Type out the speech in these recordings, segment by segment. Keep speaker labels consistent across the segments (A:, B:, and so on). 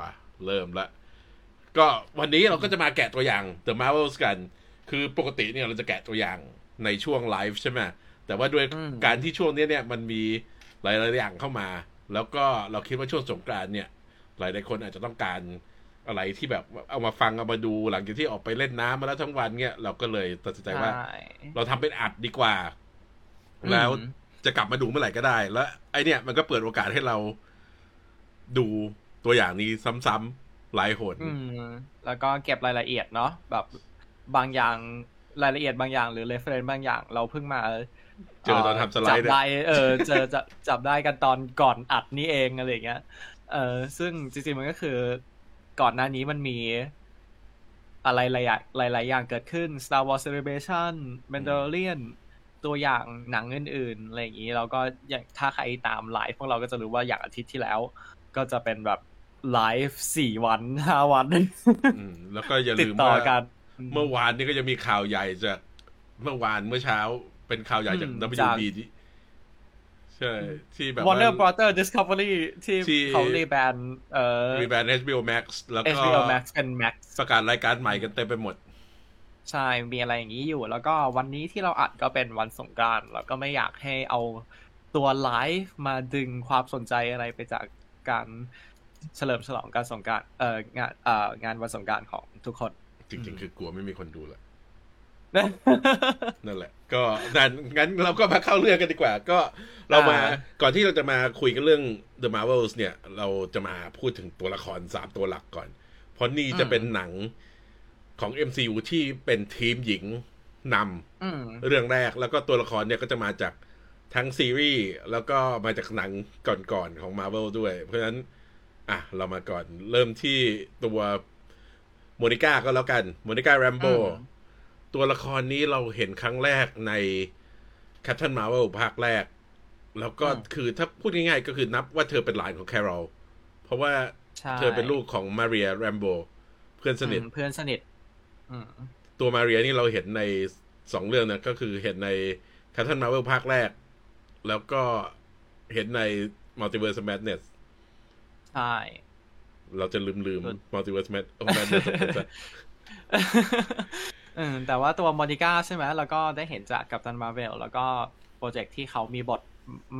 A: ป่ะเริ่มละ ก็วันนี้เราก็จะมาแกะตัวอย่าง The Marvels กัน คือปกติเนี่ยเราจะแกะตัวอย่างในช่วงไลฟ์ใช่ไหมแต่ว่าด้วย
B: อืม
A: การที่ช่วงนี้เนี่ยมันมีหลายๆอย่างเข้ามา แล้วก็เราคิดว่าช่วงสงกรานต์เนี่ย หลายๆคนอาจจะต้องการอะไรที่แบบเอามาฟังเอามาดูหลังจากที่ออกไปเล่นน้ำมาแล้วทั้งวันเนี่ยเราก็เลยตัดสินใจว่า
B: ใช่
A: เราทำเป็นอัดดีกว่า แล้ว
B: อืม
A: จะกลับมาดูเมื่อไหร่ก็ได้ แล้ว ไอเนี่ยมันก็เปิดโอกาสให้เราดู ตัวอย่างนี้ซ้ำๆหลายหน
B: อืมแล้วก็เก็บรายละเอียดเนาะแบบบางอย่างรายละเอียดบางอย่างหรือ reference บางอย่างเราเพิ่งมา
A: เจอตอนทำสไล
B: จั
A: ด์
B: บ
A: เนี่ย
B: ได้เออเจอจะจับได้กันตอนก่อนอัดนี่เองอะไรอย่างเงี้ยเออซึ่งจริงๆมันก็คือก่อนหน้านี้มันมีอะไรหลายอย่างหลายๆอย่างเกิดขึ้น Star Wars Celebration Mandalorian ตัวอย่างหนังอื่นๆอะไรอย่างนี้เราก็อย่างถ้าใครตามไลฟ์พวกเราก็จะรู้ว่าอย่างอาทิตย์ที่แล้ว ก็จะเป็นแบบ ไลฟ์สี่วันห้าวัน
A: อืมแล้วก็อย่า
B: ติด
A: ลืม
B: ต่อ
A: ว่า
B: กัน
A: เมื่อวานนี้ก็จะมีข่าวใหญ่จากเมื่อวานเมื่อเช้าเป็นข่าวใหญ่จาก
B: อืม
A: WB
B: จาก
A: ที่ใช่ ที่แบบ
B: Warner Brother Discovery ที่
A: ที่
B: เขารีแบรนด์เอ่อ
A: รีแบรนด์ HBO Max แล้วก็
B: HBO Max เป็น Max
A: ประกาศรายการใหม่กันเต็มไปหมด
B: ใช่ มีอะไรอย่างนี้อยู่ แล้วก็วันนี้ที่เราอัดก็เป็นวันสงกรานต์เราก็ไม่อยากให้เอาตัวไลฟ์มาดึงความสนใจอะไรไปจากการ เฉลิมฉลองการสงกรารเอ่องานเอ่องานวันสงกรารของทุกคน
A: จริง
B: อืม
A: ๆคือกลัวไม่มีคนดูแหละนั่นแหละ ก็นั่นงั้นเราก็มาเข้าเรื่องกันดีกว่า ก็เรามา
B: อ่า
A: ก่อนที่เราจะมาคุยกันเรื่อง The Marvels เนี่ย เราจะมาพูดถึงตัวละครสามตัวหลักก่อน เพราะนี่จะเป็นหนังของ MCU ที่เป็นทีมหญิงน
B: อืมำ
A: เรื่องแรกแล้วก็ตัวละครเนี่ยก็จะมาจากทั้งซีรีส์แล้วก็มาจากหนังก่อนๆของ Marvel ด้วย เพราะฉะนั้น อะ เรามาก่อนเริ่มที่ตัวโมนิก้าก็แล้วกัน โมนิก้าแรมโบ
B: อืม
A: ตัวละครนี้เราเห็นครั้งแรกใน Captain Marvel ภาคแรก แล้วก็
B: อืม
A: คือถ้าพูดง่ายๆ ก็คือนับว่าเธอเป็นหลานของแคโรลเพราะว่า
B: ใช่
A: เธอเป็นลูกของมาเรียแรมโบเพื่อนสนิท
B: อืมเพื่อนสนิทอืม
A: ตัวมาเรียนี่เราเห็นในสองเรื่องนะก็คือเห็นใน Captain Marvel ภาคแรก แล้วก็เห็นใน Multiverse of Madness
B: ใช่
A: เราจะลืมลืม
B: ส่วน
A: Multiverse Mad- of Madness ของผมซะ
B: อืมแต่ว่าตัวมอนิก้าใช่ไหมแล้วก็ได้เห็นจากกัปตันมาเวลแล้วก็โปรเจกต์ที่เขามีบท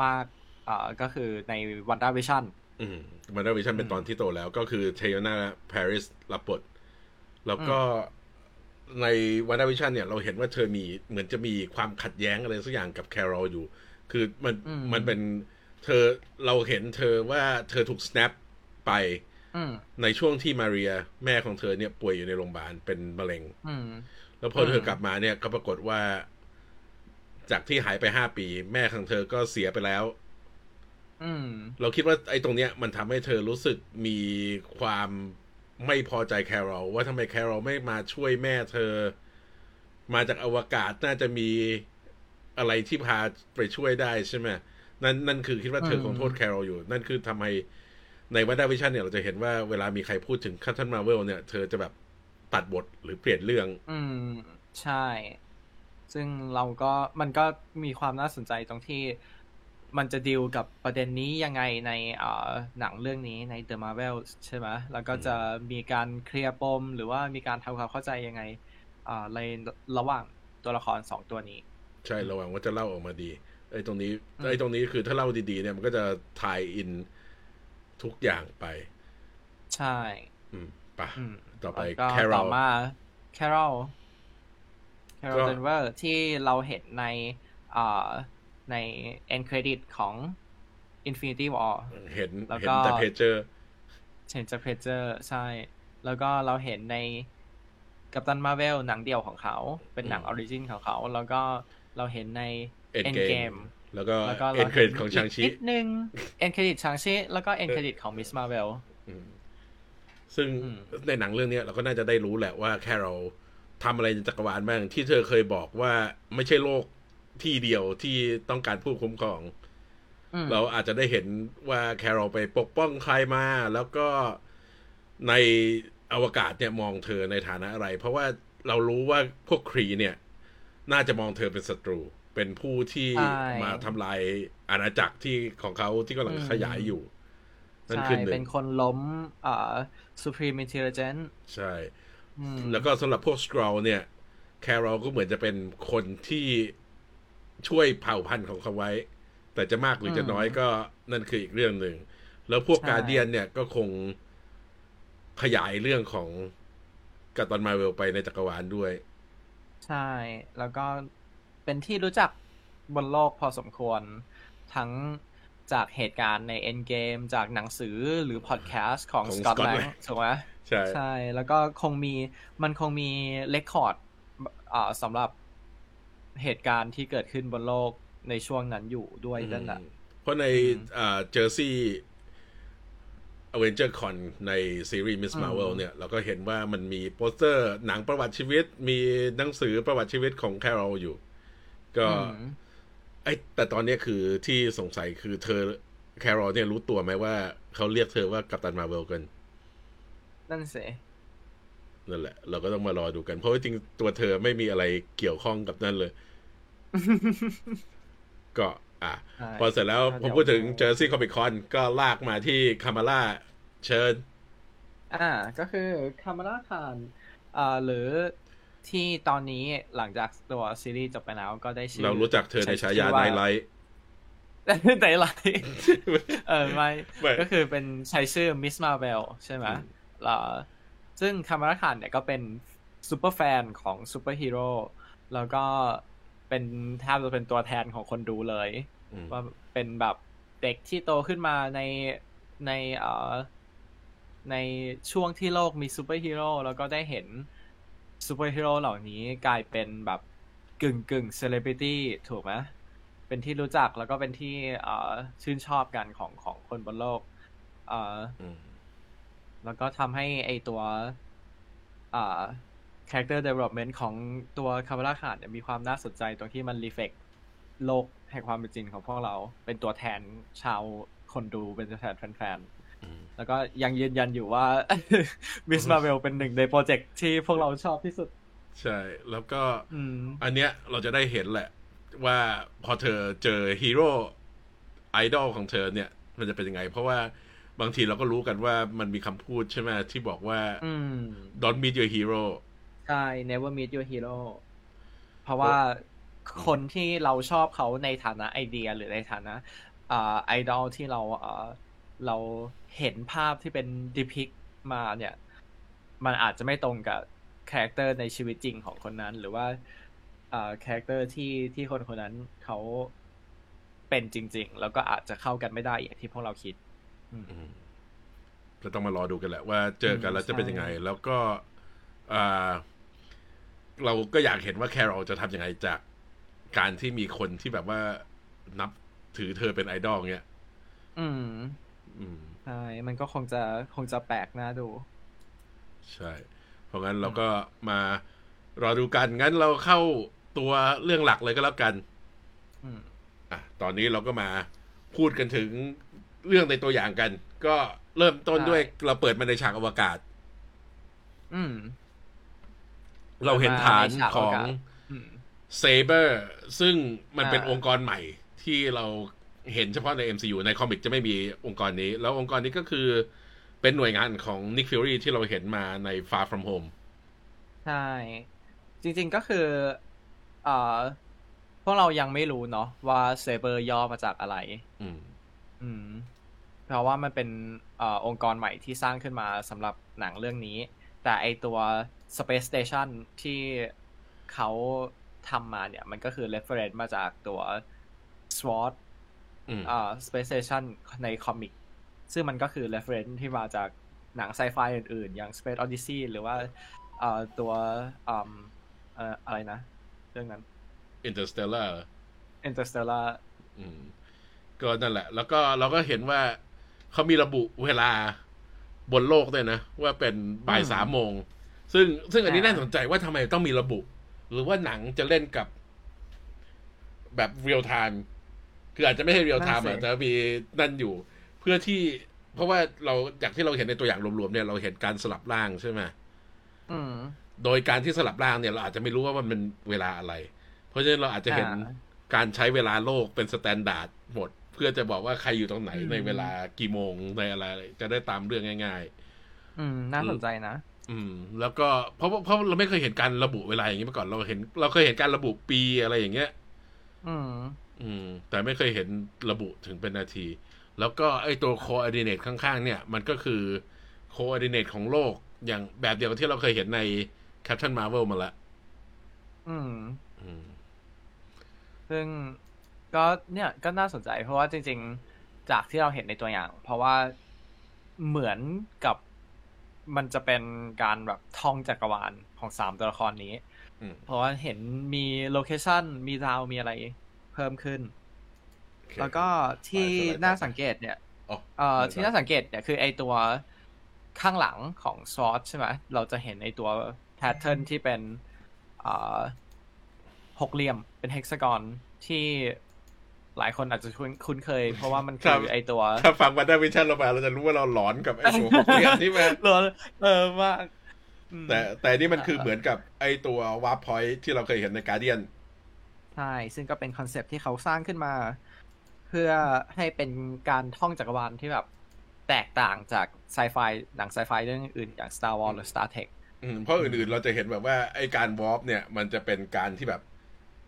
B: มากอ่าก็คือใน WandaVision
A: อืม WandaVision เป็น
B: อืม
A: ตอนที่โตแล้วก็คือ Teyonah Parris รับบท แล้วก็ใน WandaVision เนี่ยเราเห็นว่าเธอมีเหมือนจะมีความขัดแย้งอะไรสักอย่างกับแคโรลอยู่ คือมัน
B: อืม
A: มันเป็นเธอเราเห็นเธอว่าเธอถูก snap ไป
B: อืม
A: ในช่วงที่มาเรียแม่ของเธอเนี่ยป่วยอยู่ในโรงพยาบาลเป็นมะเร็ง
B: อืม
A: แล้วพอเธอกลับมาเนี่ยก็ปรากฏว่า จากที่หายไปห้าปี แม่ของเธอก็เสียไปแล้ว
B: อืม
A: เราคิดว่าไอ้ตรงเนี้ยมันทำให้เธอรู้สึกมีความไม่พอใจแคโรลว่าทำไมแคโรลไม่มาช่วยแม่เธอ มาจากอวกาศน่าจะมีอะไรที่พาไปช่วยได้ใช่ไหมนั่นนั่นคือคิดว่าเธอ
B: อืม
A: คงโทษแคโรลอยู่ นั่นคือทำไม ใน WandaVision เนี่ยเราจะเห็นว่าเวลามีใครพูดถึง Captain Marvel เนี่ย เธอจะแบบตัดบทหรือเปลี่ยนเรื่อง
B: อืม ใช่ ซึ่งเราก็มันก็มีความน่าสนใจตรงที่มันจะดีลกับประเด็นนี้ยังไงในเอ่อหนังเรื่องนี้ใน The Marvel ใช่ไหมแล้วก็จะมีการเคลียร์ปม หรือว่ามีการทำความเข้าใจยังไงอ่าในระหว่างตัวละครสองตัวนี้
A: ใช่ระวังว่าจะเล่าออกมาดีไอ้ตรงนี้
B: อืม
A: ไอ้ตรงนี้คือถ้าเล่าดีๆเนี่ยมันก็จะทายอิน ทุกอย่างไป
B: ใช่
A: อืมปะ
B: อืม
A: ต่อไป
B: แล้วก็
A: แคโร
B: ต่อ
A: ล
B: มาแคโรล Carol Danvers ที่เราเห็นในอ่าใน end credit ของ Infinity War
A: เห็น
B: แล้ว
A: เห็น
B: ก็
A: แต่เพจเจอร์
B: เห็นจากเพจเจอร์ใช่ แล้วก็เราเห็นในกัปตันมาร์เวลหนังเดี่ยวของเขา เป็นหนัง origin ของเขา แล้วก็เราเห็นใน
A: Endgame
B: Endgame
A: แล้วก็
B: แล้วก็
A: เอ็
B: เรา
A: นเครดิตของชางชิ
B: นิดนึง end credit ชางชิแล้วก็ end credit ของมิสมาเวล
A: อืมซึ่ง
B: อืม
A: ในหนังเรื่องเนี้ยเราก็น่าจะได้รู้แหละว่าแค่เราทำอะไรในจักรวาลบ้างที่เธอเคยบอกว่าไม่ใช่โลกที่เดียวที่ต้องการผู้คุ้มครอง เราอาจจะได้เห็นว่าแคโรลไปปกป้องใครมา แล้วก็ในอวกาศเนี่ยมองเธอในฐานะอะไร เพราะว่าเรารู้ว่าพวกครีเนี่ย น่าจะมองเธอเป็นศัตรู เป็นผู้ที่
B: ใช่
A: มาทำลายอาณาจักรที่ของเขาที่กำลัง
B: อืม
A: ขยายอยู่ นั่น
B: ใช่
A: คือหนึ่
B: เป็น
A: ง
B: คนล้มอ่า Supreme Intelligence
A: ใช่
B: อืม
A: แล้วก็สำหรับพวกส r ร l เนี่ย แค r o l ก็เหมือนจะเป็นคนที่ช่วยเผ่าพันธุ์ของเขาไว้ แต่จะมากหรือจะน้อยก็นั่นคืออีกเรื่องหนึ่ง แล้วพวกการเดียนเนี่ยก็คงขยายเรื่องของกัปตันมาเวลไปในจักรวาลด้วย
B: ใช่ แล้วก็ เป็นที่รู้จักบนโลกพอสมควร ทั้งจากเหตุการณ์ใน Endgame จากหนังสือหรือพอดแคสต์ของ
A: ของ
B: Scott
A: Scott
B: Lang
A: Lang
B: ถูกไหม
A: ใช่
B: ใช่ แล้วก็คงมีมันคงมีเลคคอร์ดอ่าสำหรับเหตุการณ์ที่เกิดขึ้นบนโลกในช่วงนั้นอยู่ด้วยนั่นแหละ
A: เพราะในJersey AvengerCon ในซีรีส์ Miss
B: อืม
A: Marvel เนี่ย เราก็เห็นว่ามันมีโปสเตอร์หนังประวัติชีวิต มีหนังสือประวัติชีวิตของแค r o l อยู่ ก็
B: อืม
A: ไอยแต่ตอนเนี้ยคือที่สงสัยคือเธอแค r o l เนี่ยรู้ตัวไหมว่าเขาเรียกเธอว่ากัปตันมาร์เวลกัน
B: นั่นสิ
A: นั่นแหละ เราก็ต้องมารอดูกัน เพราะว่าจริงๆตัวเธอไม่มีอะไรเกี่ยวข้องกับนั่นเลย ก็ อะ
B: ใช่
A: พอเสร็จแล้ว
B: ก็
A: พ
B: เดี๋
A: อ
B: ยว
A: พูดถึงเจอซี่คอมิคอนก็ลากมาที่คามาล่าเชิญ
B: อ่า ก็คือคามาราคาน อ่า หรือ ที่ตอนนี้หลังจากตัวซีรีส์จบไปแล้วก็ได้ชื่อ
A: เรารู้จักเธอในฉายา
B: ชื่อ
A: ไน
B: ว่า
A: ไลท์
B: แต่ไรเออไม่
A: ไม่
B: ก็คือเป็นใช้ชื่อมิสมาเวลใช่ไหม
A: อืม
B: แล้วซึ่งคามาราคานเนี่ยก็เป็นซูเปอร์แฟนของซูเปอร์ฮีโร่แล้วก็เป็นแทบจะเป็นตัวแทนของคนดูเลย
A: อืม
B: ว่าเป็นแบบเด็กที่โตขึ้นมาในในเอ่อในช่วงที่โลกมีซูเปอร์ฮีโร่แล้วก็ได้เห็น ซูเปอร์ฮีโร่เหล่านี้กลายเป็นแบบกึ่งกึ่งเซเลบริตี้ถูกไหมเป็นที่รู้จักแล้วก็เป็นที่เอ่อชื่นชอบกันของของคนบนโลกเอ่อ
A: อืม
B: แล้วก็ทำให้ไอตัวอ่า character development ของตัว Kamala Khan เนี่ยมีความน่าสนใจตรงที่มัน reflect โลกแห่งความเป็นจริงของพวกเรา เป็นตัวแทนชาวคนดูเป็นตัวแทนแฟน
A: อืม
B: ๆ แล้วก็ยังยืนยันอยู่ว่า Miss Marvel เป็นหนึ่งในโปรเจกต์ที่พวกเราชอบที่สุด
A: ใช่ แล้วก็
B: อืม
A: อันเนี้ยเราจะได้เห็นแหละ ว่าพอเธอเจอฮีโร่ไอดอลของเธอเนี่ย มันจะเป็นยังไง เพราะว่าบางทีเราก็รู้กันว่ามันมีคำพูดใช่ไหมที่บอกว่า
B: อืม
A: don't meet your hero
B: ใช่ never meet your hero เพราะว่าคนที่เราชอบเขาในฐานะไอเดียหรือในฐานะอ่าไอดอลที่เราอ่า เราเห็นภาพที่เป็น depict มาเนี่ย มันอาจจะไม่ตรงกับคาแรคเตอร์ในชีวิตจริงของคนนั้น หรือว่าอ่าคาแรคเตอร์ที่ที่คนคนนั้นเขาเป็นจริง ๆ แล้วก็อาจจะเข้ากันไม่ได้อย่างที่พวกเราคิดอืม
A: อืมก็ต้องมารอดูกันแหละ ว่าเจอกันแล้วจะเป็นยังไง
B: ใช่
A: แล้วก็อ่าเราก็อยากเห็นว่าแครอลจะทำยังไงจากการที่มีคนที่แบบว่านับถือเธอเป็นไอดอลเงี้ย
B: อืม
A: อืม
B: ใช่มันก็คงจะคงจะแปลกน่าดู
A: ใช่ เพราะงั้นเราก็มารอดูกัน งั้นเราเข้าตัวเรื่องหลักเลยก็แล้วกัน
B: อืม
A: อะตอนนี้เราก็มาพูดกันถึงเรื่องในตัวอย่างกัน ก็เริ่มต้นด้วยเราเปิดมาในฉากอวกาศ
B: อืม
A: เราเห็นฐาน
B: ในฉาก
A: ข
B: อ
A: อ
B: ว
A: ง
B: กาศอืม
A: เซเบอร์ ซึ่งมันเป็น
B: อ่า
A: องค์กรใหม่ที่เรา เห็นเฉพาะใน MCU ในคอมิกจะไม่มีองค์กรนี้ แล้วองค์กรนี้ก็คือเป็นหน่วยงานของ Nick Fury ที่เราเห็นมาใน Far From Home
B: ใช่ จริงๆก็คือเอ่อพวกเรายังไม่รู้เนาะว่าเซเบอร์ย่อมาจากอะไร
A: อืม
B: อืม เพราะว่ามันเป็นเอ่อองค์กรใหม่ที่สร้างขึ้นมาสำหรับหนังเรื่องนี้ แต่ไอตัว Space Station ที่เขาทำมาเนี่ย มันก็คือ reference มาจากตัว SWOT
A: อืม
B: อ่า Space Station ในคอมิกซึ่งมันก็คือ reference ที่มาจากหนังไซไฟอื่นๆ อย่าง Space Odyssey หรือว่าอ่าตัวอ่าเอ่ออะไรนะ เรื่องนั้น
A: Interstellar
B: Interstellar
A: อืมก็นั่นแหละ แล้วก็เราก็เห็นว่าเขามีระบุเวลาบนโลกด้วยนะ ว่าเป็นบ่าย
B: อืม
A: สามโมง ซึ่งซึ่งอันนี้
B: อ่า
A: น่าสนใจว่าทำไมต้องมีระบุ หรือว่าหนังจะเล่นกับแบบเรียลไทม์ คืออาจจะไม่ใช่เรียลไทม์อะแต่มีนั่นอยู่ เพื่อที่ เพราะว่าเราจากที่เราเห็นในตัวอย่างรวมๆเนี่ยเราเห็นการสลับร่างใช่ไหม
B: อืม
A: โดยการที่สลับร่างเนี่ยเราอาจจะไม่รู้ว่ามันเป็นเวลาอะไร เพราะฉะนั้นเราอาจจะเห็น
B: อ่า
A: การใช้เวลาโลกเป็น standard หมด เพื่อจะบอกว่าใครอยู่ตรงไหนในเวลากี่โมงในอะไร จะได้ตามเรื่องง่าย
B: ๆ อืม น่าสนใจนะ
A: อืม แล้วก็เพราะเพราะเราไม่เคยเห็นการระบุเวลาอย่างนี้มาก่อนเราเห็น เราเคยเห็นการระบุปีอะไรอย่างเงี้ย
B: อืม
A: อืม แต่ไม่เคยเห็นระบุถึงเป็นนาที แล้วก็ไอตัวโคอ r d ดิเนตข้างๆ เนี่ย มันก็คือโคอ r d ดิเนตของโลก อย่างแบบเดียวกับที่เราเคยเห็นใน Captain Marvel มาละ
B: อืม
A: อืม
B: ซึ่งก็เนี่ยก็น่าสนใจเพราะว่าจริง ๆ จากที่เราเห็นในตัวอย่าง เพราะว่าเหมือนกับมันจะเป็นการแบบท่องจักรวาลของสามตัวละครนี้
A: อืม
B: เพราะว่าเห็นมี location มีดาวมีอะไร เพิ่มขึ้น
A: โอเค
B: แล้วก็ที่
A: ไปสไลด์ต่อ
B: น่าสังเกตเนี่ย
A: อ๋อ
B: เอ่อ
A: ได้
B: ที่น่าสังเกตเนี่ยคือไอตัวข้างหลังของซอสใช่ไหมเราจะเห็นไอตัว pattern ที่เป็นเอ่อหกเหลี่ยมเป็น hexagon ที่หลายคนอาจจะคุ้นคุ้นเคย เพราะว่ามันคือไอตัว
A: ถ้าฟัง WandaVision เรามาเราจะรู้ว่าเราหลอนกับไอ้ตัวหกเหลี่ยมนี่มัน
B: เออเออมากอืม
A: แต่แต่นี่มันคือเหมือนกับไอ้ตัว warp point ที่เราเคยเห็นใน Guardian
B: ใช่ ซึ่งก็เป็น concept ที่เขาสร้างขึ้นมา เพื่อให้เป็นการท่องจักรวาลที่แบบ แตกต่างจากไซไฟหนังไซไฟเรื่องอื่นอย่าง Star Wars หรือ Star Trek
A: อืมเพราะอื่นๆเราจะเห็นแบบว่าไอ้การ warp เนี่ย มันจะเป็นการที่แบบ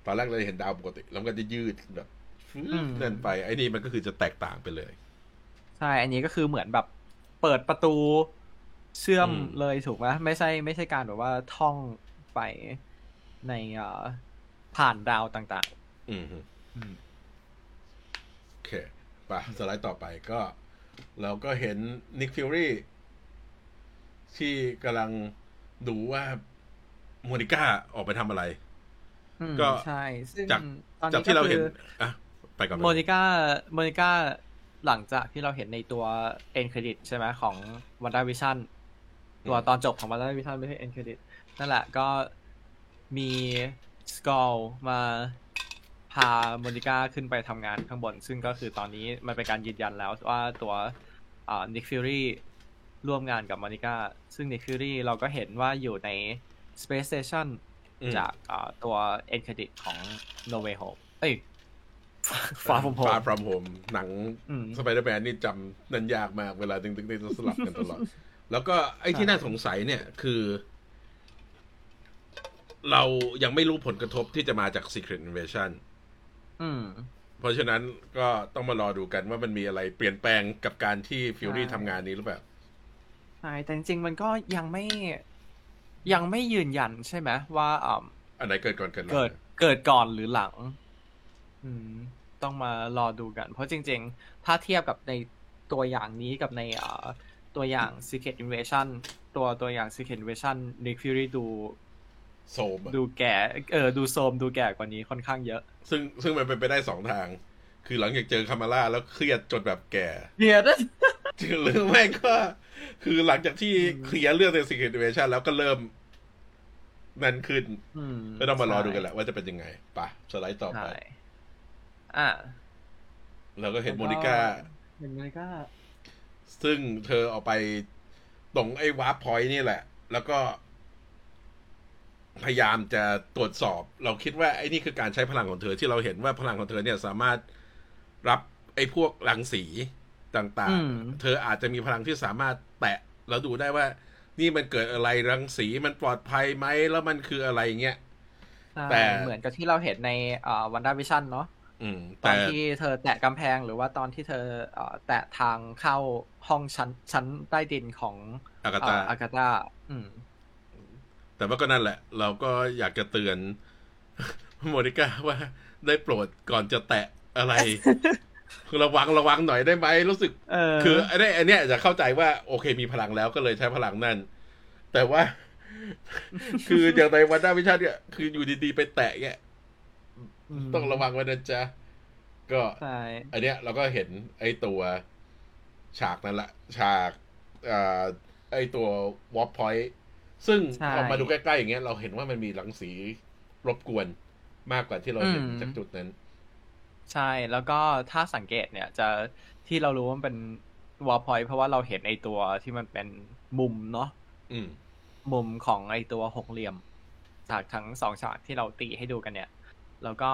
A: ตอนแรกเราจะเห็นดาวปกติ แล้วมันก็จะยืดแบบฟื้
B: อืม
A: เดินไปไอ้นี่มันก็คือจะแตกต่างไปเลย
B: ใช่ อันนี้ก็คือเหมือนแบบเปิดประตูเชื่อม
A: อืม
B: เลยถูกไหมไม่ใช่ ไม่ใช่การแบบว่าท่องไปในเอ่อ ผ่านดาวต่าง
A: อืมฮึ
B: ๆอืม
A: โอเคไปสไลด์ต่อไปก็ เราก็เห็นนิกฟิวรี่ที่กำลังดูว่าโมนิก้าออกไปทำอะไร
B: อืม
A: ก็
B: ใช่ซึ่ง
A: จาก
B: ตอน
A: จาก
B: นี้
A: ที่
B: ก็
A: เรา
B: คื
A: เห็น
B: อ
A: อะไปก่อน
B: โมนิก้าโมนิก้าหลังจากที่เราเห็นในตัว end credit ใช่ไหมของ WandaVision ตัวตอนจบของ WandaVision ไม่ใช่ end credit นั่นแหละก็มี Skrull มาพาโมนิก้าขึ้นไปทำงานข้างบน ซึ่งก็คือตอนนี้มันเป็นการยืนยันแล้วว่าตัวอ่านิกฟิวรี่ร่วมงานกับโมนิก้าซึ่งนิกฟิวรี่เราก็เห็นว่าอยู่ใน Space Station
A: อืม
B: จากอ่าตัว end credit ของ No Way Home เอ้ย Far From Home
A: Far From Home หนัง
B: อืม
A: สไปเดอร์แมนนี่จำนันยากมากเวลาดึงดึงดึงสลับกันตลอด แล้วก็ไอ้ที่น่าสงสัยเนี่ยคือ เรายังไม่รู้ผลกระทบที่จะมาจาก Secret Invasion
B: อืม
A: เพราะฉะนั้นก็ต้องมารอดูกันว่ามันมีอะไรเปลี่ยนแปลงกับการที่ฟิวรี่
B: ใช่
A: ทำงานนี้หรือเปล่า
B: ใช่แต่จริงๆมันก็ยังไม่ยังไม่ยืนยันใช่ไหมว่าอ่า
A: อันไหนเกิดก่อนเกิดหลัง
B: เกิดเกิดก่อนหรือหลัง อืม ต้องมารอดูกัน เพราะจริง ๆ ถ้าเทียบกับในตัวอย่างนี้กับในอ่าตัวอย่าง Secret Invasion ตัวตัวอย่าง Secret Invasion Nick Fury ดู
A: โซมอะ
B: ดูแก่เออดูโซมดูแก่กว่านี้ค่อนข้างเยอะ
A: ซึ่งซึ่งมันเป็นไปได้สองทาง คือหลังจากเจอคามาร่าแล้วเครียดจนแบบแก่
B: เดียด
A: หรือไม่ก็ คือหลังจากที่เคลียร์เรื่องใน Secret Invasion แล้วก็เริ่มนั่นขึ้น
B: อืม
A: ก็ต้องมารอดูกันแหละว่าจะเป็นยังไงไปะสไลด์ต่อไป
B: ใช่อ่า
A: เราก็เห็นโมนิก้า
B: เห็นโมนิก้า
A: ซึ่งเธอออกไปตรงไอ้ warp point นี่แหละ แล้วก็ พยายามจะตรวจสอบ เราคิดว่าไอ้นี่คือการใช้พลังของเธอที่เราเห็นว่าพลังของเธอเนี่ยสามารถรับไอ้พวกรังสีต่าง
B: อืม
A: ๆเธออาจจะมีพลังที่สามารถแตะแล้วดูได้ว่า นี่มันเกิดอะไรรังสีมันปลอดภัยไหมแล้วมันคืออะไรเงี้ยแต่
B: แต่เหมือนกับที่เราเห็นในวันด้าวิชั่นเนาะ
A: อืม
B: ตอน
A: แต่
B: ที่เธอแตะกำแพงหรือว่าตอนที่เธอเอ่อแตะทางเข้าห้องชั้นชั้นใต้ดินของ
A: อากา
B: เอ่
A: ตา
B: ออากาตาอืม
A: แต่ว่าก็นั่นแหละ เราก็อยากจะเตือนโมนิก้าว่าได้โปรดก่อนจะแตะอะไรระวังระวังหน่อยได้ไหมรู้สึก
B: เออ
A: คืออันนี้อันเนี้ยจะเข้าใจว่าโอเคมีพลังแล้วก็เลยใช้พลังนั่น แต่ว่า คืออย่างในวันด้าวิชาเนี่ย คืออยู่ดีๆไปแตะเงี้ย
B: ม
A: ต้องระวังไว้นะจ๊ะก็
B: ใช่
A: อันเนี้ยเราก็เห็นไอ้ตัวฉากนั้นละฉากอ่าไอ้ตัววอปพอยต์ ซึ่งพอมาดูใกล้ๆอย่างเงี้ยเราเห็นว่ามันมีรังสีรบกวนมากกว่าที่เราเห็นจากจุดนั้น
B: ใช่แล้วก็ถ้าสังเกตเนี่ยจะที่เรารู้ว่ามันเป็นวอลพอยเพราะว่าเราเห็นไอตัวที่มันเป็นมุมเนาะ
A: อืม
B: มุมของไอตัวหกเหลี่ยมจากทั้งสองฉากที่เราตีให้ดูกันเนี่ย แล้วก็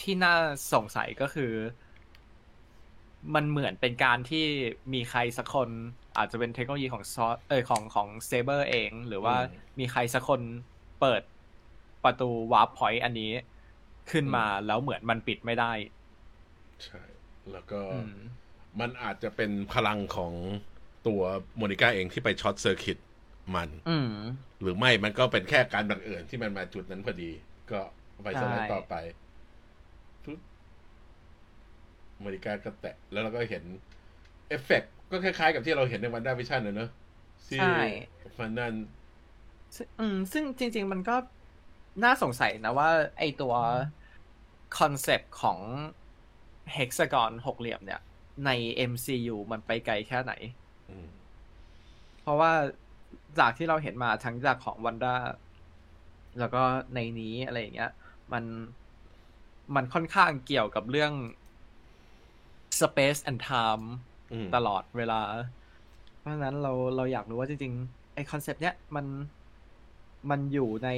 B: ที่น่าสงสัยก็คือ มันเหมือนเป็นการที่มีใครสักคน อาจจะเป็นเทคโนโลยีของซอสเออของของ S.A.B.E.R. เอง หรือว่ามีใครสักคนเปิดประตู warp point อันนี้ขึ้นมาแล้วเหมือนมันปิดไม่ได้
A: ใช่ แล้วก็มันอาจจะเป็นพลังของตัวโมนิก้าเองที่ไป short circuit มันหรือไม่มันก็เป็นแค่การบังเอิญที่มันมาจุดนั้นพอดี ก็ไปสไลด์ต่อไปโมนิก้าก็แตะ แล้วเราก็เห็นเอฟเฟก ก็คล้ายๆกับที่เราเห็นใน WandaVision เนอะ
B: ใช่
A: มันนั่น
B: อืม ซึ่งจริง ๆ มันก็น่าสงสัยนะว่า ไอตัว concept ของ hexagon หกเหลี่ยมเนี่ย ใน MCU มันไปไกลแค่ไหน เพราะว่าจากที่เราเห็นมาทั้งจากของวันด้าแล้วก็ในนี้อะไรอย่างเงี้ย มันมันค่อนข้างเกี่ยวกับเรื่อง space and time ตลอดเวลา เพราะฉะนั้นเราเราอยากรู้ว่าจริงๆไอคอนเซปต์เนี้ยมันมันอยู่ใน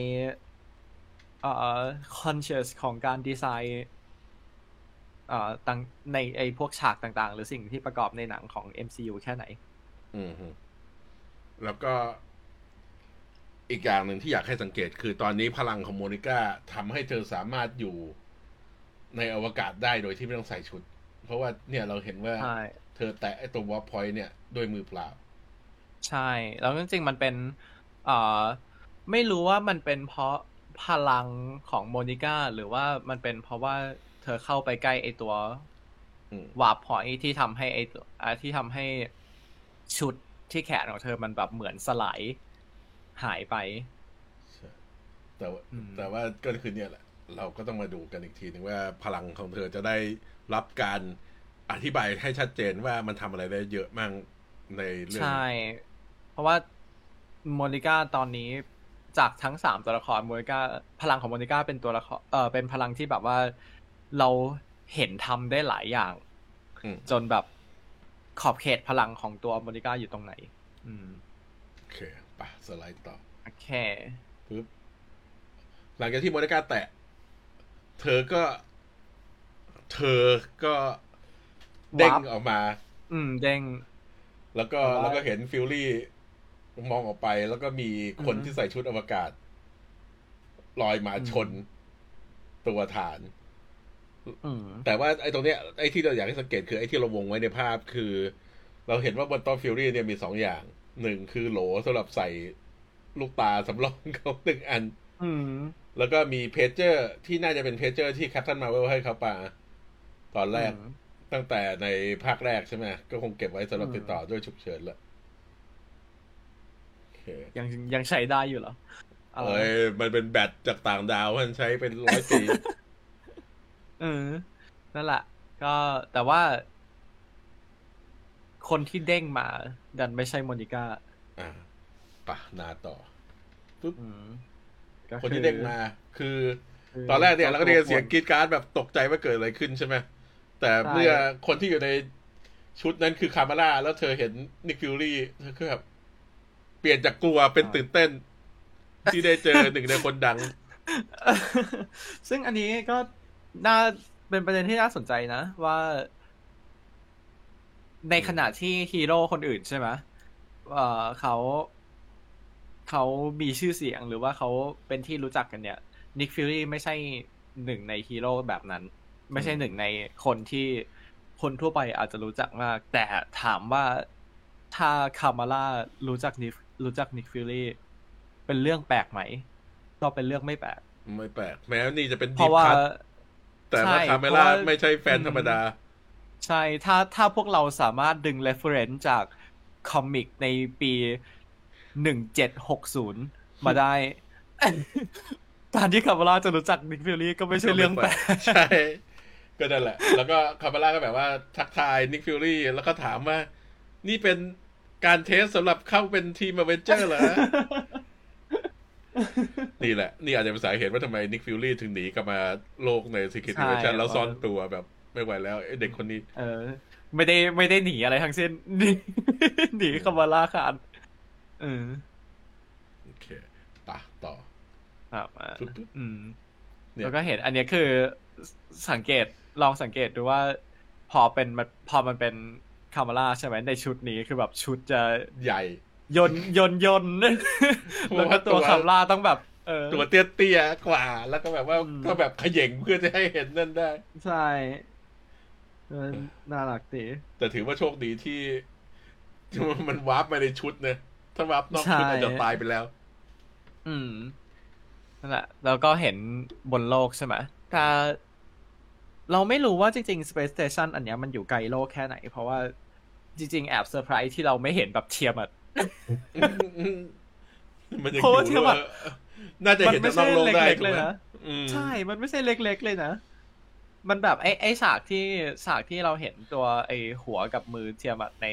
B: เอ่อ conscious ของการดีไซน์เอ่อต่างในไอพวกฉากต่างๆ หรือสิ่งที่ประกอบในหนังของ MCU แค่ไหน
A: อืมแล้วก็อีกอย่างหนึ่งที่อยากให้สังเกตคือตอนนี้พลังของโมนิก้าทำให้เธอสามารถอยู่ในอวกาศได้โดยที่ไม่ต้องใส่ชุด เพราะว่าเนี่ยเราเห็นว่า เธอแตะไอตัว warp point เนี่ยด้วยมือเปล่า
B: ใช่ แล้วจริงๆมันเป็นเอ่อไม่รู้ว่ามันเป็นเพราะพลังของโมนิก้าหรือว่ามันเป็นเพราะว่าเธอเข้าไปใกล้ไอตัว warp point ที่ทำให้ไอตัวที่ทำให้ชุดที่แขนของเธอมันแบบเหมือนสลายหายไป
A: แต่ว่าแต่ว่าก็คือเนี่ยแหละ เราก็ต้องมาดูกันอีกทีนึงว่าพลังของเธอจะได้รับการ อธิบายให้ชัดเจนว่ามันทำอะไรได้เยอะมากในเรื่อง ใช่
B: เพราะว่าโมนิก้าตอนนี้จากทั้งสามตัวละครโมนิก้าพลังของโมนิก้าเป็นตัวละครเออเป็นพลังที่แบบว่าเราเห็นทำได้หลายอย่าง จนแบบขอบเขตพลังของตัวโมนิก้าอยู่ตรงไหน อืม
A: โอเคปะสไลด์ต่อ
B: โอเค
A: ปึ๊บหลังจากที่โมนิก้าแตะ เธอก็ เธอก็ เด้งออกมา
B: อืม เด้ง
A: แล้วก็แล้วก็เห็นฟิวรี่มองออกไป แล้วก็มีคนที่ใส่ชุดอวกาศ ลอยมาชนตัวฐานแต่ว่าไอ้ตรงเนี้ยไอ้ที่เราอยากให้สังเกตคือไอ้ที่เราวงไว้ในภาพคือ เราเห็นว่าบนโต๊ะฟิวรี่เนี่ยมีสองอย่างหนึ่งคือโหลสำหรับใส่ลูกตาสำรองเขาหนึ่งอันแล้วก็มีเพจเจอร์ที่น่าจะเป็นเพจเจอร์ที่ Captain Marvel ให้เขาปาตอนแรก ตั้งแต่ในภาคแรกใช่ไหมก็คงเก็บไว้สำหรับติดต่อด้วยฉุกเฉินแหละ
B: ยังยังใช้ได้อยู่เหรอ
A: เอ้ยมันเป็นแบตจากต่างดาวมันใช้เป็นร้อยปี
B: เออนั่นแหละ ก็แต่ว่า คนที่เด้งมา ดันไม่ใช่โมนิก้า
A: อ่าปะนาต่อปุ๊บคนที่เด้งมา คือ ตอนแรกเนี่ยเราก็ได้ยินเสียงกรีดการ์ดแบบตกใจว่าเกิดอะไรขึ้นใช่ไหม แต่เมื่อคนที่อยู่ในชุดนั้นคือคามาร่าแล้วเธอเห็นนิกฟิวรี่เธอก็แบบเปลี่ยนจากกลัวเป็นตื่นเต้น ที่ได้เจอหนึ่งในคนดัง
B: ซึ่งอันนี้ก็น่าเป็นประเด็นที่น่าสนใจนะ ว่า ในขณะที่ฮีโร่คนอื่นใช่ไหมเอเขาเขามีชื่อเสียงหรือว่าเขาเป็นที่รู้จักกันเนี่ยนิกฟิวรี่ไม่ใช่หนึ่งในฮีโร่แบบนั้น ไม่ใช่หนึ่งในคนที่คนทั่วไปอาจจะรู้จักมาก แต่ถามว่าถ้าคามาล่ารู้จักนิรู้จักนิกฟิวรี่เป็นเรื่องแปลกไหม ก็เป็นเรื่องไม่แปลก
A: ไม่แปลก แม้นี่จะเป็น deep cut แต่ว่าคามาล่าไม่ใช่แฟนธรรมดา
B: ใช่ ถ้าถ้าพวกเราสามารถดึง reference จาก comic ในปีหนึ่งเจ็ดหกศูนย์มาได้การที่คามาล่าจะรู้จักนิกฟิวรี่ก็ไม่ใช่เรื่องแปลก
A: ใช่ ก็นั่นแหละ แล้วก็คามาล่าก็แบบว่าทักทายนิกฟิวรี่แล้วก็ถามว่า นี่เป็นการ test สำหรับเข้าเป็นทีมอเวนเจอร์เหรอ นี่แหละ นี่อาจจะเป็นสาเหตุว่าทำไมนิกฟิวรี่ถึงหนีกลับมาโลกใน Secret Invasion แล้วซ่อนตัวแบบไม่ไหวแล้วเด็กคนนี้
B: เออ ไม่ได้ไม่ได้หนีอะไรทั้งสิ้นหนีหนีคามาล่าคานเออ
A: โอเคปะต่อ
B: ครับอืมแล้วก็เห็นอันนี้คือสังเกต ลองสังเกตดูว่าพพอเป็นมันพอมันเป็นคามาร่าใช่ไหมในชุดนี้คือแบบชุดจะ
A: ใหญ่
B: ยนยนยนแล้วก็ตัวคามาร่าต้องแบบเออ
A: ตัวเตี้ยๆกว่า แล้วก็แบบว่า
B: อืม
A: ก็แบบเขย่งเพื่อจะให้เห็นนั่นได้
B: ใช่เออน่ารักดี
A: แต่ถือว่าโชคดีที่ที่มันวาร์ปมาในชุดนะถ้าวาร์ปนอกชุดอาจจะตายไปแล้ว
B: อืมนั่นแหละแล้วก็เห็นบนโลกใช่ไหมแต่ เราไม่รู้ว่าจริงๆ Space Station อันเนี้ยมันอยู่ไกลโลกแค่ไหน เพราะว่าจริง ๆ แอบเซอร์ไพรส์ที่เราไม่เห็นแบบเทียมอะ
A: มันยัง
B: เพราะว่า
A: อยู่
B: เทียบอะ
A: น่าจะเห็น
B: มันไม่
A: จากนอกโลกได้
B: ใช่เล็กๆ
A: ถูกไหม
B: เลยนะ
A: อืม
B: ใช่ มันไม่ใช่เล็ก ๆ เลยนะ มันแบบไอ้ไอ้ฉากที่ฉากที่เราเห็นตัวไอ้หัวกับมือเทียมอะใน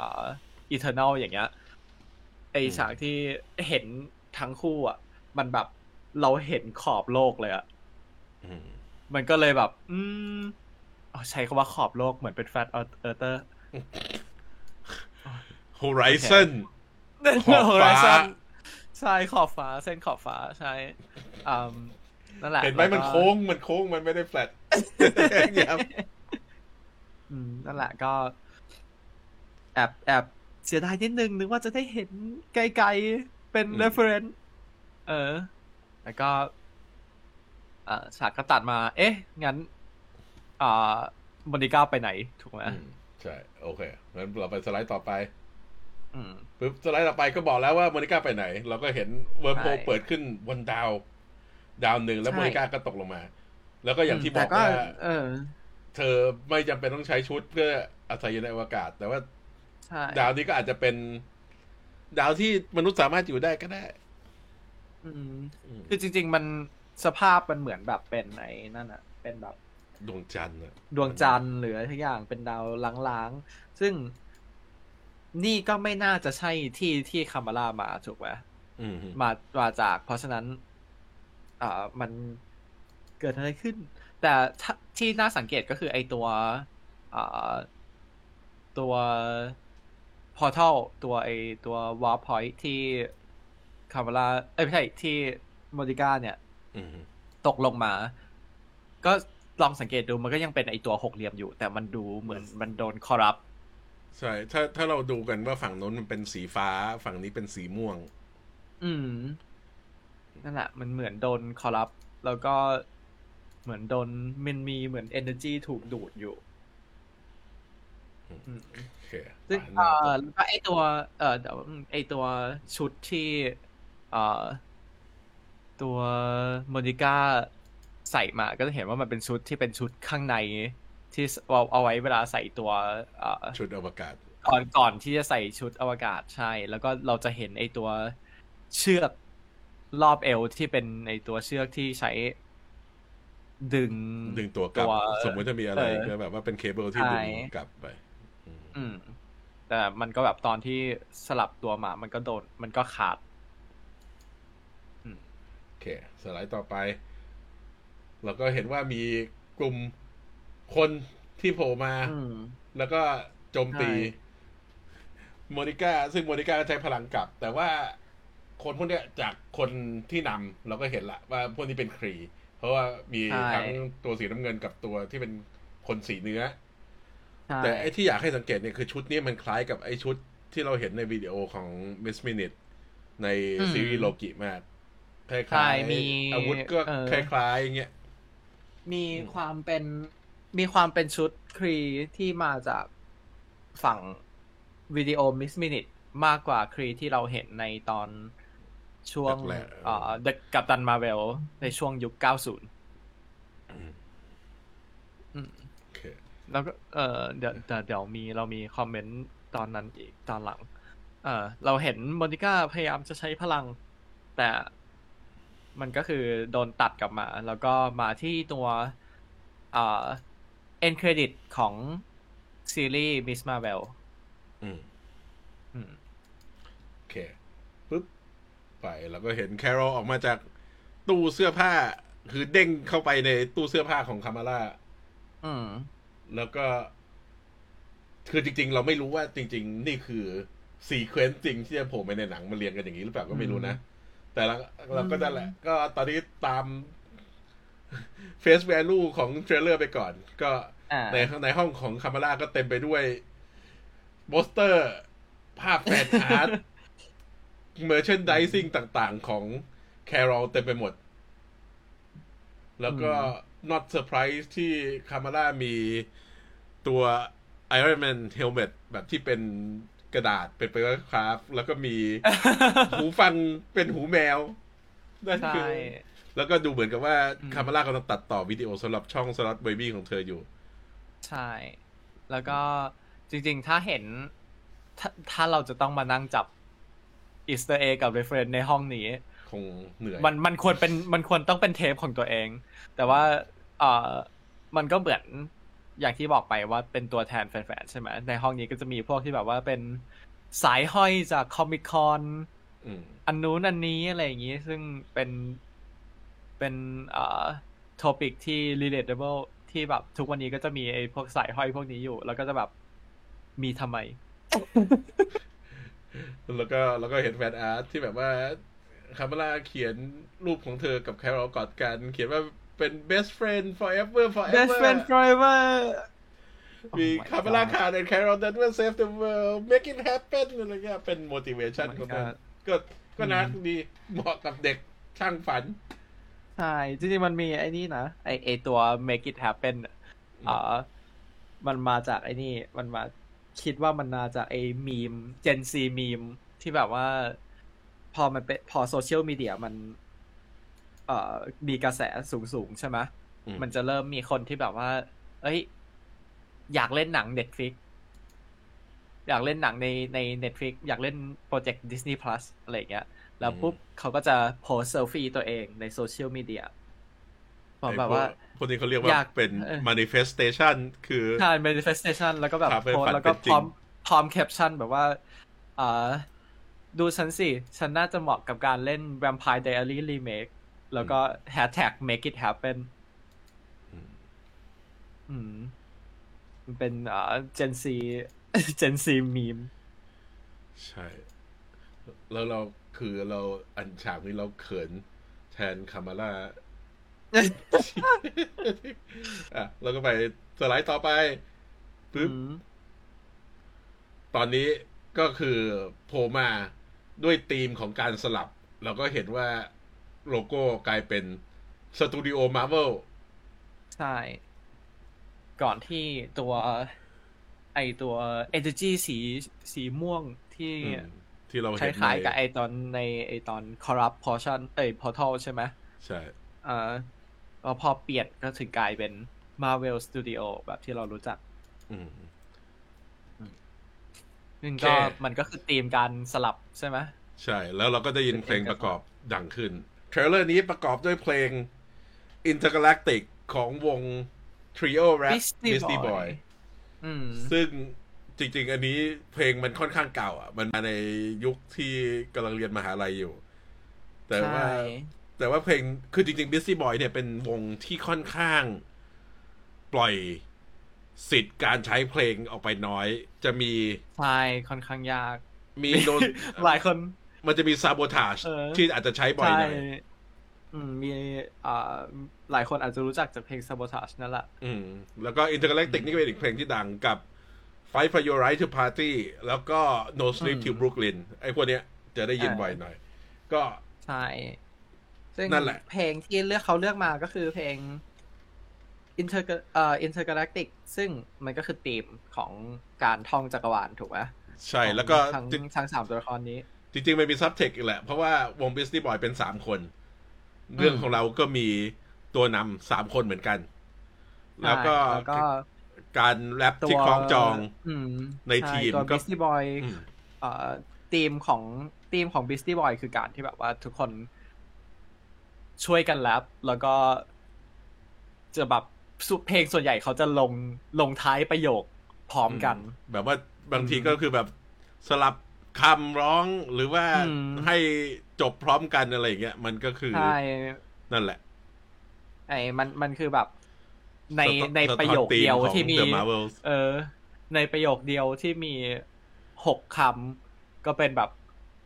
B: อ่า Eternal อย่างเงี้ยไอ้ฉากที่เห็นทั้งคู่อะ มันแบบเราเห็นขอบโลกเลยอะ
A: อื ม
B: มันก็เลยแบบ อืมเอาใช้คำว่าขอบโลกเหมือนเป็นแฟตเออร์เตอร์
A: Horizon ขอบฟ้า
B: ใช่ขอบฟ้า เส้นขอบฟ้าใช่อืมนั่นแหละ
A: เห็นไหมมัน
B: แล้วก็
A: โค้งมันโค้งมันไม่ได้แฟลตครับ
B: อืมนั่นแหละก็ แอบแอบเสียดายนิดนึงนึกว่าจะได้เห็นไกลๆเป็น
A: อืม
B: reference เออ แล้วก็อ่า ฉากก็ตัดมา เอ๊ะ งั้นอ่ามอนิก้าไปไหน ถูกไหม
A: อืมใช่ โอเค งั้นเราไปสไลด์ต่อไป
B: อืม
A: ปึ๊บสไลด์ต่อไปก็บอกแล้วว่าโมนิก้าไปไหน เราก็เห็นเวิร์โพ
B: ใช่
A: เปิดขึ้นบนดาว ดาวหนึ่งแล้ว
B: ใช่
A: โมนิก้าก็ตกลงมา แล้วก็แต่อย่างที่บอกว่า
B: เออ
A: เธอไม่จำเป็นต้องใช้ชุดเพื่ออาศัยอยู่ในอวกาศ แต่ว่า
B: ใช่
A: ดาวนี้ก็อาจจะเป็น ดาวที่มนุษย์สามารถอยู่ได้ก็ได้
B: อืม
A: อืม
B: คือจริง ๆ มัน สภาพมันเหมือนแบบเป็นไอ้นั่นอะเป็นแบบ
A: ดวงจันทร์อะ
B: ดวงจันทร์หรืออะไรทุกอย่างเป็นดาวล้างๆ ซึ่งนี่ก็ไม่น่าจะใช่ที่ที่คามาร่ามาถูกไหม
A: อืม
B: มามาจาก เพราะฉะนั้น อ่ามันเกิดอะไรขึ้น แต่ถ้าที่น่าสังเกตก็คือไอตัวอ่าตัวพอ r t a l ตัวไอตัว warp point ที่คามาร่าเอ้ยไม่ใช่ที่โมดิก้าเนี่ย
A: อืม
B: ตกลงมา ก็ลองสังเกตดูมันก็ยังเป็นไอตัวหกเหลี่ยมอยู่ แต่มันดูเหมือนมันโดนคอรัป
A: ใช่ ถ้าถ้าเราดูกันว่าฝั่งโน้นมันเป็นสีฟ้า ฝั่งนี้เป็นสีม่วง
B: อืม นั่นแหละ มันเหมือนโดนคอรัปแล้วก็เหมือนโดนมันมีเหมือน energy ถูกดูดอยู่อืม
A: โอเค
B: ซึ่ง
A: ไปห
B: เอ่
A: น้า
B: อ
A: ต่อ
B: แล้วก็ไอตัว เอ่อเดี๋ยวไอตัวชุดที่ เอ่อ ตัวโมนิก้าใส่มาก็จะเห็นว่ามันเป็นชุดที่เป็นชุดข้างในที่เอาเอาไว้เวลาใส่ตัวเอ่อ
A: ชุดอวกาศ
B: ก่อนก่อนที่จะใส่ชุดอวกาศใช่ แล้วก็เราจะเห็นไอตัวเชือกรอบเอวที่เป็นไอตัวเชือกที่ใช้ดึง
A: ดึงตัวกลับ
B: ตัว
A: สมมติถ้ามีอะไร
B: เออ
A: ก็แบบว่าเป็นเคเบิลที่ดึง
B: ใช่
A: กลับไปอืม
B: อืม แต่มันก็แบบตอนที่สลับตัวมา มันก็โดน มันก็ขาด
A: โอ เค สไลด์ต่อไป เราก็เห็นว่ามีกลุ่มคนที่โผล่มา
B: อืม
A: แล้วก็โจมตี
B: ใช่
A: โมนิก้า ซึ่งโมนิก้าก็ใช้พลังกลับ แต่ว่าคนพวกเนี้ยจากคนที่นำเราก็เห็นละว่าพวกนี้เป็นครี เพราะว่ามี
B: ใช่
A: ทั้งตัวสีน้ำเงินกับตัวที่เป็นคนสีเนื้อ
B: ใช่
A: แต่ไอ้ที่อยากให้สังเกตเนี่ยคือชุดนี้มันคล้ายกับไอ้ชุดที่เราเห็นในวิดีโอของ Miss Minutes ใน
B: อืม
A: ซีรีส์โลกิมาก คล้าย ใช่
B: มี
A: ๆอาวุธก็
B: เออ
A: คล้ายๆอย่างเงี้ย
B: มีความเป็นมีความเป็นชุดครีที่มาจากฝั่งวิดีโอมิสมินิ e มากกว่าครีที่เราเห็นในตอนช่วง
A: แรกๆ
B: เอ่อ The Captain Marvelในช่วงยุค 90
A: อืม
B: อืม
A: โอเค
B: แล้วก็เออเดี๋ยวเดี๋ยวเดี๋ยวมีเรามีคอมเมนต์ตอนนั้นอีกตอนหลัง เออเราเห็นโมนิก้าพยายามจะใช้พลัง แต่ มันก็คือโดนตัดกลับมา แล้วก็มาที่ตัวเอ่อ end credit ของซีรีส์ Ms. Marvel
A: อืม
B: อืม
A: โอเคปุ๊บ ไปแล้วก็เห็นแครอลออกมาจากตู้เสื้อผ้า คือเด้งเข้าไปในตู้เสื้อผ้าของคามาล่า
B: อืม
A: แล้วก็ คือจริง ๆ เราไม่รู้ว่าจริง ๆ นี่คือ sequence จริงที่จะโผล่ไปในหนังมาเรียงกันอย่างนี้หรือเปล่าก็ไม่รู้นะ แต่เราเราก็จะแหละ
B: อืม
A: ก็ตอนนี้ตามเฟซ v วลูของเทรลเลอร์ไปก่อน ก็ในในห้องของคามาล่าก็เต็มไปด้วยโปสเตอร์ ภาพ fan art merchandising ต่างๆของแครอลเต็มไปหมด แล้วก็ not surprise ที่คามาล่ามีตัว Iron Man Helmet แบบที่เป็น กระดาษเป็น papercraft แล้วก็มีหูฟังเป็นหูแมวนั่นคือแล้วก็ดูเหมือนกับว่าคามาล่ากำลังตัดต่อวิดีโอสำหรับช่อง Sloth Baby ของเธออยู่
B: ใช่ แล้วก็จริงๆ ถ้าเห็นถ้าถ้าเราจะต้องมานั่งจับ Easter egg กับ reference ในห้องนี้
A: คงเหนื่อย
B: มันมันควรเป็นมันควรต้องเป็นเทปของตัวเอง แต่ว่าเออมันก็เหมือน อย่างที่บอกไปว่าเป็นตัวแทนแฟนๆใช่ไหมในห้องนี้ก็จะมีพวกที่แบบว่าเป็นสายห้อยจาก Comic-Con อันนู้นอันนี้อะไรอย่างนี้ซึ่งเป็นเป็นเอ่อ topic ที่ relatable ที่แบบทุกวันนี้ก็จะมีไอ้พวกสายห้อยพวกนี้อยู่ แล้วก็จะแบบมีทำไม
A: แล้วก็แล้วก็เห็น fan art ที่แบบว่าคามาล่าเขียนรูปของเธอกับแครอลกอดกัน เขียนว่า เป็น best friend forever forever
B: best friend forever
A: มีคาร์มล่าคาร์และแคโรล that will save the world make it happen อะไรเงี้ยเป็น motivation ของมันก็ก็น่าดีเหมาะกับเด็กช่างฝัน
B: ใช่ จริงๆ มันมีไอ้นี่นะ ไอไอตัว make it happen อ่ามันมาจากไอ้นี่ มันมาคิดว่ามันมาจากไอ้มีม Gen Z มีมที่แบบว่า พอมันเป็นพอโซเชียลมีเดียมัน เอ่อมีกระแสสูงๆใช่ไหมมันจะเริ่มมีคนที่แบบว่า เอ้ย อยากเล่นหนัง Netflix อยากเล่นหนังในใน Netflix อยากเล่นโปรเจกต์ Disney Plus อะไรเงี้ย แล้วปุ๊บเขาก็จะโพสเซลฟี่ตัวเองในโซเชียลมีเดียบอกแบบว่า
A: พวกนี้เขาเรียกว่าเป็น manifestation คือ
B: ใช่ manifestation แล้วก็แบบโพสแล้วก็พร้อมพร้อมแคปชั่นแบบว่าอ่าดูฉันสิ ฉันน่าจะเหมาะกับการเล่น Vampire Diary remake แล้วก็ hashtag make it happen อืมมันเป็นอ่า Gen Z Gen Z meme
A: ใช่ แล้วเราคือเราอันฉากนี้เราเขินแทนคามาร่าอะแล้วก็ไปสไลด์ต่อไปปึ๊บตอนนี้ก็คือโผล่มาด้วยธีมของการสลับ เราก็เห็นว่า โลโก้กลายเป็นสตูดิโอมาร์เวล
B: ใช่ ก่อนที่ตัว ไอตัว Energy สีสีม่วงที่
A: ที่เรา
B: คล้ายๆกับไอตอนในไอตอน Corrupt Portion เอ้ย Portal ใช่ไหม
A: ใช่
B: อ่าพอเปลี่ยนก็ถึงกลายเป็น Marvel Studio แบบที่เรารู้จักอืมซึ่งก็มันก็คือธีมการสลับใช่ไหม
A: ใช่ แล้วเราก็ได้ยินเพลงประกอบดังขึ้น เทรลเลอร์นี้ประกอบด้วยเพลง Intergalactic ของวง Trio Rap Misty Boy ซึ่งจริง ๆ อันนี้เพลงมันค่อนข้างเก่า อะ มันมาในยุคที่กำลังเรียนมหาลัยอยู่ แต่ว่าแต่ว่าเพลงคือจริง ๆ Busy Boy เนี่ยเป็นวงที่ค่อนข้าง ปล่อยสิทธิ์การใช้เพลงออกไปน้อย จะมี
B: ใช่ค่อนข้างยาก
A: มีโดน
B: หลายคน
A: มันจะมีซาโบทาชที่อาจจะใช้บ่อยหน่อย
B: มีอ่าหลายคนอาจจะรู้จักจากเพลง Sabotage นั่นแหละ
A: อืม แล้วก็ Intergalactic นี่ก็เป็นอีกเพลงที่ดังกับ Fight for Your Right to Party แล้วก็ No Sleep Till Brooklyn ไอ้พวกเนี้ยจะได้ยินบ่อยหน่อย ก็
B: ใช่ ซึ่งนั่นแหละ เพลงที่เลือกเขาเลือกมาก็คือเพลง Inter เอ่อ Intergalactic ซึ่งมันก็คือธีมของการท่องจักรวาลถูกไหม
A: ใช่แล้วก็
B: ทั้งทั้งสามตัวละครนี้
A: จริงๆมันมี subtext อีกแหละ เพราะว่าวง Beastie Boys เป็นสามคน เรื่องของเราก็มีตัวนำสามคนเหมือนกัน แล้วก็การแรปที่คล้องจองในทีม
B: ก็บิสตี้บอยทีมของทีมของ Beastie Boys คือการที่แบบว่าทุกคนช่วยกันแรปแล้วก็จะแบบเพลงส่วนใหญ่เขาจะลงลงท้ายประโยคพร้อมกัน
A: แบบว่าบางทีก็คือแบบสลับ คำร้องหรือว่าให้จบพร้อมกันอะไรอย่างเงี้ยมันก็คือนั่นแหละ
B: ไอ้มันมันคือแบบ ในในประโยคเดียวที่มี เออ ในประโยคเดียวที่มีหกคำก็เป็นแบบ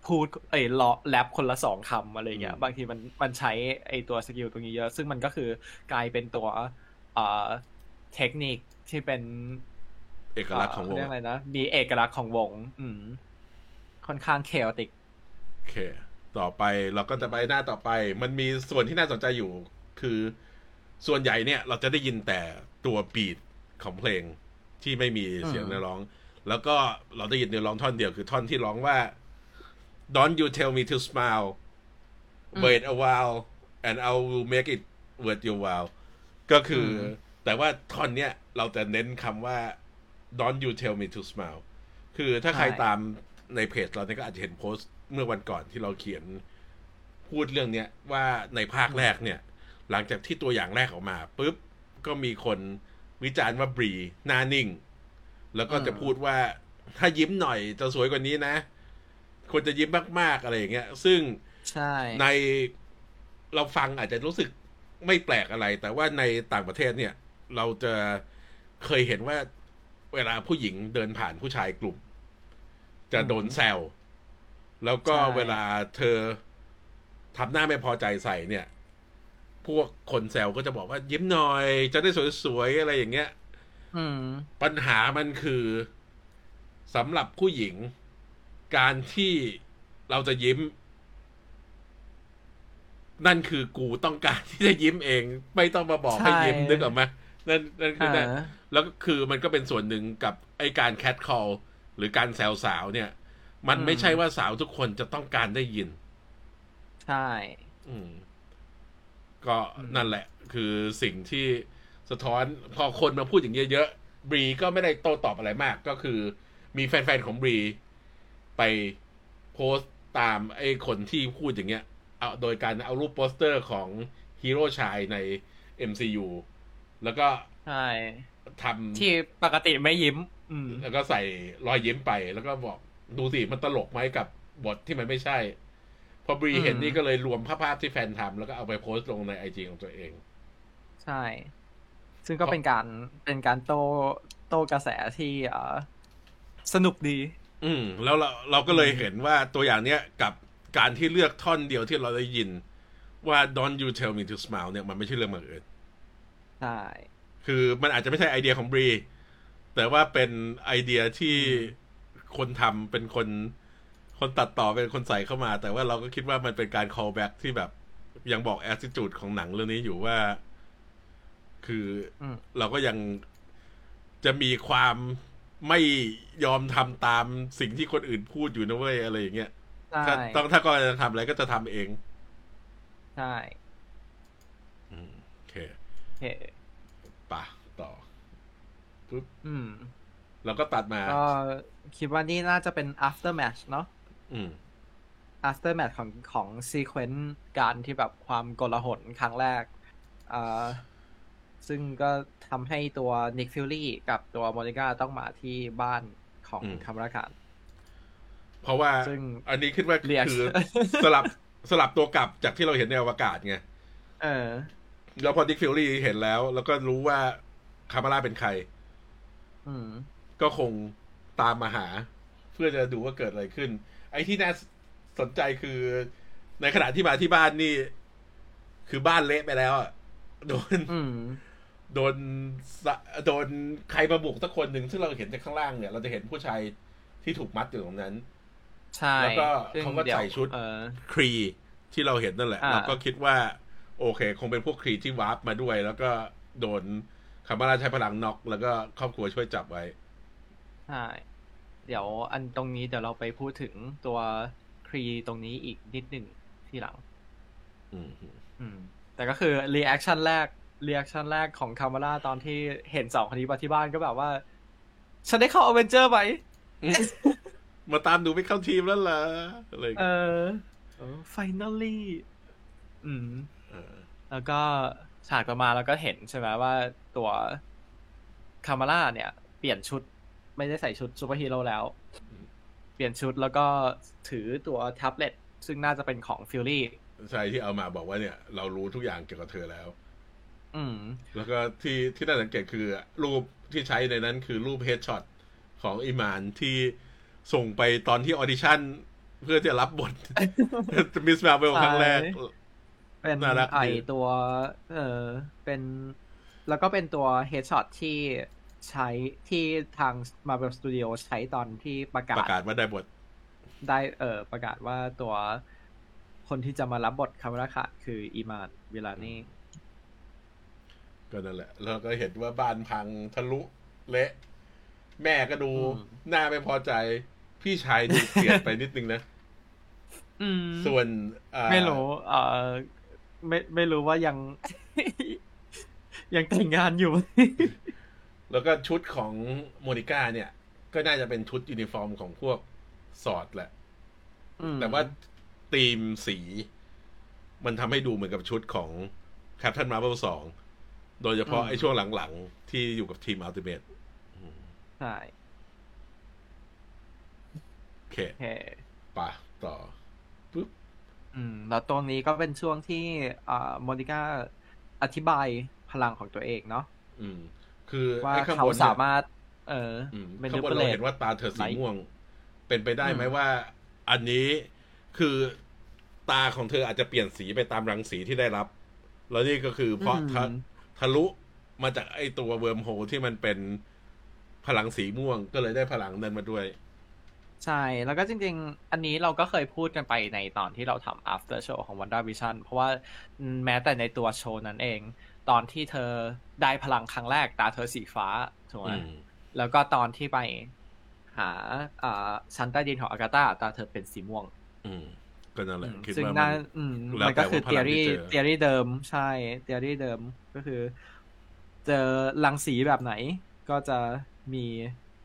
B: พูดไอ้ลอแรปคนละสองคำอะไรเงี้ย บางทีมันมันใช้ไอ้ตัว skill ตรงนี้เยอะ ซึ่งมันก็คือกลายเป็นตัวเอ่อเทคนิคที่เป็น
A: เอกลักษณ์ของวง
B: เรียกอะไรนะมีเอกลักษณ์ของวง อืม ค่อนข้าง chaotic
A: โอเค ต่อไปเราก็จะไปหน้าต่อไป มันมีส่วนที่น่าสนใจอยู่ คือส่วนใหญ่เนี่ย เราจะได้ยินแต่ตัว beat ของเพลงที่ไม่มีเสียงเนื้อร้อง แล้วก็เราได้ยินเนื้อร้องท่อนเดียวคือท่อนที่ร้องว่า Don't you tell me to smile wait a while and I will make it worth your while ก็คืออแต่ว่าท่อนเนี้ยเราจะเน้นคำว่า Don't you tell me to smile คือถ้าใคร
B: ใช่
A: ตาม ในเพจเราเนี่ยก็อาจจะเห็นโพสต์เมื่อวันก่อนที่เราเขียนพูดเรื่องเนี้ยว่าในภาคแรกเนี่ย หลังจากที่ตัวอย่างแรกออกมาปุ๊บก็มีคนวิจารณ์ว่าบรีหน้านิ่ง แล้วก็จะพูดว่าถ้ายิ้มหน่อยจะสวยกว่านี้นะควรจะยิ้มมากๆอะไรอย่างเงี้ย ซึ่ง
B: ใช่
A: ในเราฟังอาจจะรู้สึกไม่แปลกอะไร แต่ว่าในต่างประเทศเนี่ย เราจะเคยเห็นว่าเวลาผู้หญิงเดินผ่านผู้ชายกลุ่ม จะโดนแซวแล้วก็
B: ใช่
A: เวลาเธอทำหน้าไม่พอใจใส่เนี่ย พวกคนแซวก็จะบอกว่า ยิ้มหน่อย จะได้สวยๆอะไรอย่างเงี้ย
B: อืม
A: ปัญหามันคือสำหรับผู้หญิง การที่เราจะยิ้ม นั่นคือกูต้องการที่จะยิ้มเอง ไม่ต้องมาบอกให้
B: ใช่
A: ยิ้มนึกออกไหมนั่นนั่นคือนั่น
B: อ่า
A: แล้วก็คือมันก็เป็นส่วนหนึ่งกับไอการแคทคอล หรือการแซวสาวเนี่ย มันไม่ใช่ว่าสาวทุกคนจะต้องการได้ยิน
B: ใช่
A: อืม ก็นั่นแหละ คือสิ่งที่สะท้อนพอคนมาพูดอย่างเยอะๆบรีก็ไม่ได้โต้ตอบอะไรมาก ก็คือมีแฟนๆของบรีไปโพสต์ตามไอ้คนที่พูดอย่างเงี้ย เอาโดยการเอารูปโปสเตอร์ของฮีโร่ชายใน MCU แล้วก็
B: ใช่
A: ทำ
B: ที่ปกติไม่ยิ้มอืม
A: แล้วก็ใส่รอยยิ้มไปแล้วก็บอกดูสิมันตลกไหมกับบทที่มันไม่ใช่ พอบรี
B: อืม
A: เห็นนี่ก็เลยรวมภาพๆที่แฟนทำแล้วก็เอาไปโพสต์ลงในไอจีของตัวเอง
B: ใช่ ซึ่งก็เป็นการเป็นการโต้โต้กระแสที่เอ่อสนุกดี
A: อืม แล้วเราเราก็เลยเห็นว่าตัวอย่างเนี้ยกับการที่เลือกท่อนเดียวที่เราได้ยิน ว่า don't you tell me to smile เนี่ยมันไม่ใช่เรื่องบังเอิญ
B: ใช่
A: คือมันอาจจะไม่ใช่ไอเดียของบรี แต่ว่าเป็นไอเดียที่คนทำเป็นคน คนตัดต่อเป็นคนใส่เข้ามา แต่ว่าเราก็คิดว่ามันเป็นการ call back ที่แบบยังบอก attitude ของหนังเรื่องนี้อยู่ว่า คืออ
B: ม
A: เราก็ยังจะมีความไม่ยอมทำตามสิ่งที่คนอื่นพูดอยู่นะเว้ยอะไรอย่างเงี้ย
B: ใช่
A: ถ้าต้องถ้าก็จะทำอะไรก็จะทำเอง
B: ใช่
A: อืมโอเค
B: โอเค
A: ปะต่อ ปุ๊บ
B: อืม
A: เราก็ตัดมา
B: ก็คิดว่านี่น่าจะเป็น aftermath เนาะ
A: อืม
B: aftermath ของของ sequence การที่แบบความโกลาหลครั้งแรกอ่าซึ่งก็ทำให้ตัว Nick Fury กับตัวโมนิก้าต้องมาที่บ้านของ
A: อืม
B: คามาล่าคาน
A: เพราะว่า
B: ซึ่ง
A: อันนี้คิดว่า
B: react
A: คือสลับสลับตัวกลับจากที่เราเห็นในอวกาศไง
B: เออ
A: แล้วพอนิคฟิวรี่เห็นแล้ว แล้วก็รู้ว่าคามาล่าเป็นใคร
B: อืม
A: ก็คงตามมาหา เพื่อจะดูว่าเกิดอะไรขึ้น ไอ้ที่น่าสนใจคือในขณะที่มาที่บ้านนี่ คือบ้านเละไปแล้วอะโดน
B: อืม
A: โดนสะโดนใครมาบุกสักคนหนึ่งซึ่งเราเห็นจากข้างล่างเนี่ย เราจะเห็นผู้ชายที่ถูกมัดอยู่ตรงนั้น
B: ใช่
A: แล้วก็
B: ซึ่ง
A: เขาก็
B: ดี๋ยว
A: ใส่ชุด
B: เออ
A: ครีที่เราเห็นนั่นแหละ
B: อ่า
A: เราก็คิดว่า โอเค คงเป็นพวกครีที่วาร์ปมาด้วย แล้วก็โดน คามาราใช้พลังน็อกแล้วก็ครอบครัวช่วยจับไว้
B: ใช่เดี๋ยวอันตรงนี้เดี๋ยวเราไปพูดถึงตัวครีตรงนี้อีกนิดหนึ่งทีหลัง
A: อืม
B: อืม แต่ก็คือ reaction แรก reaction แรกของคามาล่าตอนที่เห็นสองคนนี้มาที่บ้านก็แบบว่า ฉันได้เข้าอเวนเจอร์ไหม
A: มาตามหนูไปเข้าทีมแล้วเหรออะไรอย่าง
B: เอ
A: เงี้ย
B: อ finally อืม
A: เออ
B: แล้วก็ ฉากต่อมาเราก็เห็นใช่ไหมว่าตัวคามาล่าเนี่ย เปลี่ยนชุดไม่ได้ใส่ชุดซูเปอร์ฮีโร่แล้ว เปลี่ยนชุดแล้วก็ถือตัวแท็บเล็ตซึ่งน่าจะเป็นของฟิวรี่
A: ใช่ที่เอามาบอกว่าเนี่ย เรารู้ทุกอย่างเกี่ยวกับเธอแล้ว
B: อืม
A: แล้วก็ที่ที่น่าสังเกตคือ รูปที่ใช้ในนั้นคือรูป headshot ของอิมานที่ส่งไปตอนที่ audition เพื่อจะรับบท Ms. Marvel ครั้งแรก
B: ใช่ เป็น
A: น่ารัก
B: ไอ
A: ดี
B: ตัว เออเป็น แล้วก็เป็นตัว headshot ที่ใช้ที่ทาง Marvel Studio ใช้ตอนที่ประกาศ
A: ประกาศว่าได้บท
B: ได้เออประกาศว่าตัวคนที่จะมารับบทคามาราคาคืออีมานเวลานี่
A: ก็นั่นแหละ แล้วก็เห็นว่าบ้านพังทะลุเละ แม่ก็ดูหน้าไม่พอใจ พี่ชายดูเปลี่ยนไปนิดนึงนะ
B: อืม
A: ส่วนอ่า
B: ไม่รู้เออ ไม่ไม่รู้ว่ายัง ยังแต่งงานอยู่
A: แล้วก็ชุดของโมนิก้าเนี่ย ก็น่าจะเป็นชุดยูนิฟอร์มของพวก S.W.O.R.D.แหละ
B: อืม
A: แต่ว่าธีมสี มันทำให้ดูเหมือนกับชุดของ Captain Marvel 2โดยเฉพาะไอ้ช่วงหลังๆ ที่อยู่กับทีม Ultimates
B: ใช่
A: โอเค
B: โอเค
A: ไป่ะต่อปุ๊บ
B: อืม แล้วตรงนี้ก็เป็นช่วงที่อ่าโมนิก้าอธิบายพลังของตัวเองเนาะ
A: อืม คือ
B: ว่า
A: ไอ้ข้าง
B: เขา
A: บนเนี่ย
B: สามารถ เออ
A: อืม
B: เป็น
A: ข้างบน
B: เป
A: เรา
B: ล
A: เห็นว่าตาเธอสี
B: ไลท์
A: ม่วง เป็นไปได้ไหม
B: อืม
A: ว่า อันนี้คือตาของเธออาจจะเปลี่ยนสีไปตามรังสีที่ได้รับ แล้วนี่ก็คือเพราะทะทะลุมาจากไอ้ตัวเวิร์มโฮที่มันเป็นพลังสีม่วงก็เลยได้พลังนั้นมาด้วย
B: ใช่ แล้วก็จริง ๆ อันนี้เราก็เคยพูดกันไปในตอนที่เราทำ after show ของ WandaVision เพราะว่าแม้แต่ในตัวโชว์นั้นเอง ตอนที่เธอได้พลังครั้งแรกตาเธอสีฟ้าถูกไหม
A: อืม
B: แล้วก็ตอนที่ไปหาอ่าชั้นใต้ดินของอากาตาตาเธอเป็นสีม่วง
A: อืมก็นั่นแหละคิด
B: ซึ่ง
A: ว่า
B: น่า
A: มัน
B: อืม
A: แล้ว
B: มันก็คือ
A: แต่ว่าพลั
B: เทีย
A: งที่
B: รี่
A: เจอ
B: เทียรี่เดิม ใช่เทียรี่เดิมก็คือ เจอรังสีแบบไหน ก็จะมี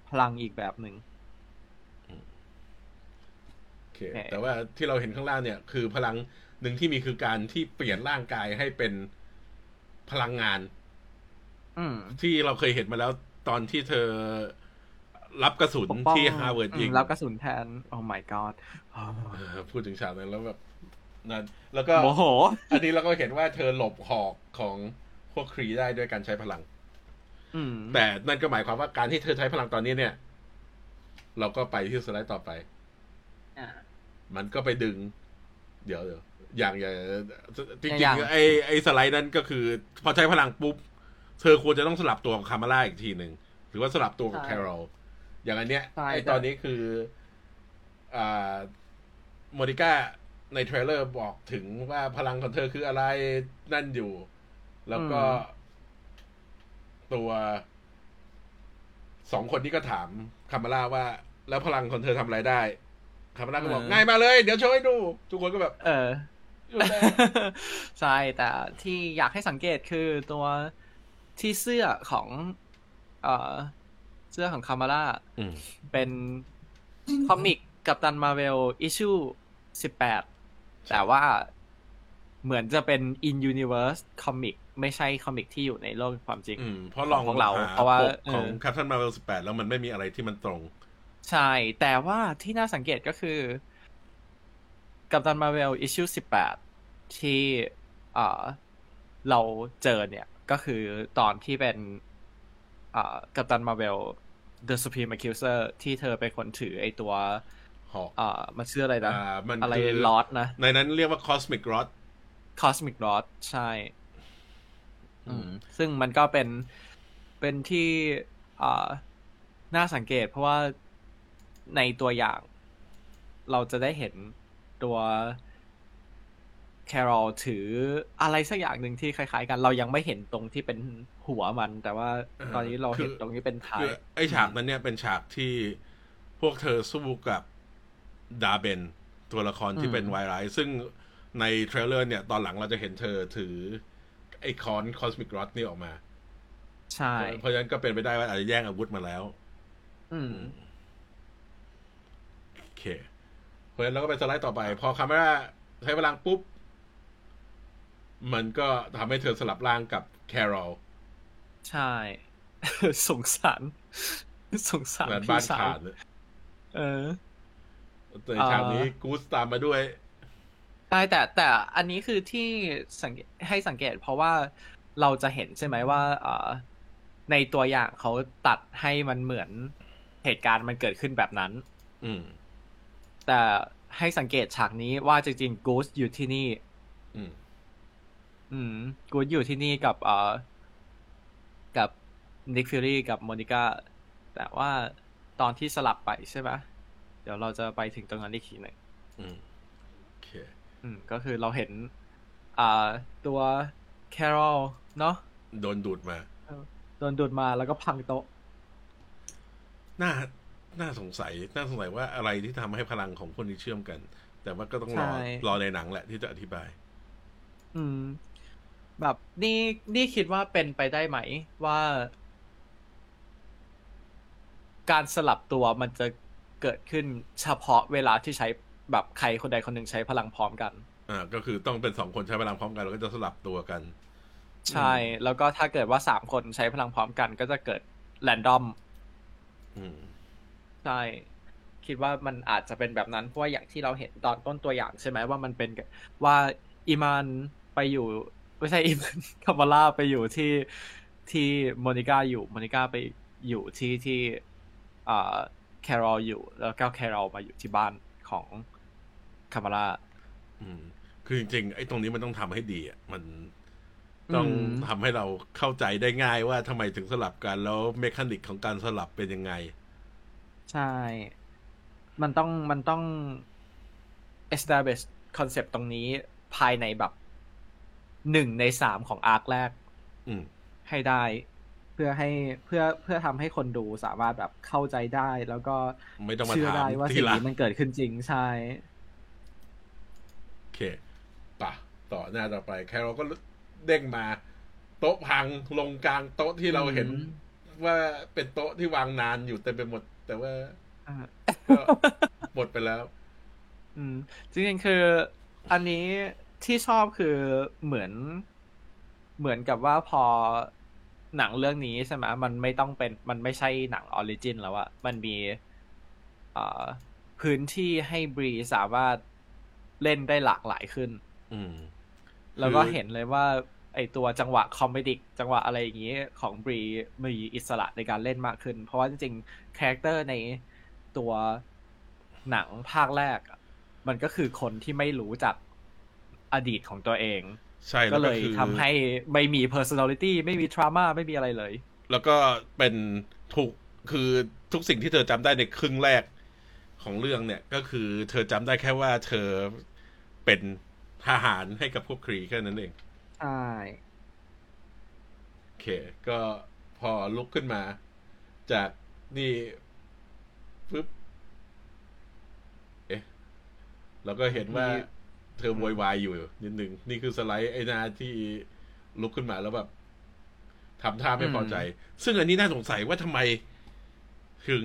B: พลังอีกแบบหนึ่ง
A: โอเค
B: โอเค
A: แต่ว่าที่เราเห็นข้างล่างเนี่ย คือพลังหนึ่งที่มีคือการที่เปลี่ยนร่างกายให้เป็นพลังงาน
B: อืม
A: ที่เราเคยเห็นมาแล้วตอนที่เธอรับกระสุน
B: ปกป้อง
A: ที่เฮย์เวิร์ด
B: อืม
A: ยิง
B: รับกระสุนแทน oh my god
A: เออพูดถึงฉากนั้นแล้วแบบนั่นแล้วก็
B: โมโห
A: อันนี้เราก็เห็นว่าเธอหลบหอกของพวกครีได้ด้วยการใช้พลัง
B: อืม
A: แต่นั่นก็หมายความว่าการที่เธอใช้พลังตอนนี้เนี่ย เราก็ไปที่สไลด์ต่อไป
B: อ่า
A: มันก็ไปดึง เดี๋ยวเดี๋ยวอย่างอย่างจริง
B: อย่าง
A: ๆไอ้ไอ้สไลด์นั้นก็คือ พอใช้พลังปุ๊บ เธอควรจะต้องสลับตัวกับคามาร่าอีกทีหนึ่งหรือว่าสลับตัวกับ
B: ใช่
A: แคโรลอย่างอันเนี้ย
B: ใช่
A: ไอ้
B: แต่
A: ตอนนี้คืออ่าโมนิก้าในเทรลเลอร์บอกถึงว่าพลังของเธอคืออะไรนั่นอยู่ แล้วก็ตัวสองคนนี้ก็ถามคามาร่าว่า แล้วพลังของเธอทำอะไรได้ คามาร่าก็บอก
B: เออ
A: ง่ายมาเลย เดี๋ยวโชว์ให้ดู ทุกคนก็แบบ
B: เออ
A: อยู่ได้
B: ใช่แต่ที่อยากให้สังเกตคือตัวที่เสื้อของ เอ่อเสื้อของคามาร่า
A: อืม
B: เป็น comic Captain Marvel issue สิบแปดแต่ว่าเหมือนจะเป็น in universe comic ไม่ใช่ comic ที่อยู่ในโลกความจริง
A: อืมเพราะลอง
B: ของเรา
A: ห
B: เพราะว่า
A: ปกของ
B: เออ
A: Captain Marvel 18แล้วมันไม่มีอะไรที่มันตรง
B: ใช่ แต่ว่าที่น่าสังเกตก็คือ Captain Marvel issue สิบแปดที่เอ่อเราเจอเนี่ย ก็คือตอนที่เป็นเอ่อกับตันมาเวล The Supreme Accuser ที่เธอเป็นคนถือไอตัว
A: หอก
B: เอ่อมันชื่ออะไรนะ
A: อ่ามัน
B: อะไร
A: คือ
B: ลอดนะ
A: ในนั้นเรียกว่า Cosmic Rod
B: Cosmic Rod ใช่อืมซึ่งมันก็เป็นเป็นที่อ่าน่าสังเกตเพราะว่า ในตัวอย่าง เราจะได้เห็นตัวแครอลถืออะไรสักอย่างหนึ่งที่คล้ายๆ กัน เรายังไม่เห็นตรงที่เป็นหัวมัน แต่ว่า
A: เออ
B: ตอนนี้เราเห็น
A: คือ
B: ตรงนี้เป็นท้า
A: คื
B: ย
A: อไอ้ฉากนั้นเนี่ยเป็นฉากที่พวกเธอสู้กับดาร์เบน ตัวละครที่
B: อืม
A: เป็นไวรัสซึ่งใน trailer เนี่ยตอนหลังเราจะเห็นเธอถือ ไอ้คอน Cosmic Rod นี่ออกมา
B: ใช่
A: เพราะฉะนั้นก็เป็นไปได้ว่าอาจจะแย่งอาวุธมาแล้ว
B: อืม
A: โอ เคเพราะฉะนั้นเราก็ไปสไลด์ต่อไป พอคาเมราใช้พลังปุ๊บ มันก็ทำให้เธอสลับร่างกับแคโรล
B: ใช่ สงสารสงสาร
A: เหมือน
B: พี่
A: บ้าน
B: สา
A: ขาวดเลย
B: เออ
A: ในฉากนี้กูสตามมาด้วย
B: ใช่แต่แต่อันนี้คือที่สังเกตให้สังเกต เพราะว่าเราจะเห็นใช่ไหมว่าเอ่อในตัวอย่างเขาตัดให้มันเหมือนเหตุการณ์มันเกิดขึ้นแบบนั้น
A: อืม
B: แต่ให้สังเกตฉากนี้ว่าจริงๆกูสอยู่ที่นี่
A: อืม
B: อืมกูสอยู่ที่นี่กับเอ่อกับนิคฟิวรี่กับโมนิก้าแต่ว่าตอนที่สลับไปใช่ไหมเดี๋ยวเราจะไปถึงตรงนั้นอีกทีหนึ่ง
A: อืมโอเค
B: อืม ก็คือเราเห็น อ่า ตัวแคโรลเนาะ
A: โดนดูดมา
B: โดนดูดมาแล้วก็พังโต๊ะ
A: น่า น่าสงสัย น่าสงสัยว่าอะไรที่ทำให้พลังของคนนี้เชื่อมกัน แต่ว่าก็ต้องรอ
B: ใช่
A: รอในหนังแหละที่จะอธิบาย
B: อืม แบบนี่นี่คิดว่าเป็นไปได้ไหม ว่า การสลับตัวมันจะเกิดขึ้นเฉพาะเวลาที่ใช้แบบใครคนใดคนหนึ่งใช้พลังพร้อมกัน
A: อ่า ก็คือต้องเป็นสองคนใช้พลังพร้อมกันแล้วก็จะสลับตัวกัน
B: ใช่ แล้วก็ถ้าเกิดว่าสามคนใช้พลังพร้อมกัน ก็จะเกิด random อืม ใช่คิดว่ามันอาจจะเป็นแบบนั้นเพราะว่าอย่างที่เราเห็นตอนต้นตัวอย่างใช่ไหมว่ามันเป็นว่าอิมานไปอยู่ไม่ใช่อิมานคามาล่าไปอยู่ที่ที่โมนิก้าอยู่โมนิก้าไปอยู่ที่ที่อ่าแครอลอยู่ แล้วก็แครอลมาอยู่ที่บ้านของคาบาร่า
A: อืม คือจริงๆไอ้ตรงนี้มันต้องทำให้ดีอะมันต้อง
B: อืม
A: ทำให้เราเข้าใจได้ง่ายว่าทำไมถึงสลับกันแล้วเมคานิกของการสลับเป็นยังไง
B: ใช่ มันต้องมันต้อง establish concept ตรงนี้ภายในแบบหนึ่งในสามของอาร์คแรก
A: อืม
B: ให้ได้เพื่อให้เพื่อเพื่อทำให้คนดูสามารถแบบเข้าใจได้ แล้วก็
A: ไม่ต้องมา
B: เชื่อ
A: ถาม
B: ได้ว่า
A: ที
B: สิ่ง
A: หลัง
B: นี้มันเกิดขึ้นจริงใช่
A: โอเคป่ะต่อหน้าต่อไป แคโรก็เด้งมา โต๊ะพังลงกลางโต๊ะที่เราเห็น
B: อืม
A: ว่าเป็นโต๊ะที่วางนานอยู่เต็มไปหมด แต่ว่า
B: อ่า
A: ก็หมดไปแล้ว
B: อืม จริงๆคืออันนี้ที่ชอบคือเหมือน เหมือนกับว่าพอหนังเรื่องนี้ใช่ไหมมันไม่ต้องเป็น มันไม่ใช่หนัง origin แล้วอะมันมีเอ่อพื้นที่ให้บรีสามารถเล่นได้หลากหลายขึ้น
A: อืม
B: แล้วก็
A: คือ
B: เห็นเลยว่า ไอ้ตัวจังหวะ comedic จังหวะอะไรอย่างนี้ของบรีมีอิสระในการเล่นมากขึ้น เพราะว่าจริงๆ character ในตัวหนังภาคแรกอะมันก็คือคนที่ไม่รู้จักอดีตของตัวเอง
A: ใช่
B: ก็
A: แล้ว
B: เล
A: ก็
B: ย
A: คือ
B: ทำให้ไม่มี personality ไม่มี trauma ไม่มีอะไรเลย
A: แล้วก็เป็นถูกคือทุกสิ่งที่เธอจำได้ในครึ่งแรกของเรื่องเนี่ย ก็คือเธอจำได้แค่ว่าเธอเป็นทหารให้กับพวกครีแค่นั้นเอง
B: ใช่
A: โอเค ก็พอลุกขึ้นมา จากนี่ปึ๊บ เอ๊ะเราก็เห็นว่าเธอโวยวายอยู่นิดนึง นี่คือสไลด์ไอ้หนาที่ลุกขึ้นมาแล้วแบบทำท่าไม่พอใจ ซึ่งอันนี้น่าสงสัยว่าทำไมถึง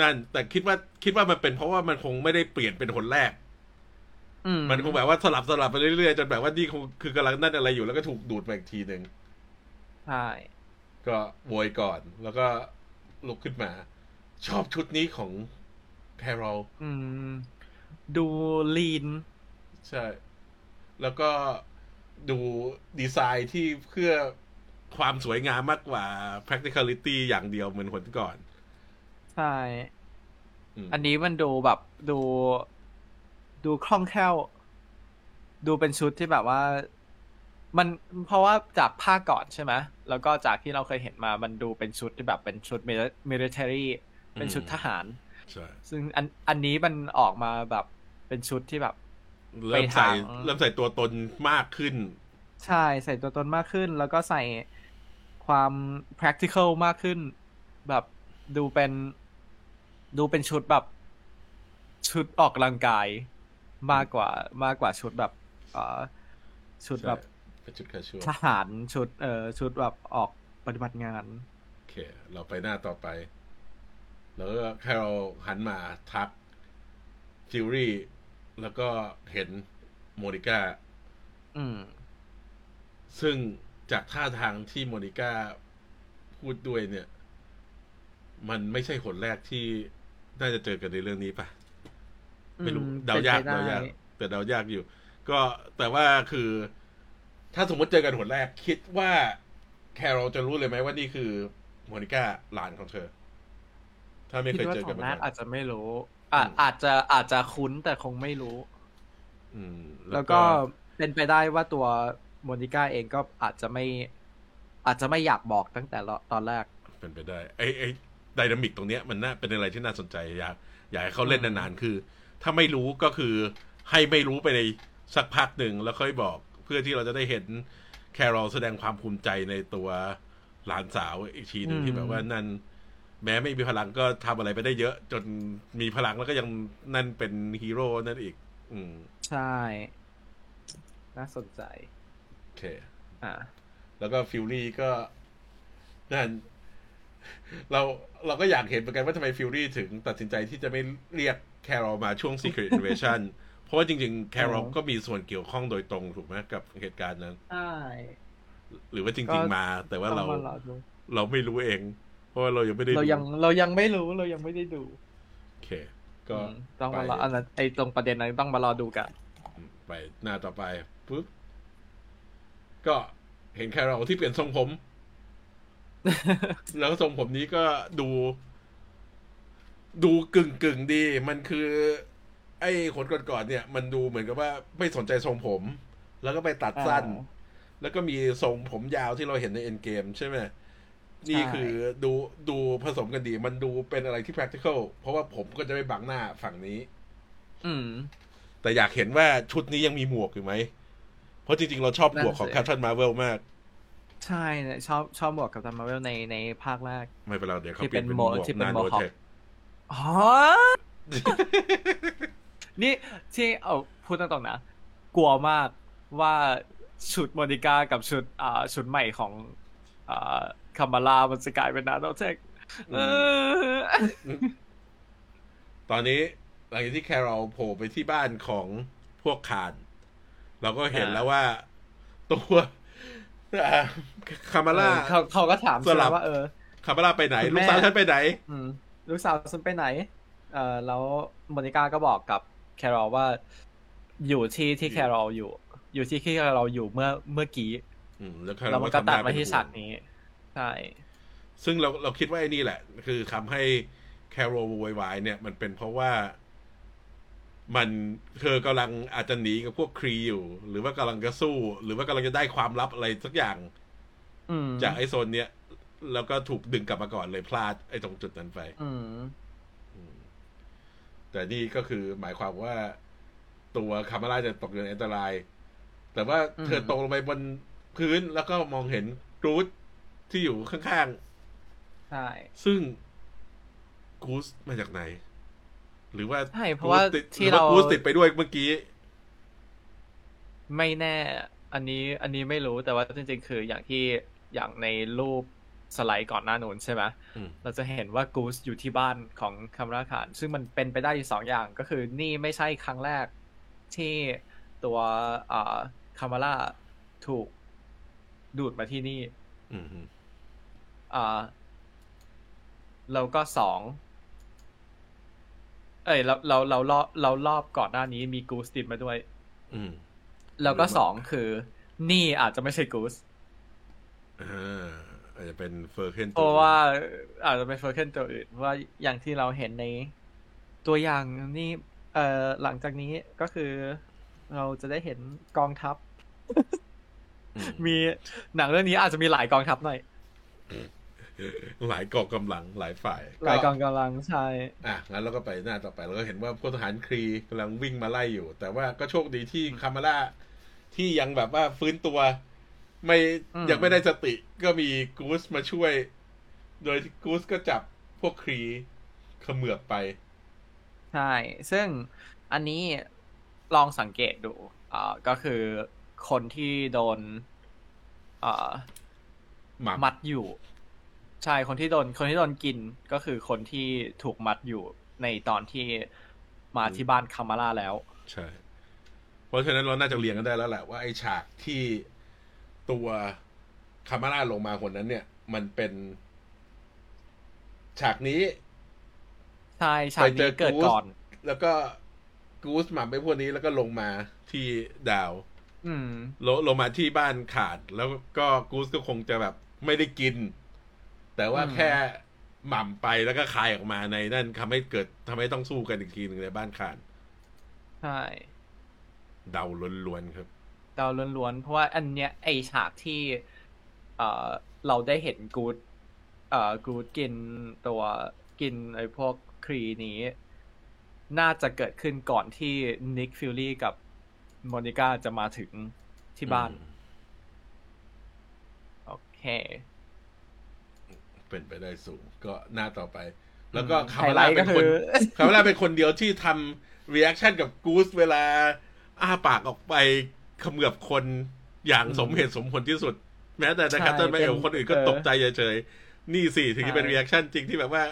A: นั่น แต่คิดว่าคิดว่ามันเป็นเพราะว่ามันคงไม่ได้เปลี่ยนเป็นคนแรก
B: อื
A: มันคงแบบว่าสลับสลับไปเรื่อยๆจนแบบว่านี่คงคือกำลังนั่นอะไรอยู่แล้วก็ถูกดูดมาอีกทีหนึ่ง
B: ใช่
A: ก็โวยก่อนแล้วก็ลุกขึ้นมา ชอบชุดนี้ของแคโรล
B: อืมดูลีน
A: ใช่ แล้วก็ดูดีไซน์ที่เพื่อความสวยงามมากกว่า practicality อย่างเดียวเหมือนคนก่อน
B: ใช่
A: อืม
B: อันนี้มันดูแบบดู ดูคล่องแคล่ว ดูเป็นชุดที่แบบว่า มันเพราะว่าจากภาคก่อนใช่ไหมแล้วก็จากที่เราเคยเห็นมามันดูเป็นชุดที่แบบเป็นชุด military เป็นชุดทหาร
A: ใช่
B: ซึ่งอันอันนี้มันออกมาแบบเป็นชุดที่แบบ
A: เริ่มใส่
B: ไปทาง
A: เริ่มใส่ตัวตนมากขึ้น
B: ใช่ใส่ตัวตนมากขึ้น แล้วก็ใส่ความ practical มากขึ้น แบบดูเป็น ดูเป็นชุดแบบ ชุดออกกำลังกาย มากกว่ามากกว่าชุดแบบเอ่อชุดแบบ
A: ใช่เป็นชุด casual
B: ทหารชุดเอ่อชุดแบบออกปฏิบัติงาน
A: โอเค เราไปหน้าต่อไป แล้วก็แครอลหันมาทักฟิวรี่ แล้วก็เห็นโมนิก้า
B: อืม
A: ซึ่งจากท่าทางที่โมนิก้าพูดด้วยเนี่ย มันไม่ใช่ครั้งแรกที่น่าจะเจอกันในเรื่องนี้ปะ ไม่รู้
B: อืม
A: เดายาก
B: เป็นไปได้
A: เดายากแต่เดายากอยู่ ก็แต่ว่าคือ ถ้าสมมติเจอกันคนแรก คิดว่าแคโรลจะรู้เลยไหมว่านี่คือโมนิก้าหลานของเธอ ถ้าไม่เค
B: คิด
A: ย
B: ว่า
A: เจอ
B: ข
A: กั
B: อนง
A: มา
B: นั
A: ก่
B: ด
A: อน
B: อาจจะไม่รู้อะ
A: อืม
B: อาจจะอาจจะคุ้นแต่คงไม่รู้
A: อืม
B: แล้วก็เป็นไปได้ว่าตัวโมนิก้าเองก็อาจจะไม่ อาจจะไม่อยากบอกตั้งแต่ตอนแรก
A: เป็นไปได้ไอ้ไอ้dynamic ตรงเนี้ยมันน่าเป็นอะไรที่น่าสนใจอยากอยากให้เขาเล่นนานๆคือ ถ้าไม่รู้ก็คือให้ไม่รู้ไปในสักพักหนึ่งแล้วค่อยบอก เพื่อที่เราจะได้เห็นแครอลแสดงความภูมิใจในตัวหลานสาวอีกทีหนึ่ง
B: อืม
A: ที่แบบว่านั่นแม้ไม่มีพลังก็ทำอะไรไปได้เยอะ จนมีพลังแล้วก็ยังนั่นเป็นฮีโร่นั่นอีก อืม
B: ใช่ น่าสนใจ
A: โอเค
B: อ่า
A: แล้วก็ฟิวรี่ก็นั่นเราเราก็อยากเห็นเหมือนกันว่าทำไมฟิวรี่ถึงตัดสินใจที่จะไม่เรียก แครอลมาช่วง Secret Invasion เพราะว่าจริง ๆ แครอล
B: อ๋อ
A: ก็มีส่วนเกี่ยวข้องโดยตรงถูกไหมกับเหตุการณ์นั้น
B: ใช่
A: หรือว่า
B: ก็จ
A: ริง ๆ มา แต่ว่าเรา
B: ต้องมารอดู
A: เราไม่รู้เอง เพราะว่าเรายังไม่ได้
B: เรา
A: ดู
B: ยังเรายังไม่รู้เรายังไม่ได้ดู
A: โอเค ก็
B: อืมต้องมารอ
A: ไป
B: อันนั้นไอ้ตรงประเด็นนั้นต้องมารอดูกัน
A: ไปหน้าต่อไปปุ๊บก็เห็นแครอลที่เปลี่ยนทรงผม แล้วทรงผมนี้ก็ดู ดูกึ่งกึ่งๆดี มันคือ ไอ้คนก่อนๆเนี่ย มันดูเหมือนกับว่าไม่สนใจทรงผม แล้วก็ไปตัดสั้น
B: อ่า
A: แล้วก็มีทรงผมยาวที่เราเห็นในเอ็นเกมใช่ไหมนี่
B: ใช่
A: คือดูดูผสมกันดี มันดูเป็นอะไรที่ practical เพราะว่าผมก็จะไม่บังหน้าฝั่งนี้
B: อืม
A: แต่อยากเห็นว่าชุดนี้ยังมีหมวกอยู่ไหม เพราะจริงๆ เราชอบหมวกของ
B: นั่
A: แค
B: น
A: ป
B: สิ
A: ตันมาเวลมาก
B: ใช่เนี่ยชอบชอบหมวกกับตันมาเวลในในภาคแรก
A: ไม่เป็นไรเดี๋ยวเขา
B: ที่
A: เปลี่ยน
B: เป็
A: เป็น
B: น
A: หมวก
B: โมที่เป็น
A: นา
B: โม
A: โน
B: ฮ อค
A: เทค
B: อ๋อ นี่ที่เอาพูดตรงๆนะ กลัวมากว่าชุดโมนิก้ากับชุดอ่าชุดใหม่ของอ่าคามาลามันจะกลายเป็นนาโนเทคเออ
A: ตอนนี้หลังจากที่แครอลโผล่ไปที่บ้านของพวกคานเราก็เห็น
B: อ่า
A: แล้วว่า ตัวอ่าคามาล่า
B: เออเขาเขาก็ถาม
A: ส
B: ใช่
A: ลั
B: ไหม
A: บ
B: ว่าเออ
A: คามาล่าไปไหน
B: คุณ
A: ลู
B: แม่
A: กสาวฉันไปไหน
B: อืม ลูกสาวฉันไปไหน เอ่อแล้วโมนิก้าก็บอกกับแครอลว่า อยู่ที่ที่แครอลอยู่ อยู่ที่ที่แครอลอยู่เมื่อเมื่อกี้
A: อืมแล้ว
B: แล้วมันก็
A: ทำห
B: ตัด
A: น้
B: มา
A: เป็น
B: ที่
A: ห่วง
B: ฉากนี้ ใช่
A: ซึ่งเราเราคิดว่าไอ้นี่แหละ คือทำให้แคโรลโวยวายเนี่ย มันเป็นเพราะว่ามันเธอกำลังอาจจะหนีกับพวกครีอยู่ หรือว่ากำลังจะสู้ หรือว่ากำลังจะได้ความลับอะไรสักอย่าง
B: อืม
A: จากไอ้โซนเนี้ย แล้วก็ถูกดึงกลับมาก่อนเลยพลาดไอ้ตรงจุดนั้นไป
B: อืม
A: แต่นี่ก็คือหมายความว่าตัวคามาร่าจะตกอยู่ในอันตราย แต่ว่า
B: อืม
A: เธอตกลงไปบนพื้นแล้วก็มองเห็นกรูดที่อยู่ข้าง
B: ใช่
A: ๆซึ่งกูสมาจากไหน หรือว่า
B: ใช่เพราะว่า
A: กูสติด
B: ที่
A: หรือว่า
B: เรา
A: กูสติดไปด้วยเมื่อกี้
B: ไม่แน่ อันนี้ อันนี้ไม่รู้แต่ว่าจริงๆ คืออย่างที่อย่างในรูป สไลด์ก่อนหน้านู้นใช่ไหม
A: อืม
B: เราจะเห็นว่ากูสอยู่ที่บ้านของคาราคาน ซึ่งมันเป็นไปได้อยู่สองอย่างก็คือนี่ไม่ใช่ครั้งแรกที่ตัวคามาร่าถูกดูดมาที่นี่
A: อืมอืม
B: อ่าแล้วก็สอง เอ้ยเราเราเรารอบเรารอบก่อนหน้านี้มีกูสติดมาด้วย
A: อืม
B: แล้วก็สองคือ นี่อาจจะไม่ใช่กูส
A: อ่า อาจจะเป็นเฟอร์เคน
B: เพราะว่าอาจจะเป็นเฟอร์เคนตัวอื่นเพราะว่าอย่างที่เราเห็นในตัวอย่างนี่เอ่อหลังจากนี้ก็คือเราจะได้เห็นกองทัพ
A: อืม
B: มีหนังเรื่องนี้อาจจะมีหลายกองทัพหน่อย
A: หลายกองกำลังหลายฝ่าย
B: หลายกองกำลังใช่
A: อะงั้นเราก็ไปหน้าต่อไปเราก็เห็นว่าพลทหารครีกำลังวิ่งมาไล่อยู่ แต่ว่าก็โชคดีที่คามาร่าที่ยังแบบว่าฟื้นตัว ไม่
B: อืม
A: ยังไม่ได้สติก็มีกูสมาช่วย โดยที่กูสก็จับพวกครีเขมือบไป
B: ใช่ ซึ่งอันนี้ลองสังเกตดูอ่าก็คือคนที่โดนอ่า
A: หมับ
B: มัดอยู่ ใช่คนที่โดน คนที่โดนกินก็คือคนที่ถูกมัดอยู่ในตอนที่มาที่บ้านคามาร่าแล้ว
A: ใช่ เพราะฉะนั้นเราน่าจะเรียงกันได้แล้วแหละว่าไอ้ฉากที่ ตัวคามาร่าลงมาคนนั้น เนี่ย มันเป็นฉากนี้
B: ใช่ฉาก
A: ไปเจ
B: นี้
A: อ
B: เกิด
A: กู๊ด
B: ก่อน
A: แล้วก็กูสหมับไปพวกนี้แล้วก็ลงมาที่ดาว
B: อืม
A: ลงลงมาที่บ้านขาด แล้วก็กูสก็คงจะแบบไม่ได้กิน แต่ว่า
B: อืม
A: แค่หม่ำไปแล้วก็คายออกมาในนั่นทำให้เกิดทำให้ต้องสู้กันอีกทีหนึ่งในบ้านขาด
B: ใช่
A: เดาล้วนๆครับ เดา
B: ล้วนๆ เพราะว่าอันเนี้ยไอ้ฉากที่เอ่อเราได้เห็นกูสเอ่อกูสกินตัวกินไอ้พวกครีนี้ น่าจะเกิดขึ้นก่อนที่นิกฟิวรี่กับโมนิก้าจะมาถึงที่บ้าน โอเค
A: เป็นไปได้สูง ก็หน้าต่อไป แล้วก็
B: อืม
A: คาร์ลา
B: ไฮไลท์
A: เป็นคน
B: ก็คือ
A: คาร์ลาเป็นคนเดียวที่ทำรีแอคชั่นกับกูสเวลา อ้าปากออกไปเขมือบคนอย่างสมเหตุสมผลที่สุด แม้แต่ใน
B: ใช่
A: คัตเตอร์ไม่เอล
B: เป็น
A: คนอื่นก็
B: เออ
A: ตกใจเฉยๆนี่สิถึงจะเป็น
B: ใช่
A: รีแอคชั่นจริงที่แบบว่า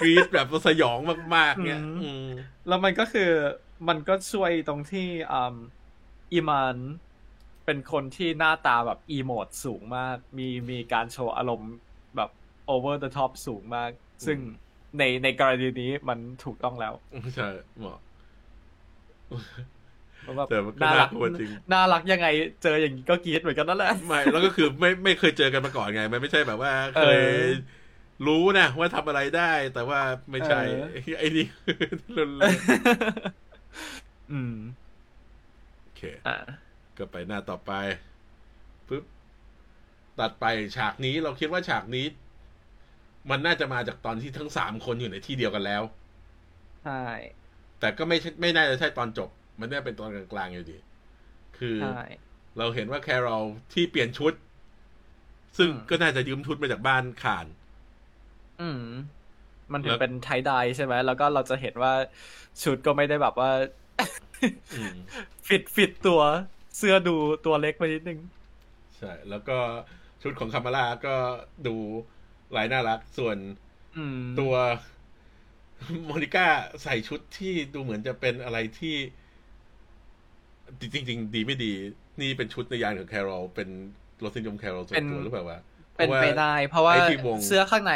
A: กรี๊ดแบบสยองมากๆ เนี่ย
B: อืม
A: อืม
B: แล้วมันก็คือมันก็ช่วยตรงที่อืมอีมานเป็นคนที่หน้าตาแบบอีโมดสูงมาก มีมีการโชว์อารมณ์แบบ over the top สูงมาก ซึ่งในในกรณีนี้มันถูกต้องแล้ว
A: ใช่เหมาะ
B: เพราะว่า
A: แต่มันก็
B: น่ารัก
A: น่ากลัวจริง
B: น่ารักยังไง เจออย่างนี้ก็กรี๊ดเหมือนกันนั่นแหละ
A: ไม่แล้วก็คือไม่ไม่เคยเจอกันมาก่อนไง มันไม่ใช่แบบว่าเคย
B: เออ
A: รู้นะว่าทำอะไรได้ แต่ว่าไม่ใช่
B: เออ
A: ไอ้นี่รุนแรง
B: อืม
A: โอเค
B: อ่า
A: ก็ไปหน้าต่อไปปึ๊บตัดไปฉากนี้เราคิดว่าฉากนี้ มันน่าจะมาจากตอนที่ทั้งสามคนอยู่ในที่เดียวกันแล้ว
B: ใช่
A: แต่ก็ไม่ใช่ไม่น่าจะใช่ตอนจบ มันน่าเป็นตอนกลางๆอยู่ดี คือ
B: ใช่
A: เราเห็นว่าแครอลที่เปลี่ยนชุด ซึ่ง
B: อืม
A: ก็น่าจะยืมชุดมาจากบ้านขาน
B: อืม มันถึ
A: แล้
B: ง
A: ว
B: เป็นไทดายใช่ไหม แล้วก็เราจะเห็นว่าชุดก็ไม่ได้แบบว่า
A: อืม
B: ฟิตฟิตตัวเสื้อดูตัวเล็กไปนิดนึง
A: ใช่ แล้วก็ชุดของคามาร่าก็ดูลายน่ารัก ส่วน
B: อืม
A: ตัวโมนิก้าใส่ชุดที่ดูเหมือนจะเป็นอะไรที่ จริงๆดีไม่ดี นี่เป็นชุดในยานของแครอลเป็นรสนิยมแครอลส่วนตัวหรือเปล่าวะ
B: เป็นไป
A: พราะว่า
B: ได้ เพราะว่า
A: ไอ้ที่วง
B: เสื้อข้างใน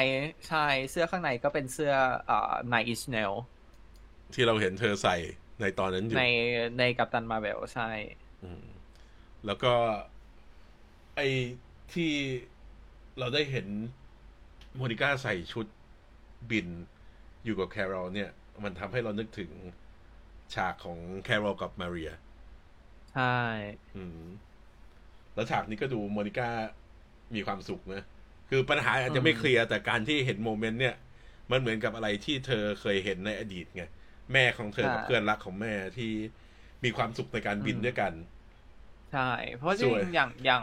B: ใช่เสื้อข้างในก็เป็นเสื้ออ่าไนอิชเนล
A: ที่เราเห็นเธอใส่ในตอนนั้นอยู่
B: ในในกัปตันมาเวลใช่
A: อืมแล้วก็ไอ้ที่เราได้เห็นโมนิก้าใส่ชุดบินอยู่กับแครอลเนี่ย มันทำให้เรานึกถึงฉากของแครอลกับมาเรีย
B: ใช่
A: อืม แล้วฉากนี้ก็ดูโมนิก้ามีความสุขนะ คือปัญหาอาจจะไม่เคลียร์แต่การที่เห็นโมเมนต์เนี่ย มันเหมือนกับอะไรที่เธอเคยเห็นในอดีตไง แม่ของเธอกับเพื่อนรักของแม่ที่มีความสุขในการบินด้วยกัน
B: ใช่ เพราะจ
A: ส
B: ริ
A: วย
B: งๆอย่างอย่าง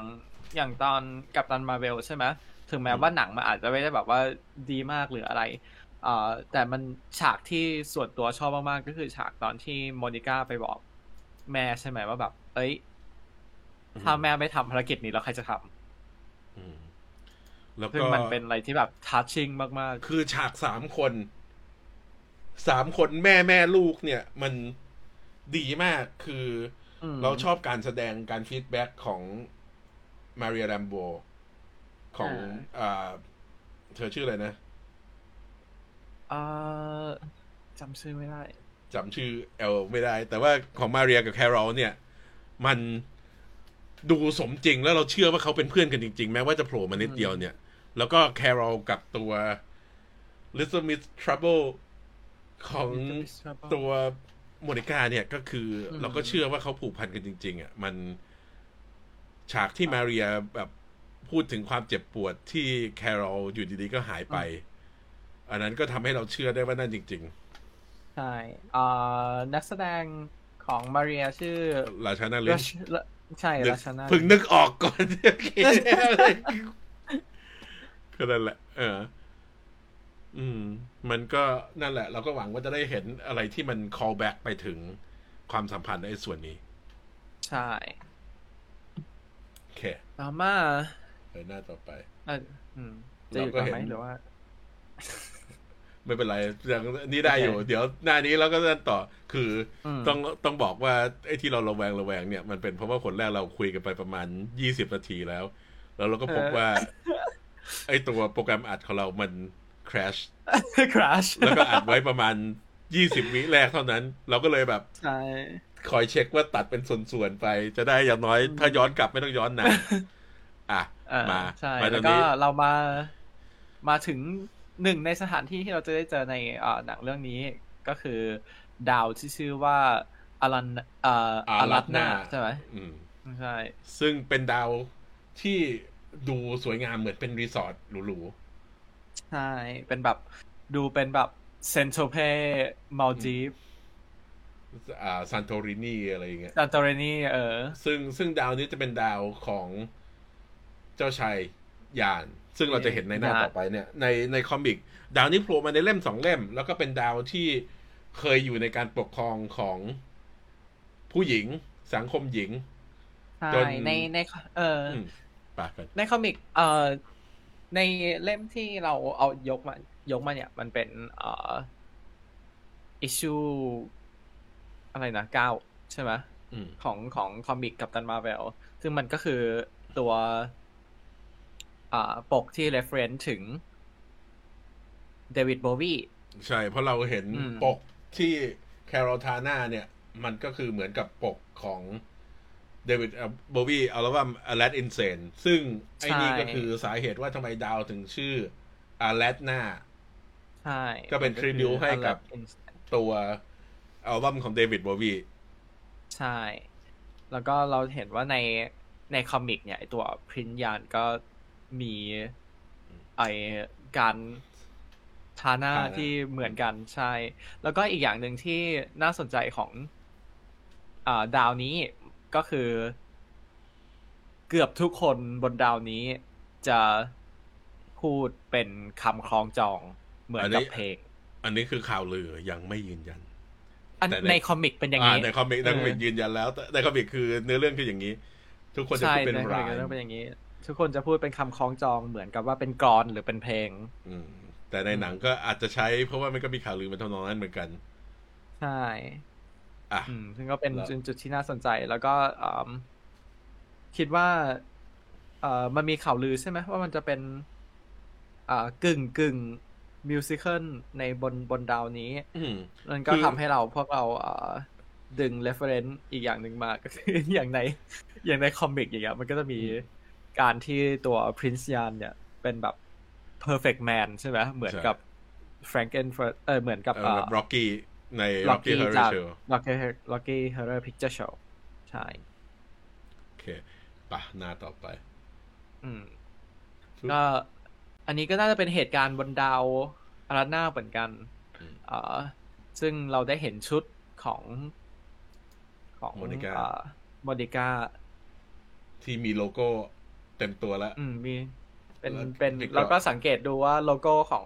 B: อย่างตอนกัปตันมาเวลใช่ไหมถึงแม้ว่าหนังมันอาจจะไม่ได้แบบว่าดีมากหรืออะไรเอ่อแต่มันฉากที่ส่วนตัวชอบมากๆ ก็คือฉากตอนที่โมนิก้าไปบอก แม่ใช่ไหมว่าแบบ เอ้ย ถ้าแม่ไม่ทำภารกิจนี้แล้วใครจะทำ
A: อืมแล้ว
B: ซึ่ง
A: ก็
B: มันเป็นอะไรที่แบบ touching มาก
A: คือฉากสามคนสามคนแม่แม่ลูกเนี่ย มันดีมากคือ
B: คืออืม
A: เราชอบการแสดงการ feedback ของมาเรียแรมโบของอ่าเธอชื่ออะไรนะ
B: เอ่อจำชื่อไม่ได้
A: จำชื่อเอลไม่ได้ แต่ว่าของมาเรียกับแครอลเนี่ย มันดูสมจริงแล้วเราเชื่อว่าเขาเป็นเพื่อนกันจริง ๆ แม้ว่าจะโผล่มานิดเดียวเนี่ย แล้วก็แครอลกับตัว Little Miss Trouble ของ
B: Little Miss Trouble
A: ตัวโมนิก้าเนี่ยก็คืออ
B: ม
A: เราก็เชื่อว่าเขาผูกพันกันจริง ๆ อะ มันฉากที่มาเรียแบบพูดถึงความเจ็บปวดที่แครอลอยู่ดีๆก็หายไป อันนั้นก็ทำให้เราเชื่อได้ว่านั่นจริง
B: ใช่เอ่อนักแสดงของมาเรียชื่อ
A: ๆราชานาลิ
B: รั
A: น
B: ชใช่
A: นึก
B: ราชนา
A: เพิ่งนึกออกก่อนโอเคก็นั่นแหละเออ อืม มันก็นั่นแหละ เราก็หวังว่าจะได้เห็นอะไรที่มัน call back ไปถึงความสัมพันธ์ในส่วนนี้
B: ใช่
A: โอเค
B: ต่อมา
A: ไปหน้าต่อไป
B: เอ่ออืมจะอยู่ต่อไหมหรือว่า
A: ไม่เป็นไรอย่างนี้ได้อยู่
B: โอเค
A: เดี๋ยวหน้านี้เราก็นั่นต่อคืออ
B: ม
A: ต้องต้องบอกว่าไอ้ที่เราระแวงระแวงเนี่ยมันเป็นเพราะว่าคนแรกเราคุยกันไปประมาณยี่สิบนาทีแล้ว แล้วเราก็พบว่า ไอ้ตัวโปรแกรมอัดของเรามัน crash
B: crash
A: แล้วก็อัดไว้ประมาณยี่สิบวิแรกเท่านั้น เราก็เลยแบบ
B: ใช่
A: คอยเช็คว่าตัดเป็นส่วนๆไป จะได้อย่างน้อย ถ้าย้อนกลับไม่ต้องย้อนนานอะ
B: เออ
A: มา
B: ใช่
A: มาต
B: แล้
A: อ
B: วนก็
A: นี้
B: เรามามาถึง หนึ่งในสถานที่ที่เราจะได้เจอในเอ่อหนังเรื่องนี้ก็คือ ดาวที่ชื่อว่าอารันเอ่ออารัตนาใช่ไหม
A: อืม
B: ใช่
A: ซึ่งเป็นดาวที่ดูสวยงามเหมือนเป็นรีสอร์ทหรู
B: ใช่ เป็นแบบดูเป็นแบบเซนโทเพมัลจีฟ
A: ๆอ่าซันโตรินีอะไรอย่างเงี้ย
B: ซันโตเรนีเออ
A: ซึ่งซึ่งดาวนี้จะเป็นดาวของเจ้าชายยาน ซึ่งเราจะเห็นในหน้า
B: ยาน
A: ต่อไปเนี่ย ในในคอมิก ดาวนี้โผล่มาในเล่มสองเล่ม แล้วก็เป็นดาวที่เคยอยู่ในการปกครองของผู้หญิง สังคมหญิง
B: ใช่
A: จน
B: ในในเอออ
A: อืมปากกัน
B: ในคอมิกเอ่อในเล่มที่เราเอายกมายกมาเนี่ย มันเป็นเอ่อ issue อะไรนะเก้าใช่ไหม
A: อืม
B: ของของคอมิกกับตันมาเวลซึ่งมันก็คือตัวอ่า ปกที่ reference ถึงเดวิดโบวี
A: ใช่ เพราะเราเห็น
B: อืม
A: ปกที่แคโรทาน่าเนี่ย มันก็คือเหมือนกับปกของเดวิดโบวีอัลบั้ม a l a d i n s a n e ซึ่งไอ้นี่ก็คือสาเหตุว่าทำไมดาวถึงชื่อ a l a d n a
B: ใช่
A: ก็เป็น tribute ให้กับตัวอัลบั้มของเดวิดโบวี
B: ใช่ แล้วก็เราเห็นว่าในในคอมิกเนี่ยไอตัวพรินยานก็ มีไอการทาหน้า
A: ทาหน้า
B: ที่เหมือนกันใช่ แล้วก็อีกอย่างหนึ่งที่น่าสนใจของอ่าดาวนี้ก็คือ เกือบทุกคนบนดาวนี้จะพูดเป็นคำคล้องจองเหมือนกับเพลง
A: อันนี้คือข่าวลือยังไม่ยืนยัน
B: อัน
A: แต่ใน
B: ใน comic เป็นอย่าง
A: อ่า
B: นี้
A: ใน comic ใน comic
B: เออ
A: ยืนยันแล้ว แต่ใน comic คือเนื้อเรื่องคืออย่างนี้ ทุกคนจะ
B: ใช่
A: พูดเป็น
B: ใน comic ก็ต้องเป็นอย่างนี้ ทุกคนจะพูดเป็นคำคล้องจองเหมือนกับว่าเป็นกลอนหรือเป็นเพลง
A: อืม แต่ในหนังก็อาจจะใช้ เพราะว่ามันก็มีข่าวลือมันทำนองนั้นเหมือนกัน
B: ใช่
A: อะ
B: อืมซึ่งก็เป็น
A: แล้ว
B: จุดจุดที่น่าสนใจแล้วก็อืมคิดว่าเอ่อมันมีข่าวลือใช่ไหมว่ามันจะเป็นอ่ากึ่งกึ่งมิวสิควลในบนบนดาวนี้
A: อืม
B: มันก็
A: คือ
B: ทำให้เราพวกเราเอ่อดึง reference อีกอย่างหนึ่งมาก็คืออย่างในอย่างในคอมิกอย่างเงี้ยมันก็จะมี การที่ตัว Prince Yan เนี่ย เป็นแบบ perfect man ใช่ไหมเหมือนกับ Franken เออเหมือนกับ
A: เออร็อกกี้ใน Rocky
B: Rocky
A: Horror
B: จาก
A: Show
B: Rocky Rocky Horror Picture Show ใช่
A: โอเคปะหน้าต่อไป
B: อืมก็อันนี้ก็น่าจะเป็นเหตุการณ์บนดาวอาราน่าเหมือนกัน
A: อืม
B: เอ่อซึ่งเราได้เห็นชุดของของ
A: Monica
B: โมนิก้า
A: ที่มีโลโก้ เต็มตัวแล้ว
B: อืมมี เป็น
A: แล้ว
B: เป็น
A: แล้วก็
B: แล้วก็สังเกตดูว่าโลโก้ของ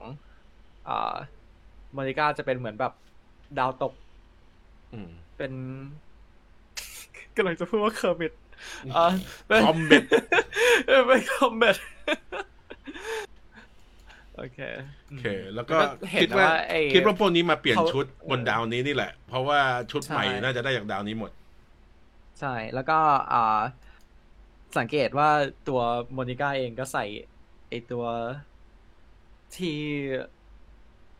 B: อ่าโมนิก้าจะเป็นเหมือนแบบดาวตก
A: อืม
B: เป็นกำลังจะพูดว่า comet อ่าเป็น
A: comet
B: เออเป็นคอมเมดโอเค
A: โอเค แล้วก็
B: เห็น
A: คิดว่า
B: ว่าไอ้
A: คิดว่าพวกนี้มาเปลี่ยน
B: เขา
A: ชุดบนดาวนี้นี่แหละ เพราะว่าชุดใหม่
B: ใช่
A: น่าจะได้จากดาวนี้หมด
B: ใช่ แล้วก็อ่า สังเกตว่าตัวโมนิก้าเองก็ใส่ไอ้ตัวที่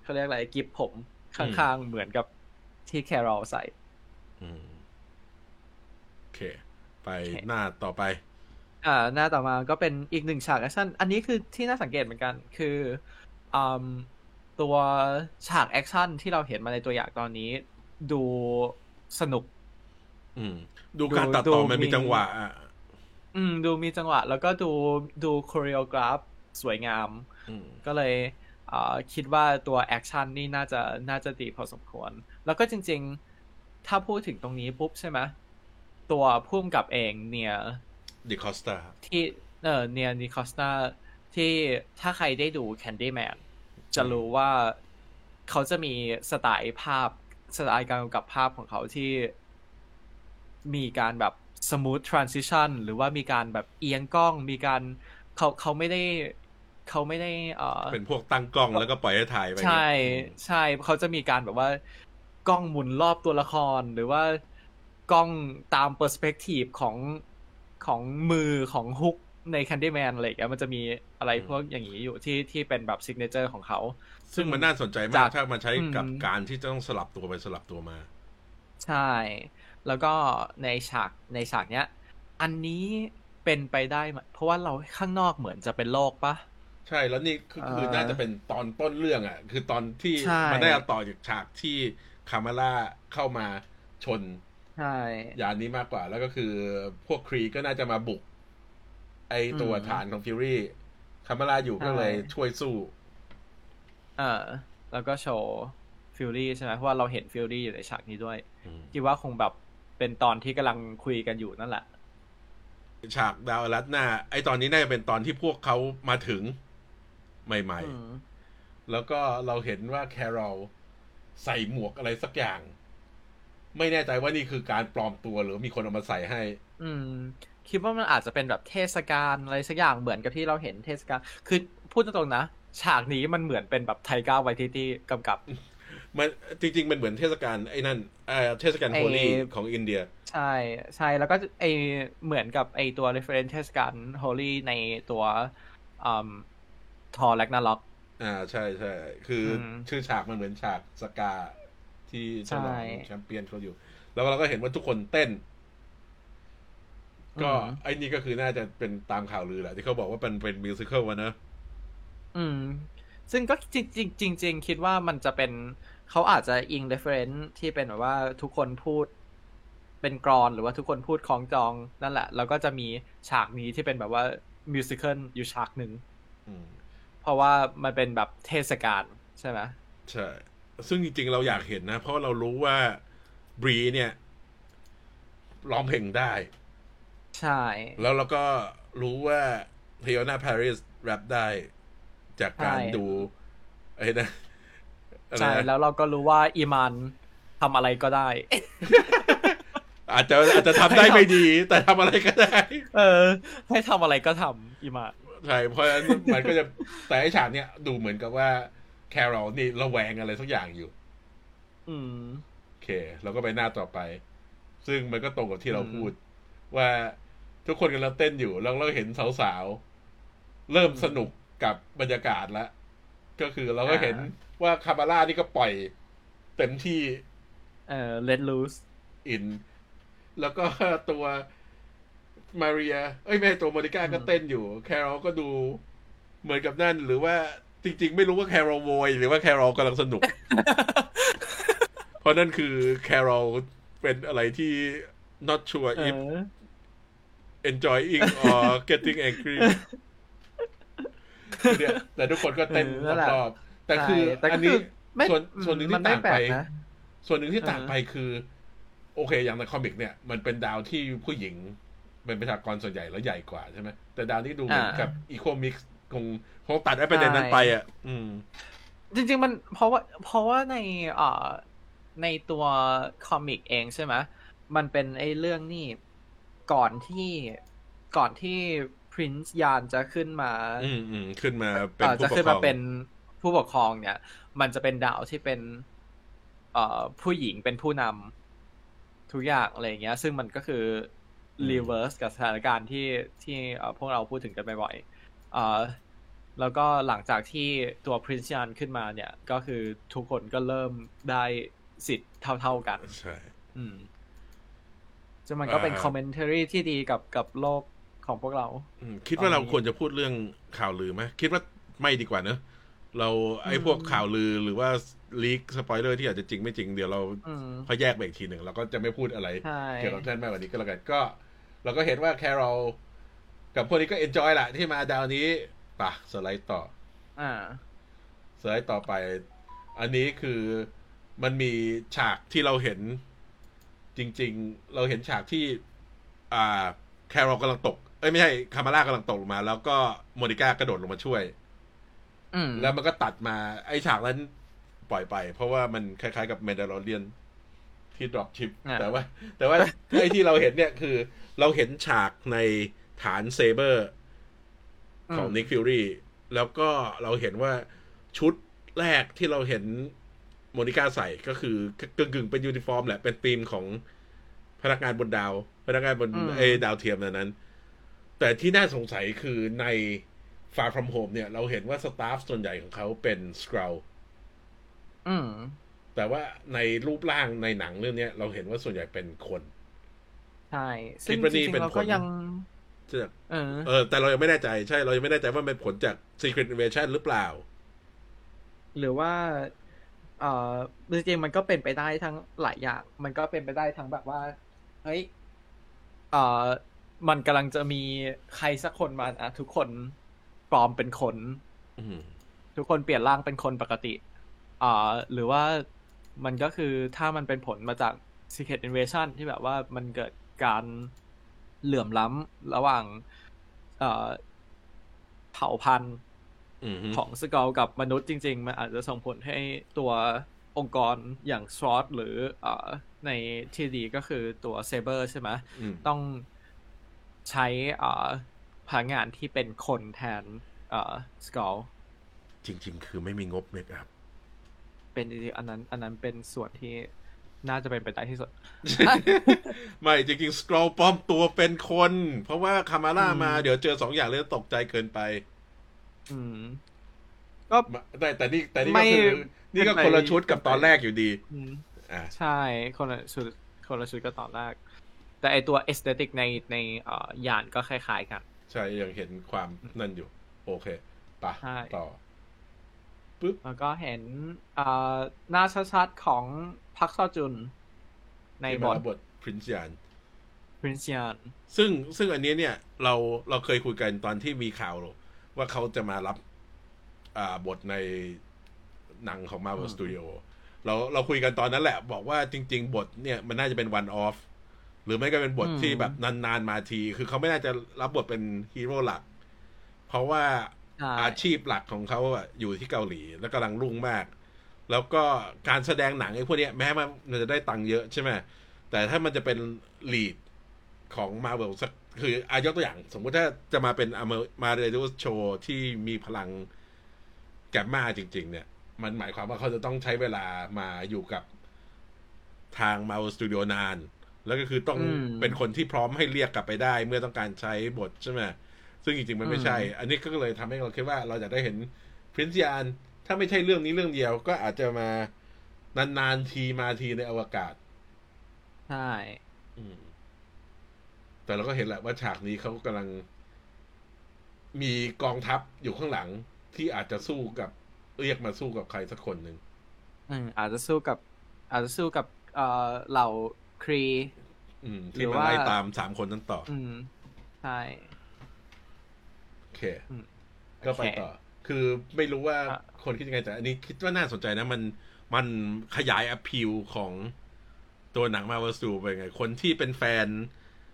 B: เขาเรียกอะไรกิ๊บผมข้างๆ เหมือนกับที่แครอลใส่
A: โอเค ไปหน้าต่อไป
B: อ่า หน้าต่อมาก็เป็นอีกหนึ่งฉาก action อันนี้คือที่น่าสังเกตเหมือนกัน คืออืมตัวฉาก action ที่เราเห็นมาในตัวอย่างตอนนี้ ดูสนุก
A: อืม ดูการตัดต่อมันมี
B: มี
A: จังหวะอะ
B: อืม ดูมีจังหวะ แล้วก็ดูดู choreograph สวยงาม
A: อืม
B: ก็เลยอ่าคิดว่าตัว action นี่น่าจะน่าจะดีพอสมควร แล้วก็จริง ๆ ถ้าพูดถึงตรงนี้ปุ๊บใช่ไหมตัวผู้กำกับเองเนี่ย
A: ดาคอสตา
B: ที่เออเนียนิคอสตาที่ถ้าใครได้ดู Candyman จะรู้ว่าเขาจะมีสไตล์ภาพสไตล์การกำกับภาพของเขาที่มีการแบบ smooth transition หรือว่ามีการแบบเอียงกล้องมีการเขาเขาไม่ได้เขาไม่ได้เอ่อ
A: เป็นพวกตั้งกล้องแล้วก็ปล่อยให้ถ่ายไป
B: ใช่
A: เนี่ย
B: ใช่เขาจะมีการแบบว่ากล้องหมุนรอบตัวละครหรือว่ากล้องตาม perspective ของของมือของฮุกใน Candyman อะไรอย่างเงี้ยมันจะมีอะไรพวกอย่างนี้อยู่ที่ที่เป็นแบบ signature ของเขา
A: ซึ่งมันน่าสนใจมา
B: จากก
A: ถ้ามันใช้กับ
B: อืม
A: การที่ต้องสลับตัวไปสลับตัวมา
B: ใช่ แล้วก็ในฉากในฉากเนี้ย อันนี้เป็นไปได้ไหมเพราะว่าเราข้างนอกเหมือนจะเป็นโลกปะ
A: ใช่แล้วนี่คือคือ
B: เอ่อ
A: น่าจะเป็นตอนต้นเรื่องอะ คือตอนที่
B: ใช่
A: มันได้เอาต่อจากฉากที่คามาร่าเข้ามาชน
B: ใช่
A: ยานนี้มากกว่า แล้วก็คือพวกครีก็น่าจะมาบุก ไอตัวฐานของฟิวรี่คามาราอยู่ก็เลยช่วยสู้
B: อ่าแล้วก็โชว์ฟิวรี่ใช่ไหมเพราะว่าเราเห็นฟิวรี่อยู่ในฉากนี้ด้วยคิดว่าคงแบบ เป็นตอนที่กำลังคุยกันอยู่นั่นแหละ
A: ฉากดาวอะลัดนาไอตอนนี้น่าจะเป็นตอนที่พวกเขามาถึงใหม่ๆ แล้วก็เราเห็นว่าแครอลใส่หมวกอะไรสักอย่าง ไม่แน่ใจว่านี่คือการปลอมตัวหรือมีคนเอามาใส่ให้
B: อืม คิดว่ามันอาจจะเป็นแบบเทศกาลอะไรสักอย่างเหมือนกับที่เราเห็นเทศกาลคือพูดตรงๆนะ ฉากนี้มันเหมือนเป็นแบบไทก้าไวทิตี้กำกับ
A: มันจริง ๆ มันเหมือนเทศกาลไอ้นั่นเทศกาลโฮลี่ของอินเดีย
B: ใช่ใช่แล้วก็ไอเหมือนกับไอตัว reference เทศกาลโฮลี่ในตัวอืมทอแลกนาล็อก
A: อ่าใช่ใช่คือชื่อฉากมันเหมือนฉากสกาที่ฉลองแชมเปี้ยนเขาอยู่ แล้วเราก็เห็นว่าทุกคนเต้น ก็ไอ้นี่ก็คือน่าจะเป็นตามข่าวลือแหละ ที่เขาบอกว่าเป็นเป็นมิวสิควลวะนะ
B: อืม ซึ่งก็จริงจริงจริงคิดว่ามันจะเป็น เขาอาจจะอิงเรฟเฟรนซ์ที่เป็นแบบว่าทุกคนพูดเป็นกรอนหรือว่าทุกคนพูดคล้องจองนั่นแหละ แล้วก็จะมีฉากนี้ที่เป็นแบบว่ามิวสิควลอยู่ฉากหนึ่งเพราะว่ามันเป็นแบบเทศกาลใช่ไหม
A: ใช่ ซึ่งจริงๆเราอยากเห็นนะ เพราะเรารู้ว่าบรีเนี่ยร้องเพลงได้
B: ใช่
A: แล้วเราก็รู้ว่าเทโอนาปาริสแรปได้ จากการดูไอ้นะ
B: ใช่แล้วเราก็รู้ว่าอีมานทำอะไรก็ได้
A: อาจจะอาจจะทำได้ไม่ดี แต่ทำอะไรก็ได้
B: เออ ให้ทำอะไรก็ทำอีมาน
A: ใช่เพราะฉะนั้นมันก็จะแต่ไอ้ฉากเนี้ยดูเหมือนกับว่าแครอลนี่ระแวงอะไรสักอย่างอยู่
B: อืม
A: โอเค เราก็ไปหน้าต่อไป ซึ่งมันก็ตรงกับที่เราพูด ว่าทุกคนกำลังเต้นอยู่ แล้วเราเห็นสาวๆ เริ่มสนุกกับบรรยากาศแล้ว ก็คือเราก็เห็น ว่าคาบาร่านี่ก็ปล่อยเต็มที่
B: เอ่อ let loose
A: อิน แล้วก็ตัวมาเรีย เอ้ย แม่ตัวโมนิก้าก็เต้นอยู่ แคโรลก็ดูเหมือนกับนั่น หรือว่าจริง ๆ ไม่รู้ว่าแคโรลโวย หรือว่าแคโรลกำลังสนุก เพราะนั่นคือแคโรลเป็นอะไรที่ not sure if enjoying or getting angry เนี่ยแต่ทุกคนก็เต้นรอบ แต่คืออันนี้ส่วนส่วนหนึ่งที่ต่างไป ส่วนหนึ่งที่ต่างไปคือ โอเค อย่างในคอมิกเนี่ย มันเป็นดาวที่ผู้หญิง เป็นประชากรส่วนใหญ่แล้วใหญ่กว่าใช่ไหมแต่ดาวที่ดูเหมือนกับอีโคมิกซ์คงคงตัดไอ้ประเด็นนั้นไปอะ อืม
B: จริง ๆ มันเพราะว่า เพราะว่าในอ่าในตัวcomic เองใช่ไหมมันเป็นไอ้เรื่องนี่ก่อนที่ก่อนที่ Prince ยานจะขึ้นมา
A: อืมอืมขึ้นมาเป็น
B: ผู้ปกครองจะขึ้นมาเป็น ผู้ปกครองเนี่ย มันจะเป็นดาวที่เป็น เอ่อผู้หญิงเป็นผู้นำทุกอย่างอะไรเงี้ย ซึ่งมันก็คือ reverse กับสถานการณ์ที่ที่พวกเราพูดถึงกันบ่อยๆแล้วก็หลังจากที่ตัว Prince ยานขึ้นมาเนี่ย ก็คือทุกคนก็เริ่มได้สิทธิ์เท่าๆกัน
A: ใช่
B: อืมจะมันก็เป็น commentary ที่ดีกับกับโลกของพวกเรา
A: คิดว่าเราควรจะพูดเรื่องข่าวลือไหมคิดว่าไม่ดีกว่าเนอะ เราไอ้พวกข่าวลือหรือว่า leak spoiler ที่อาจจะจริงไม่จริงเดี๋ยวเราพอแยกไปอีกทีหนึ่งเราก็จะไม่พูดอะไรเกี่ยวกับท่านมากกว่านี้ก็แล้วกันก็ เราก็เห็นว่าแคโรลกับพวกนี้ก็ enjoy แหละที่มาดาวนี้ปะสไลด์ต่อ
B: อ่า
A: สไลด์ต่อไป อันนี้คือมันมีฉากที่เราเห็นจริง ๆ เราเห็นฉากที่ อ่า แคโรลกำลังตก เอ้ยไม่ใช่คามาร่ากำลังตกลงมา แล้วก็โมนิก้ากระโดดลงมาช่วย แล้วมันก็ตัดมาไอ้ฉากนั้นปล่อยไป เพราะว่ามันคล้ายๆกับเมดาลเรียนที่ดรอปชิป แต่ว่า แต่ว่าไอ้ที่เราเห็นเนี่ยคือ เราเห็นฉากในฐานเซเบอร์ของนิคฟิวรี่แล้วก็เราเห็นว่าชุดแรกที่เราเห็นโมนิก้าใส่ก็คือกึ่งกึ่งเป็นยูนิฟอร์มแหละ เป็นธีมของพนักงานบนดาว พนักงานบนเอดาวเทียมนั้น แต่ที่น่าสงสัยคือใน Far From Home เนี่ย เราเห็นว่า staff ส่วนใหญ่ของเขาเป็นสครัลล์
B: อืม
A: แต่ว่าในรูปร่างในหนังเรื่องนี้เราเห็นว่าส่วนใหญ่เป็นคน
B: ใช่ ซึ่งจริงๆเราก็ยังเออเอ
A: อ แต่เรายังไม่แน่ใจ ใช่ เรายังไม่แน่ใจว่าเป็นผลจาก Secret Invasion หรือเปล่า
B: หรือว่าเอ่อจริงๆมันก็เป็นไปได้ทั้งหลายอย่าง มันก็เป็นไปได้ทั้งแบบว่า เฮ้ยเอ่อมันกำลังจะมีใครสักคนมาอะทุกคน ปลอมเป็นคน
A: อืม
B: ทุกคนเปลี่ยนร่างเป็นคนปกติอ่าหรือว่ามันก็คือถ้ามันเป็นผลมาจาก Secret Invasion ที่แบบว่ามันเกิดการเหลื่อมล้ำระหว่างเอ่อเผ่าพันธุ์
A: อืม
B: ของสกอลกับมนุษย์จริง ๆ มันอาจจะส่งผลให้ตัวองค์กรอย่างส o อตหรือเอ่อในที่ดีก็คือตัวเซเบอร์ใช่ไหม
A: อืม
B: ต้องใช้อ่า พลังงานที่เป็นคนแทนอ่าสกอล
A: จริง ๆ คือไม่มีงบเมคอัพ
B: เป็นจริงๆอันนั้น อันนั้นเป็นส่วนที่น่าจะเป็นไปได้ที่สุด
A: ไม่จริงๆสครอลปลอมตัวเป็นคน เพราะว่าคามาร่า
B: อืม
A: มาเดี๋ยวเจอสองอย่างเลยตกใจเกินไป
B: อืมก็
A: แต่แต่นี่แต่นี่
B: ไม่
A: ก็คือนี่ก็
B: เป็นไป
A: คนละชุดกับตอนแรกอยู่ดี
B: อืม
A: อ่า
B: ใช่คนละชุดคนละชุดก็ตอนแรก แต่ไอตัว aesthetic ในในเอ่อยานก็คล้ายๆกัน
A: ใช่ยังเห็นความนั่นอยู่ โอเคปะ
B: ใช่
A: ต่อปึ๊บ
B: แล้วก็เห็นเอ่อหน้าชัดๆของพัคซอจุน ใน
A: ที่
B: บ
A: มา
B: ท
A: รับบท Prince ยาน
B: Prince ยาน
A: ซึ่งซึ่งอันนี้เนี่ย เราเราเคยคุยกันตอนที่มีข่าว ว่าเขาจะมารับ อ่าบทในหนังของ Marvel Studio เราเราคุยกันตอนนั้นแหละ บอกว่าจริง ๆ บทเนี่ยมันน่าจะเป็น one off หรือไม่ก็เป็นบทที่แบบนานๆมาที คือเขาไม่น่าจะรับบทเป็นฮีโร่หลัก เพราะว่า
B: ใช่
A: อาชีพหลักของเขาอะอยู่ที่เกาหลี แล้วกำลังรุ่งมาก แล้วก็การแสดงหนังไอ้พวกเนี้ยแม้มันจะได้ตังค์เยอะใช่ไหมแต่ถ้ามันจะเป็นลีดของมาเวลสักคืออายกตัวอย่าง สมมุติถ้าจะมาเป็นมาเรดูโชว์ที่มีพลังแกมมาจริง ๆ เนี่ย มันหมายความว่าเขาจะต้องใช้เวลามาอยู่กับทางมา v e l Studio นาน แล้วก็คือต้อง
B: อืม
A: เป็นคนที่พร้อมให้เรียกกลับไปได้ เมื่อต้องการใช้บทใช่ไหมซึ่งจริงๆมันไม่ใช่ อันนี้ก็เลยทำให้เราคิดว่าเราอยากได้เห็นพรินซ์ยานถ้าไม่ใช่เรื่องนี้เรื่องเดียวก็อาจจะมานานๆทีมาทีในอวกาศ
B: ใช่
A: อืมแต่เราก็เห็นแหละว่าฉากนี้เขากำลังมีกองทัพอยู่ข้างหลังที่อาจจะสู้กับเรียกมาสู้กับใครสักคนหนึ่ง
B: อืมอาจจะสู้กับ อาจจะสู้กับ เอ่อเหล่า ครี
A: อืม
B: หรื
A: ที่
B: อ
A: มา
B: ว่า
A: ไล่ตามสามคนนั้นต่อ
B: อืมใช่
A: โอเค
B: อืม
A: ก็ไป
B: โอเค
A: ต่อ คือไม่รู้ว่า
B: อะ
A: คนคิดยังไงแต่อันนี้คิดว่าน่าสนใจนะ มันมันขยายอ p พิวของตัวหนังมา v e l สูไปไง คนที่เป็นแฟน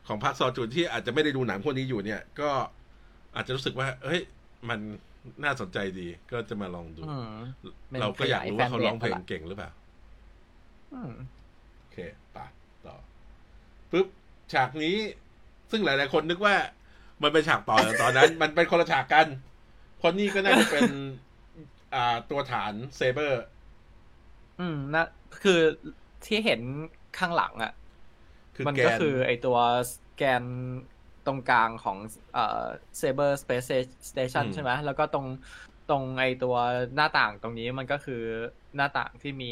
A: ของพักซอจุนที่อาจจะไม่ได้ดูหนังพวกนี้อยู่เนี่ย ก็อาจจะรู้สึกว่า เฮ้ย มันน่าสนใจดี ก็จะมาลองดู
B: อืมเป็น
A: เราก็อยากรู้ว่าเขาร้องเพลง
B: ขยายแฟนเบส
A: เก่งหรือเปล่า
B: อืม
A: โอเคไปต่อ ปุ๊บฉากนี้ ซึ่งหลาย ๆ คนนึกว่า มันเป็นฉากต่อจากตอนนั้น มันเป็นคนละฉากกันเพราะนี่ก็น่าจะเป็น อ่าตัวฐานเซเบอร์
B: อืมนะคือที่เห็นข้างหลังอะ
A: คือ
B: มัน
A: แก
B: ก็
A: น
B: คือไอตัวแกนตรงกลางของเอ่อ Saber Space Station
A: อืม
B: ใช่ไหมแล้วก็ตรงตรงไอตัวหน้าต่างตรงนี้มันก็คือหน้าต่างที่มี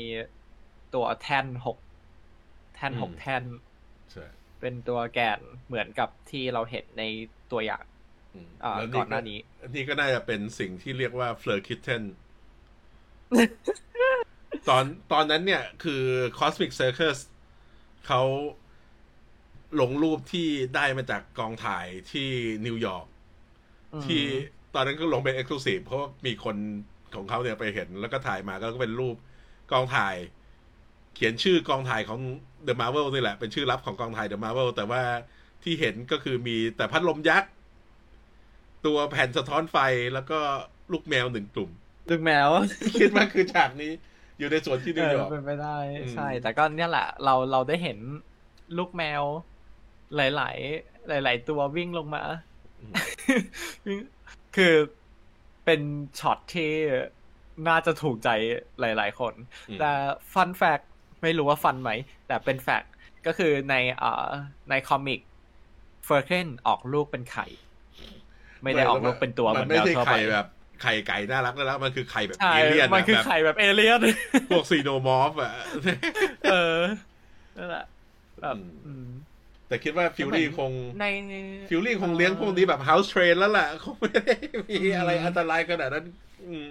B: ตัวแท่นหกแท่นหกแท่น
A: ใช่
B: เป็นตัวแกนเหมือนกับที่เราเห็นในตัวอย่าง
A: อืม
B: อ่า
A: แล้ว
B: ก่อนหน้านี้
A: นี่ก็น่าจะเป็นสิ่งที่เรียกว่า Flerkitten ตอนตอนนั้นเนี่ยคือ Cosmic Circus เขาลงรูปที่ได้มาจากกองถ่ายที่นิวยอร์ก
B: อืม
A: ที่ตอนนั้นก็ลงเป็น exclusive เพราะว่ามีคนของเขาเนี่ยไปเห็นแล้วก็ถ่ายมาก็เป็นรูปกองถ่าย เขียนชื่อกองถ่ายของ The Marvel นี่แหละ เป็นชื่อลับของกองถ่าย The Marvel แต่ว่าที่เห็นก็คือมีแต่พัดลมยักษ์ ตัวแผ่นสะท้อนไฟแล้วก็ลูกแมวหนึ่งกลุ่ม
B: ดึงแมว
A: คิดว่าคือฉากนี้อยู่ในสวนที่นิ
B: เอ
A: วย
B: อ
A: อร์ก
B: เป็นไปได้
A: อืม
B: ใช่ แต่ก็เนี่ยแหละ เราเราได้เห็นลูกแมว หลาย ๆ หลาย ๆ ตัววิ่งลงมาวิ่งคือเป็นช็อตที่น่าจะถูกใจหลาย ๆ คน
A: อืม
B: แต่ fun fact ไม่รู้ว่า fun ไหม แต่เป็น fact ก็คือในเอ่อใน comic Flerken ออกลูกเป็นไข่ ไม่ได้ออกลูกเป็นตัวเห
A: มั
B: มือนน
A: ไม่
B: แมว
A: ใช่
B: ทั่วไป
A: ไข่แบบไข่ไก่น่ารักน่ารักมันคือไข่แบบ
B: ใช่
A: เอเลี่ยน
B: มันคือ
A: แบบ
B: ไข่แบบเอเลี่ยน
A: พวก Xenomorph อะ
B: เออนั่นแหละแบบ
A: อืม
B: อืม
A: แต่คิดว่าฟิวรี่คง
B: ใน
A: ฟิวรี่คงเลี้ยงพวกนี้แบบ house train แล้วแหละคงไม่ได้มีอะไรอันตรายขนาดนั้นอืม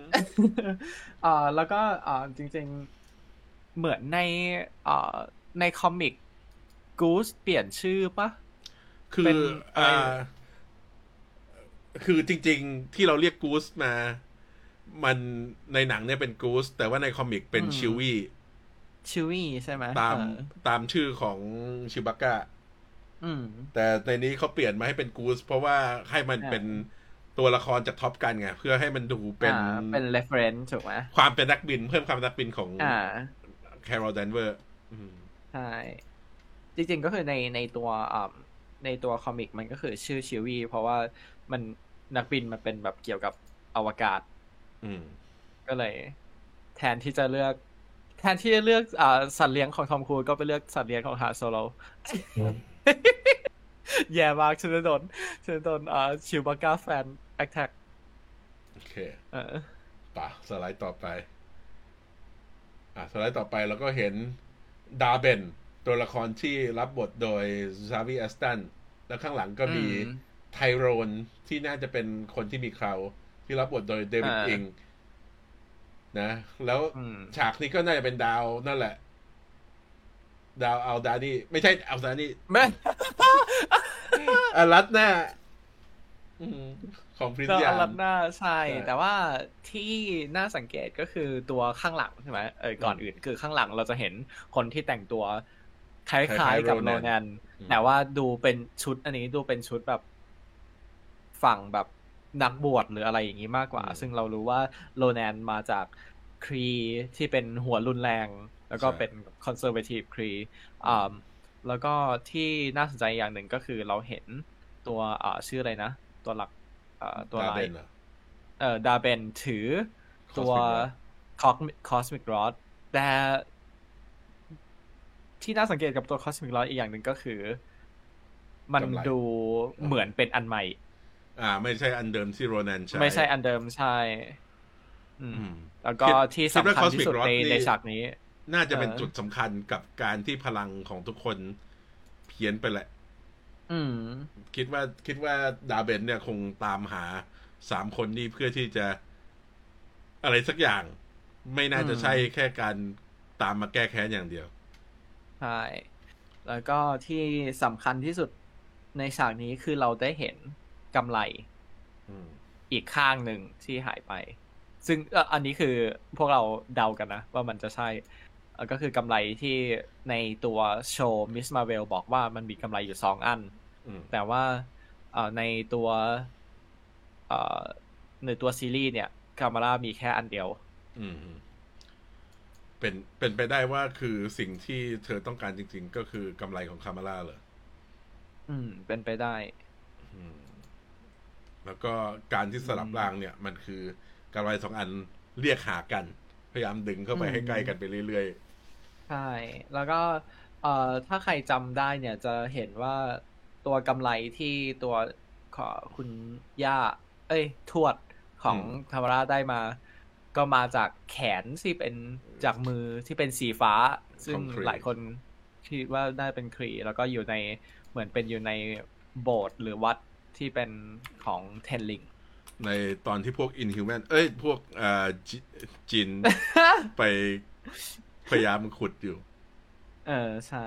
B: เอ่อแล้วก็เอ่อจริง ๆ เหมือนในเอ่อใน comic กูสเปลี่ยนชื่อปะ
A: คือ
B: เป็น
A: อ่า
B: อะไร
A: คือจริง ๆ ที่เราเรียกกูสมา มันในหนังเนี่ยเป็นกูสแต่ว่าใน comic เป็นชิวี่
B: ชิวี่ใช่ไหม
A: ตาม
B: เออ
A: ตามชื่อของชิวแบคก้า
B: อืม
A: แต่ในนี้เขาเปลี่ยนมาให้เป็นกูสเพราะว่าให้มัน
B: อ่า
A: เป็นตัวละครจาก Top Gun ไงเพื่อให้มันดูเป็น
B: อ่าเป็น reference ถูกไหม
A: ความเป็นนักบินเพิ่มความเป็นนักบินของ
B: อ่า
A: แคโรลแดนเวอร์
B: ใช่จริงๆก็คือในในตัวอ่าในตัว comic มันก็คือชื่อชิวีเพราะว่ามันนักบินมันเป็นแบบเกี่ยวกับอวกาศ
A: อืม
B: ก็เลย แทนที่จะเลือก แทนที่จะเลือกอ่าสัตว์เลี้ยงของทอมครูซก็ไปเลือกสัตว์เลี้ยงของฮานโซโลแย่มากฉันจะโดนฉันจะโดนอ่าชิวบาก้าแฟน attack
A: โอเค
B: เออ
A: ป่ะสไลด์ต่อไป อะสไลด์ต่อไปเราก็เห็นดาร์เบนตัวละครที่รับบทโดยซาวีแอชตัน แล้วข้างหลังก็มี
B: อืม
A: ไทโรนที่น่าจะเป็นคนที่มีเคราวที่รับบทโดยเดวิด
B: อ่า
A: อิงนะ แล้ว
B: อืม
A: ฉากนี้ก็น่าจะเป็นดาวนั่นแหละ ดาวอัลดานี่ ไม่ใช่อัลดานี่
B: แม่
A: อารัตน่าอืม ของพริน
B: เรา
A: ซ์ยา
B: อลั
A: น
B: บหน้าใช่
A: ใช่
B: แต่ว่าที่น่าสังเกตก็คือตัวข้างหลังใช่ไหมเออก่อน
A: อืม
B: อื่นคือข้างหลังเราจะเห็นคนที่แต่งตัวค
A: คล้า
B: ล้าย
A: ยๆ
B: ๆกับ
A: โร
B: โร
A: แนน
B: แนน
A: อืม
B: แต่ว่าดูเป็นชุดอันนี้ดูเป็นชุดแบบฝั่งแบบนักบวชหรืออะไรอย่างนี้มากกว่า ซึ่งเรารู้ว่าโรแนนมาจากครีที่เป็นหัวรุนแรง แล้วก็เป็นคอนเซอร์เวทีฟครีอ่าแล้วก็ที่น่าสนใจอย่างหนึ่งก็คือเราเห็นตัวอ่าชื่ออะไรนะ ตัวหลักอ่า ตัว
A: ดา
B: ร้า
A: เบ
B: ย
A: นเหรอ
B: เอ่อดาเบนถือตัว
A: Cosmic Rod
B: Cosmic Rod แต่ที่น่าสังเกตกับตัว Cosmic Rod อีกอย่างหนึ่งก็คือ มัน
A: กำไร
B: ดูเหมือนเป็นอันใหม่
A: อ่า ไม่ใช่อันเดิมที่โรแนนใช้
B: ไม่ใช่อันเดิมใช่อืม
A: อืม
B: แล้วก็
A: คิด
B: ที่
A: คิดว่า
B: สำคัญที่
A: Cosmic
B: สุด
A: Rod
B: ใน
A: นี่
B: ในฉากนี้
A: น่าจะเป็น
B: เออ
A: จุดสำคัญกับการที่พลังของทุกคนเพี้ยนไปแหละ
B: อืม
A: คิดว่าคิดว่าดาเบนเนี่ยคงตามหาสามคนนี้เพื่อที่จะ อะไรสักอย่าง ไม่น่าจะ
B: อืม
A: ใช่แค่การตามมาแก้แค้นอย่างเดียว
B: ใช่ แล้วก็ที่สำคัญที่สุดในฉากนี้คือเราได้เห็นกำไร
A: อืม
B: อีกข้างหนึ่งที่หายไป ซึ่งเอ่ออันนี้คือพวกเราเดากันนะ ว่ามันจะใช่เอ่อก็คือกำไรที่ในตัวโชว์มิสมาเวลบอกว่ามันมีกำไรอยู่สองอัน
A: อืม
B: แต่ว่าเอ่อในตัวเอ่อในตัวซีรีส์เนี่ยคามาร่ามีแค่อันเดียว
A: อืมเป็นเป็นไปได้ว่าคือสิ่งที่เธอต้องการจริง ๆ ก็คือกำไรของคามาร่าเหรอ
B: อืม เป็นไปได้
A: อืม แล้วก็การที่สลับ
B: อืม
A: รางเนี่ย มันคือกำไรสองอันเรียกหากัน พยายามดึงเข้าไป
B: อืม
A: ให้ใกล้กันไปเรื่อย
B: ใช่ แล้วก็ เอ่อ ถ้าใครจำได้เนี่ยจะเห็นว่า ตัวกำไรที่ตัวขอคุณย่า เอ้ย ทวดของธรรมราชได้มา ก็มาจากแขนที่เป็นจากมือที่เป็นสีฟ้า ซึ่ง
A: ของครี
B: หลายคนคิดว่าน่าเป็นครี แล้วก็อยู่ในเหมือนเป็นอยู่ในโบสถ์หรือวัดที่เป็นของเทนลิง
A: ๆในตอนที่พวกอินฮิวแมนเอ้ย พวกเอ่อจิจินไปพยายามขุดอยู่
B: เออ ใช่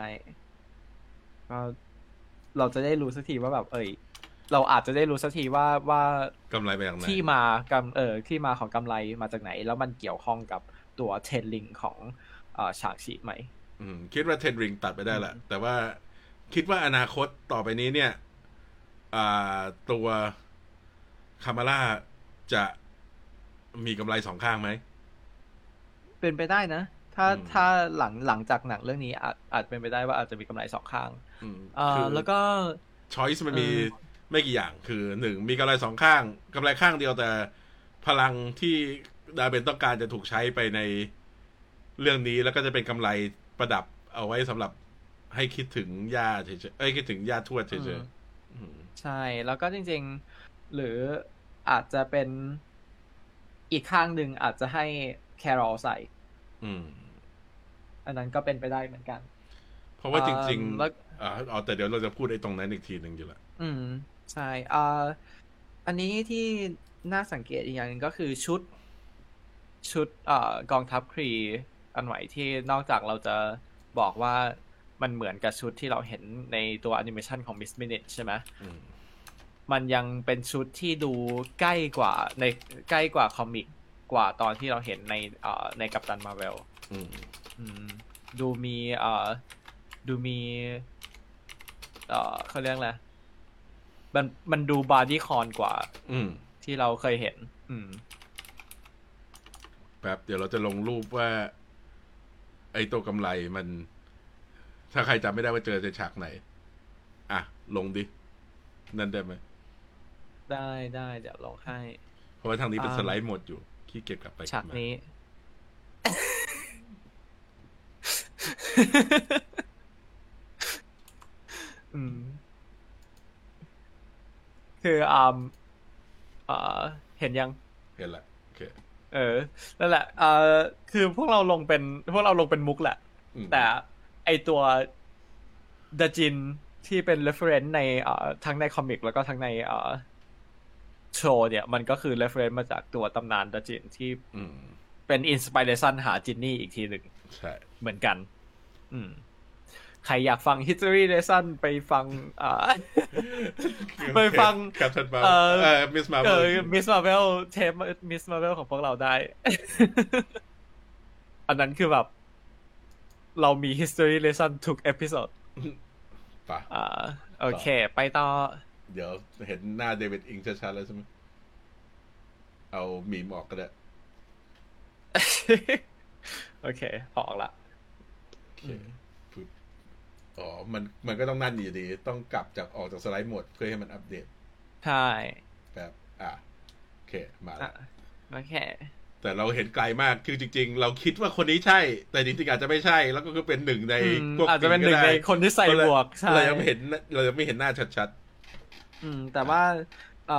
B: ก็ เราจะได้รู้สักทีว่าแบบ เอ้ยเราอาจจะได้รู้สักทีว่าว่ากำ
A: ไรไปจากไหน
B: ที่มากำเออที่มาของกำไรมาจากไหน แล้วมันเกี่ยวข้องกับตัวเทนลิงของเอ่อฉากฉีไหม
A: อืมคิดว่าเทนริงตัดไปได้แหละ
B: อืม
A: แต่ว่าคิดว่าอนาคตต่อไปนี้เนี่ยอ่าตัวคามาร่าจะมีกำไรสองข้างไหม
B: เป็นไปได้นะ ถ้า
A: อืม
B: ถ้าหลังหลังจากหนังเรื่องนี้อาจอาจเป็นไปได้ว่าอาจจะมีกำไรสองข้าง
A: อืม
B: เอ่อแล้วก็
A: ช้อยส์มันมี
B: เออ
A: ไม่กี่อย่างคือหนึ่งมีกำไรสองข้างกำไรข้างเดียวแต่พลังที่ดาเบนต้องการจะถูกใช้ไปในเรื่องนี้แล้วก็จะเป็นกำไรประดับเอาไว้สำหรับให้คิดถึงย่าเฉยๆเอ้ยคิดถึงย่าทวดเฉย
B: อืม
A: ๆอืม
B: ใช่แล้วก็จริง ๆ หรืออาจจะเป็นอีกข้างหนึ่งอาจจะให้แครอลใส่
A: อืม
B: อันนั้นก็เป็นไปได้เหมือนกัน
A: เพราะว่าจริง
B: อ่าแล้ว
A: ๆอ่าเอาแต่เดี๋ยวเราจะพูดไอ้ตรงนั้นอีกทีหนึ่งอยู่ละ
B: อืมใช่อ่าอันนี้ที่น่าสังเกตอีกอย่างหนึ่งก็คือชุด ชุดเอ่อกองทัพครีอันใหม่ที่นอกจากเราจะบอกว่ามันเหมือนกับชุดที่เราเห็นในตัวแอนิเมชันของ Miss Minute ใช่ไหม
A: อืม
B: มันยังเป็นชุดที่ดูใกล้กว่าในใกล้กว่า comic กว่าตอนที่เราเห็นในเอ่อใน Captain Marvel
A: อืม
B: อืม ดูมีเอ่อดูมี เอ่อเขาเรียกอะไรมันมันดู bodycon กว่า
A: อืม
B: ที่เราเคยเห็น อืม
A: แป๊บเดี๋ยวเราจะลงรูปว่า ไอ้ตัวกำไรมัน ถ้าใครจำไม่ได้ว่าเจอในฉากไหน อะ ลงดิ นั่นได้ไหม
B: ได้ได้เดี๋ยวลองให้
A: เพราะว่าทางนี้เป็น
B: อ่า
A: สไลด์หมดอยู่ขี้เกียจกลับไป
B: ฉาก
A: ลับม
B: นี้ อืม คืออ่าเอ่อเห็นยัง
A: เห็นละโอเค
B: เออนั่นแหละเอ่อคือพวกเราลงเป็น พวกเราลงเป็นมุกแหละ
A: อืม
B: แต่ไอตัวดาจินที่เป็น reference ในเอ่อทั้งในคอมิกแล้วก็ทั้งในเอ่อโชว์เนี่ย มันก็คือ reference มาจากตัวตำนานดาจินที่
A: อืม
B: เป็น inspiration หาจินนี่อีกทีหนึ่ง
A: ใช่
B: เหมือนกัน อืมใครอยากฟัง history lesson ไปฟังเอ่อไปฟัง
A: ครับท่านมา
B: เอ่อ
A: เออมิสมา
B: เออ Miss Marvel เทป Miss Marvel ของพวกเราได้ อันนั้นคือแบบ เรามี history lesson ทุกเอพิโซด
A: ปะ
B: อ่าโอเค ไปต่อ
A: เดี๋ยวเห็นหน้าเดวิดอิงชัดๆแล้วใช่ไหมเอามีมออกก็ได้
B: โอเคออกละ
A: โอ เคปึ๊บอ๋อ มันมันก็ต้องนั่นอยู่ดี ต้องกลับจากออกจากสไลด์หมดเพื่อให้มันอัปเดต
B: ใช่
A: แบบอะโอเค มา
B: อะ
A: ละ
B: โอเค
A: แต่เราเห็นไกลมาก คือจริง ๆ เราคิดว่าคนนี้ใช่ แต่จริงๆอาจจะไม่ใช่ แล้วก็คือเป็นหนึ่งใน
B: อืม
A: พวก
B: อาจจะเป็นหนึ่งในคนที่ใส่หมวก ใช่
A: เรายังไม่เห็น เรายังไม่เห็นหน้าชัด
B: อืม แต่ว่าเอ่อ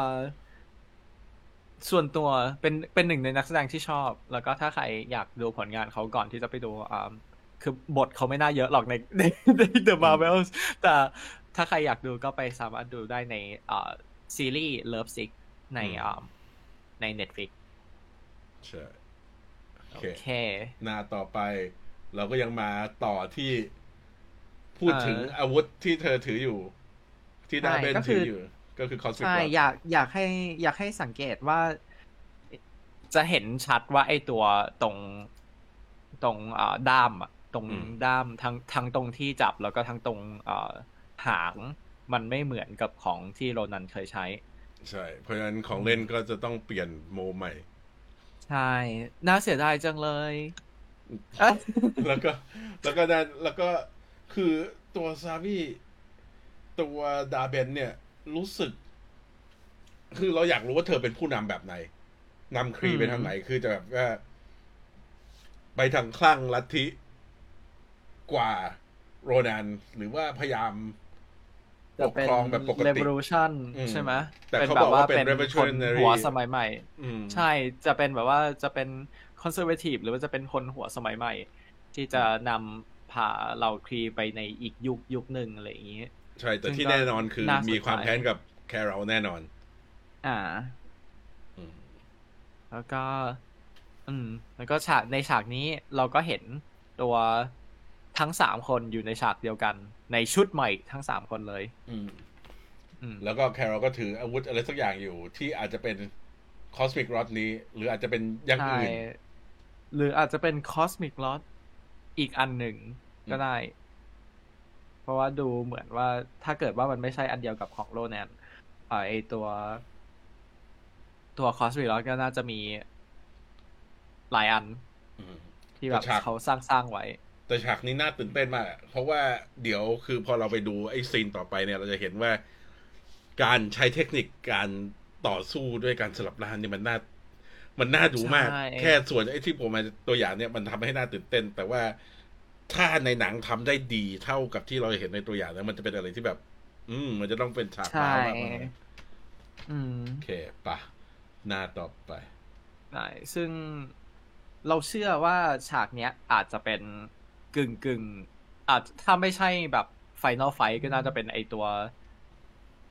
B: ส่วนตัวเป็นเป็นหนึ่งในนักแสดงที่ชอบ แล้วก็ถ้าใครอยากดูผลงานเขาก่อนที่จะไปดูอ่า คือบทเขาไม่น่าเยอะหรอกในในใน The Marvels แต่ถ้าใครอยากดูก็ไปสามารถดูได้ในอ่าซีรีส์ Love Sick ในอ่าใน Netflix
A: ๆใช่โอ
B: โอ
A: เค
B: เค
A: หน้าต่อไป เราก็ยังมาต่อที่พูดถึง
B: เอ่อ
A: อาวุธที่เธอถืออยู่ ที่ดา
B: ใช่
A: เบน
B: ก็คื
A: ถื
B: อ
A: ออยู่ ก็คือคอสมิก
B: ใช่อยากอยากให้อยากให้สังเกตว่า จะเห็นชัดว่าไอ้ตัวตรงตรงเอ่อด้ามอะ ตรงด้ามทั้งทั้งตรงที่จับแล้วก็ทั้งตรงเอ่อหางมันไม่เหมือนกับของที่โรนันเคยใช้
A: ใช่ เพราะฉะนั้นของเล่นก็จะต้องเปลี่ยนโมใหม่
B: ใช่ น่าเสียดายจังเลยเอ้ย
A: แล้วก็ แล้วก็ได้แล้วก็คือตัวซาวีตัวดาเบนเนี่ย รู้สึก คือเราอยากรู้ว่าเธอเป็นผู้นำแบบไหนนำครี
B: อืม
A: ไปทางไหน คือจะแบบว่าไปทางคลั่งลัทธิ กว่าโรนันหรือว่าพยายามป
B: จะ
A: ก
B: เป็น
A: ครองแบบปกติ
B: revolution
A: อืม
B: ใช่ไหม
A: แต่
B: เป็น
A: เขา
B: แบบ
A: บอก
B: ว่า
A: ว่าเป็น
B: เป็นคน
A: revolutionary
B: หัวสมัยใหม่
A: อืม
B: ใช่จะเป็นแบบว่าจะเป็นคอนเซอร์เวทีฟหรือว่าจะเป็นคนหัวสมัยใหม่ ที่จะนำพาเราครีไปในอีกยุคยุคหนึ่งอะไรอย่างนี้
A: ใช่ แต่
B: ซึ่ง
A: ที่
B: ก็
A: แน่นอนคือ
B: น่าสนใจ
A: มีความแค้นกับแคโรลแน่นอน
B: อ่า
A: อืม
B: แล้วก็ อืม แล้วก็ฉากในฉากนี้เราก็เห็นตัว ทั้งสามคนอยู่ในฉากเดียวกัน ในชุดใหม่ทั้งสามคนเลย
A: อืม
B: อืม
A: แล้วก็ Carol ก็ถืออาวุธอะไรสักอย่างอยู่ ที่อาจจะเป็น cosmic rod นี้ หรืออาจจะเป็นอย่าง
B: ใช่
A: อื่น
B: หรืออาจจะเป็นคอสมิกลอ t อีกอันหนึ่งก็ได้ เพราะว่าดูเหมือนว่าถ้าเกิดว่ามันไม่ใช่อันเดียวกับของ Ronan เอ่อไอตัวตัวคอสมิกลอ t ก็น่าจะมีหลายอัน
A: อืม
B: ที่แบบ
A: แต่ฉาก
B: เขาสร้างสร้างไว้
A: แต่ฉากนี้น่าตื่นเต้นมากอะเพราะว่าเดี๋ยวคือพอเราไปดูไอ้ซีนต่อไปเนี่ย เราจะเห็นว่า การใช้เทคนิคการต่อสู้ด้วยการสลับร่างเนี่ยมันน่า มันน่าดูมาก
B: ใช่
A: แค่ส่วนไอ้ที่ผมมาตัวอย่างเนี่ยมันทำให้น่าตื่นเต้น แต่ว่าถ้าในหนังทำได้ดีเท่ากับที่เราเห็นในตัวอย่างแล้วมันจะเป็นอะไรที่แบบ อืม มันจะต้องเป็นฉาก
B: ใช่
A: ว้าวมากๆ
B: อืม
A: โอเคปะหน้าต่อไป
B: ใช่ซึ่งเราเชื่อว่าฉากเนี้ยอาจจะเป็น กึ่งกึ่งอาจถ้าไม่ใช่แบบ final fight ก็น่าจะเป็นไอตัว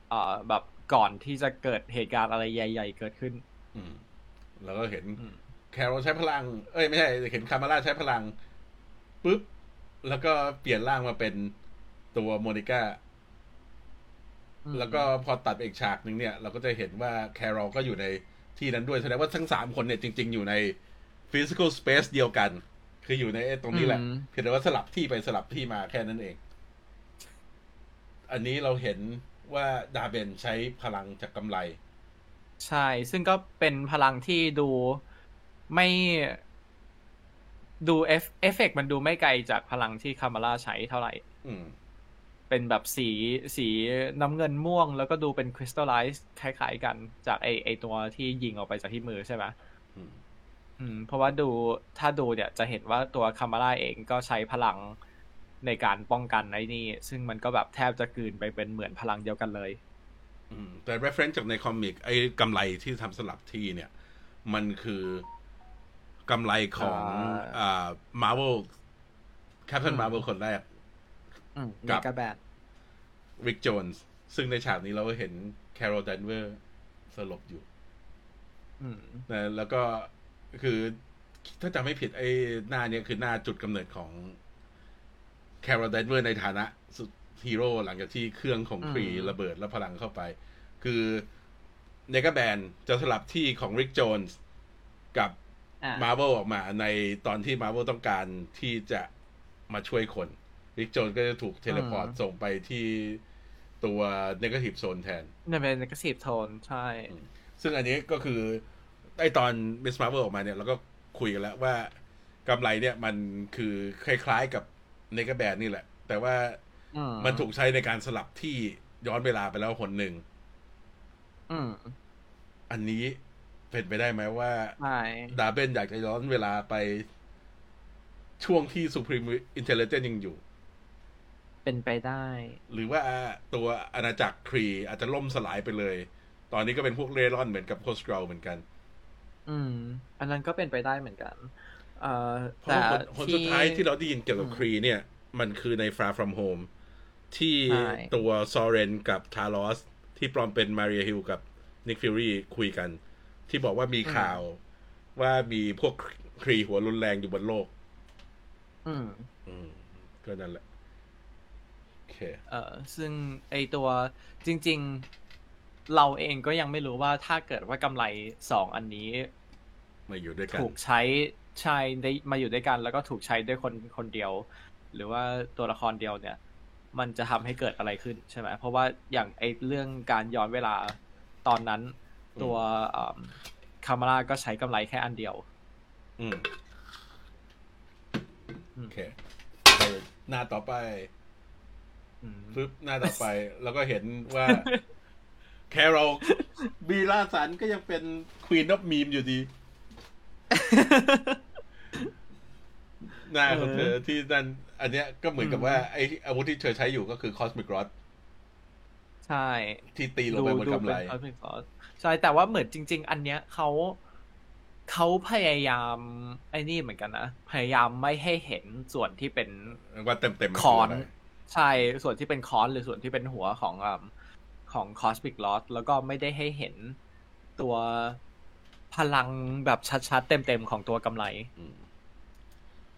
B: เอ่อแบบก่อนที่จะเกิดเหตุการณ์อะไรใหญ่ ๆ เกิดขึ้น
A: อืม แล้วก็เห็น
B: อืม
A: Carol ใช้พลัง เอ้ยไม่ใช่เห็น Kamala ใช้พลังปุ๊บแล้วก็เปลี่ยนร่างมาเป็นตัวโมนิก้าแล้วก็พอตัดไปอีกฉากหนึ่งเนี่ย เราก็จะเห็นว่า Carol ก็อยู่ในที่นั้นด้วยแสดงว่าทั้งสามคนเนี่ยจริง ๆ อยู่ใน physical space เดียวกัน คืออยู่ในตรงนี้แหละ
B: อืม
A: เพียงแต่ว่าสลับที่ไปสลับที่มาแค่นั้นเอง อันนี้เราเห็นว่า Dar-Benn ใช้พลังจากกำไล
B: ใช่ ซึ่งก็เป็นพลังที่ดูไม่ดูเอฟเอฟเฟกต์มันดูไม่ไกลจากพลังที่ Kamala ใช้เท่าไหร่
A: อืม
B: เป็นแบบสีสีน้ำเงินม่วง แล้วก็ดูเป็นคริสตัลไลซ์คล้ายๆกันจากไอไอตัวที่ยิงออกไปจากที่มือใช่ไหม
A: อืม
B: อืมเพราะว่าดูถ้าดูเนี่ยจะเห็นว่าตัวคามาร่าเองก็ใช้พลังในการป้องกันไอ้นี่ ซึ่งมันก็แบบแทบจะกลืนไปเป็นเหมือนพลังเดียวกันเลย
A: อืมแต่ reference จากในคอมิกไอ้กำไรที่ทำสลับที่เนี่ย มันคือกำไรของ
B: อ่า
A: อ่า Marvel Captain
B: อืม
A: Marvel คนแรก
B: อืม
A: กับ
B: กาแบน
A: Rick Jones ซึ่งในฉากนี้เราก็เห็น Carol Danvers สลบอยู่
B: อืม
A: นะแล้วก็ คือถ้าจำไม่ผิดไอ้หน้าเนี้ยคือหน้าจุดกำเนิดของ Carol Danvers ในฐานะสุดฮีโร่หลังจากที่เครื่องของ
B: อืม
A: ครีระเบิดแล้วพลังเข้าไป คือเนกาแบนจะสลับที่ของ Rick Jones กับ
B: อ่า
A: มา r v e l ออกมาในตอนที่ Marvel ต้องการที่จะมาช่วยคน Rick Jones ก็จะถูก teleport อื
B: ม
A: ส่งไปที่ตัว Negative Zone แทน
B: เนี่ยเป็น Negative Zone ใช่
A: ซึ่งอันนี้ก็คือ ไอตอน Miss Marvel ออกมาเนี่ยเราก็คุยกันแล้วว่ากำไลเนี่ยมันคือคล้ายๆกับ Nega-Band นี่แหละ แต่ว่า
B: อืม
A: มันถูกใช้ในการสลับที่ย้อนเวลาไปแล้วหนหนึ่ง
B: อืม
A: อันนี้เป็นไปได้ไหมว่า
B: ใช่
A: ดาเบนอยากจะย้อนเวลาไปช่วงที่ Supreme Intelligence ยังอยู่
B: เป็นไปได้
A: หรือว่าตัวอาณาจักรครีอาจจะล่มสลายไปเลย ตอนนี้ก็เป็นพวกเร่ร่อนเหมือนกับโคสกรเหมือนกัน
B: อืม อันนั้นก็เป็นไปได้เหมือนกันเอ่อ
A: เพราะ
B: แต่
A: ว่าผลผลสุดท้ายที่เราได้ยินเกี่ยวกับ
B: อืม
A: ครีเนี่ย มันคือใน Far From Home ที่
B: ใช่
A: ตัว Soren กับ Talos ที่ปลอมเป็นมาริ a ฮิลกับนิกฟิ r รีคุยกัน ที่บอกว่ามีข่าวว่ามีพวก Kree หัวรุนแรงอยู่บนโลก
B: อืม
A: อืม ก็นั่นแหละ โอเค
B: เอ่อซึ่งไอตัวจริง ๆ เราเองก็ยังไม่รู้ว่าถ้าเกิดว่ากำไลสองอันนี้
A: มาอยู่ด้วยกัน
B: ถูกใช้ใช้ได้มาอยู่ด้วยกัน แล้วก็ถูกใช้ด้วยคนคนเดียว หรือว่าตัวละครเดียวเนี่ย มันจะทำให้เกิดอะไรขึ้นใช่ไหมเพราะว่าอย่างไอเรื่องการย้อนเวลาตอนนั้น ตัวคามาร่าก็ใช้กำไรแค่อันเดียว
A: อืม
B: อืม
A: โอเคไปหน้าต่อไป
B: อืม
A: ปึ๊บหน้าต่อไป แล้วก็เห็นว่า แคโรลบีลาสันก็ยังเป็นควีน of มีมอยู่ดีหน้าของเธอที่นั่น อันเนี้ยก็เหมือนกับว่าไอ้อาวุธที่เธอใช้อยู่ก็คือคอสมิกรอด
B: ใช่
A: ที่ตีลงไปบนกำไร
B: ดูเป็น Cosmic Force ใช่ แต่ว่าเหมือนจริง ๆ อันเนี้ยเขาเขาพยายามไอ้นี่เหมือนกันนะ พยายามไม่ให้เห็นส่วนที่เป็น
A: ว่าเต็มเต็มๆมั
B: คอนะ
A: ไร
B: ใช่ ส่วนที่เป็นคอนหรือส่วนที่เป็นหัวของอ ของคอส m ิกลอ t แล้วก็ไม่ได้ให้เห็นตัวพลังแบบชัดๆ เต็มๆ ของตัวกำไร
A: อืม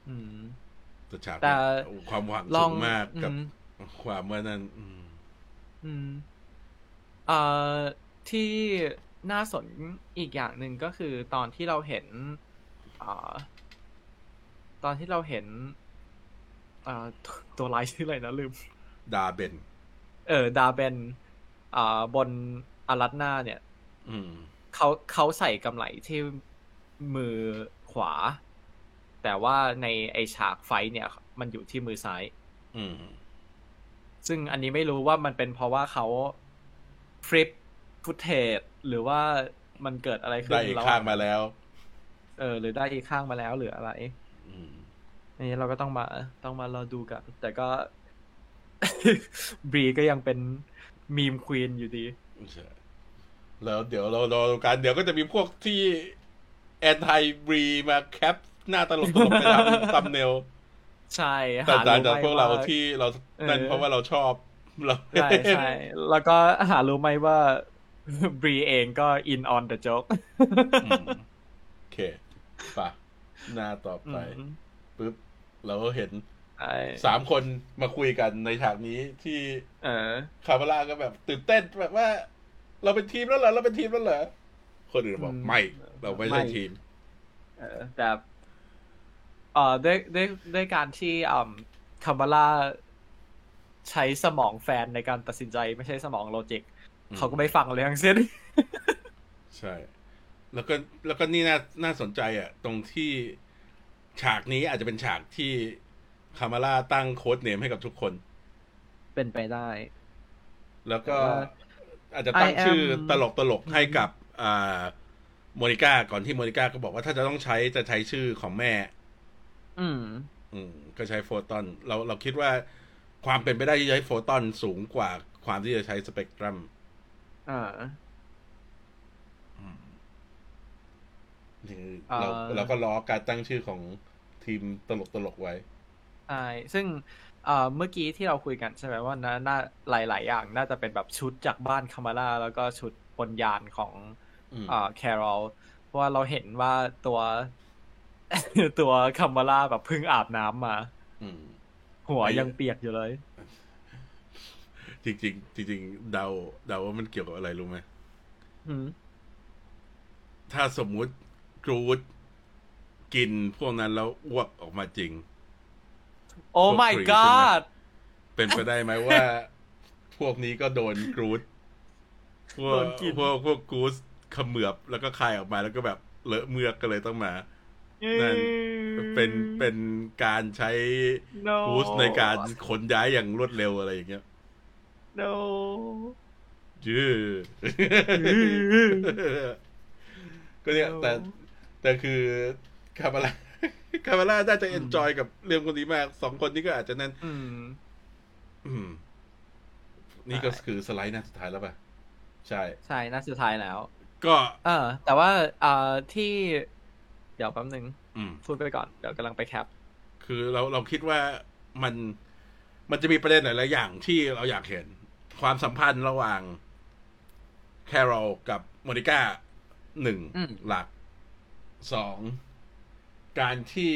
B: อืม
A: แต่ฉาก
B: แต่
A: ความหวัง
B: ล
A: สู
B: อง
A: งมากกับ
B: อืม
A: ความว่านั้นอืม
B: อืมเอ่อที่น่าสนอีกอย่างหนึ่งก็คือตอนที่เราเห็นอ่าตอนที่เราเห็นอ่าตัวตัวไลท์ชื่ออะไรนะลืม
A: ดาเบน
B: เออ ดาเบน อ่าบนอารัตนาเนี่ย
A: อืม
B: เขาเขาใส่กำไลที่มือขวา แต่ว่าในไอฉากไฟท์เนี่ย มันอยู่ที่มือซ้าย
A: อืม
B: ซึ่งอันนี้ไม่รู้ว่ามันเป็นเพราะว่าเขาฟลิปฟุตเทจหรือว่ามันเกิดอะไรขึ้น
A: ได้อีก
B: ระห
A: ข้า
B: ว่
A: งมาแล้ว
B: เออ หรือได้อีกข้างมาแล้วหรืออะไร
A: อืม
B: อันนี้เราก็ต้องมา ต้องมารอดูกัน แต่ก็ บรีก็ยังเป็น มีมควีนอยู่ดี
A: ใช่แล้วเดี๋ยวเรารอดูกันเดี๋ยวก็จะมีพวกที่แอนไทบรีมาแคปหน้าตลกตลกไปทำตัมเนล
B: ใช่
A: แต่
B: หา
A: ต่าง
B: รู้
A: จาก
B: ไหม
A: พวกเรา
B: ว่า
A: ที่เรานั่น
B: เออ
A: เพราะว่าเราชอบเรา
B: ใช่ใช่แล้วก็หารู้ไหมว่าบรีเองก็ in on the joke
A: อืมโอเคป่ะหน้าต่อไป
B: อืม
A: ปุ๊บเราก็เห็น สามคนมาคุยกันในฉากนี้ที่
B: เออ
A: Kamala ก็แบบ ตื่นเต้นแบบว่า เราเป็นทีมแล้วเหรอเราเป็นทีมแล้วเหรอคนอื่นบอก
B: อืม
A: ไม่ เราไม่ใช่
B: ไม่
A: ทีม
B: เออแบบเอ่อด้วยด้วยด้วยการที่อ่า Kamala ใช้สมองแฟนในการตัดสินใจไม่ใช่สมอง loจิก
A: อืม
B: เขาก็ไม่ฟังเลยทั้งสิ้น
A: ใช่ แล้วก็แล้วก็นี่น่าน่าสนใจอะ ตรงที่ฉากนี้อาจจะเป็นฉากที่ Kamala ตั้ง codename ให้กับทุกคน
B: เป็นไปได้
A: แล้วก็
B: แต่ว่า
A: อาจจะตั้ง
B: I am
A: ชื่อตลกตลกๆให้กับอ่าโมนิก้าก่อนที่โมนิก้าก็บอกว่าถ้าจะต้องใช้จะใช้ชื่อของแม่
B: อืม
A: อืม ก็ใช้ Photon เราเราคิดว่าความเป็นไปได้ที่จะใช้ Photon สูงกว่าความที่จะใช้สเปกตรัม
B: อ่า
A: นี่
B: อ่า
A: เราเราก็ล้อการตั้งชื่อของทีมตลกตลกๆไว้
B: ใช่ซึ่งเอ่อเมื่อกี้ที่เราคุยกันใช่ไหมว่าน่าน่าหลาย ๆ อย่าง น่าจะเป็นแบบชุดจากบ้านคามาร่าแล้วก็ชุดบนยานของ
A: อืม
B: อ่าแครอลเพราะว่าเราเห็นว่าตัวตัวคามาร่าแบบเพิ่งอาบน้ำมา
A: อืม
B: หัว
A: ไอ้
B: ยังเปียกอยู่เลย
A: จริงๆจริงๆเดาเดาว่ามันเกี่ยวกับอะไรรู้ไหม
B: อืม
A: ถ้าสมมุติกรูดกินพวกนั้นแล้วอ้วกออกมาจริง
B: โอ้
A: พวก
B: my
A: ครีม
B: god
A: เป็นไปได้ไหมว่า พวกนี้ก็โดนกรูดพว
B: โด
A: ก
B: นกิน
A: พวกพวกกรูดเขมือบแล้วก็คายออกมาแล้วก็แบบเลอะเมือกก็เลยต้องมานั่นเป็นเป็นการใช้
B: no
A: กรูดในการขนย้ายอย่างรวดเร็วอะไรอย่างเงี้ย
B: no
A: ยื้อก็เนี่ยแต่แต่คือคาบาร่า คาบาร่าน่าจะเอนจอยกับเรื่องคนนี้มาก สองคนนี้ก็อาจจะนั่นนี่ก็คือสไลด์หน้าสุดท้ายแล้วป่ะ ใช่
B: ใช่น่าสุดท้ายแล้ว
A: ก็
B: เออ แต่ว่าเอ่อที่ เดี๋ยวแป๊บนึงพูดไปก่อน เดี๋ยวกำลังไปแคป
A: คือเราเราคิดว่ามันมันจะมีประเด็นหลาย ๆ อย่างที่เราอยากเห็น ความสัมพันธ์ระหว่างแคโรลกับโมนิก้าหนึ่งหลักสอง การที่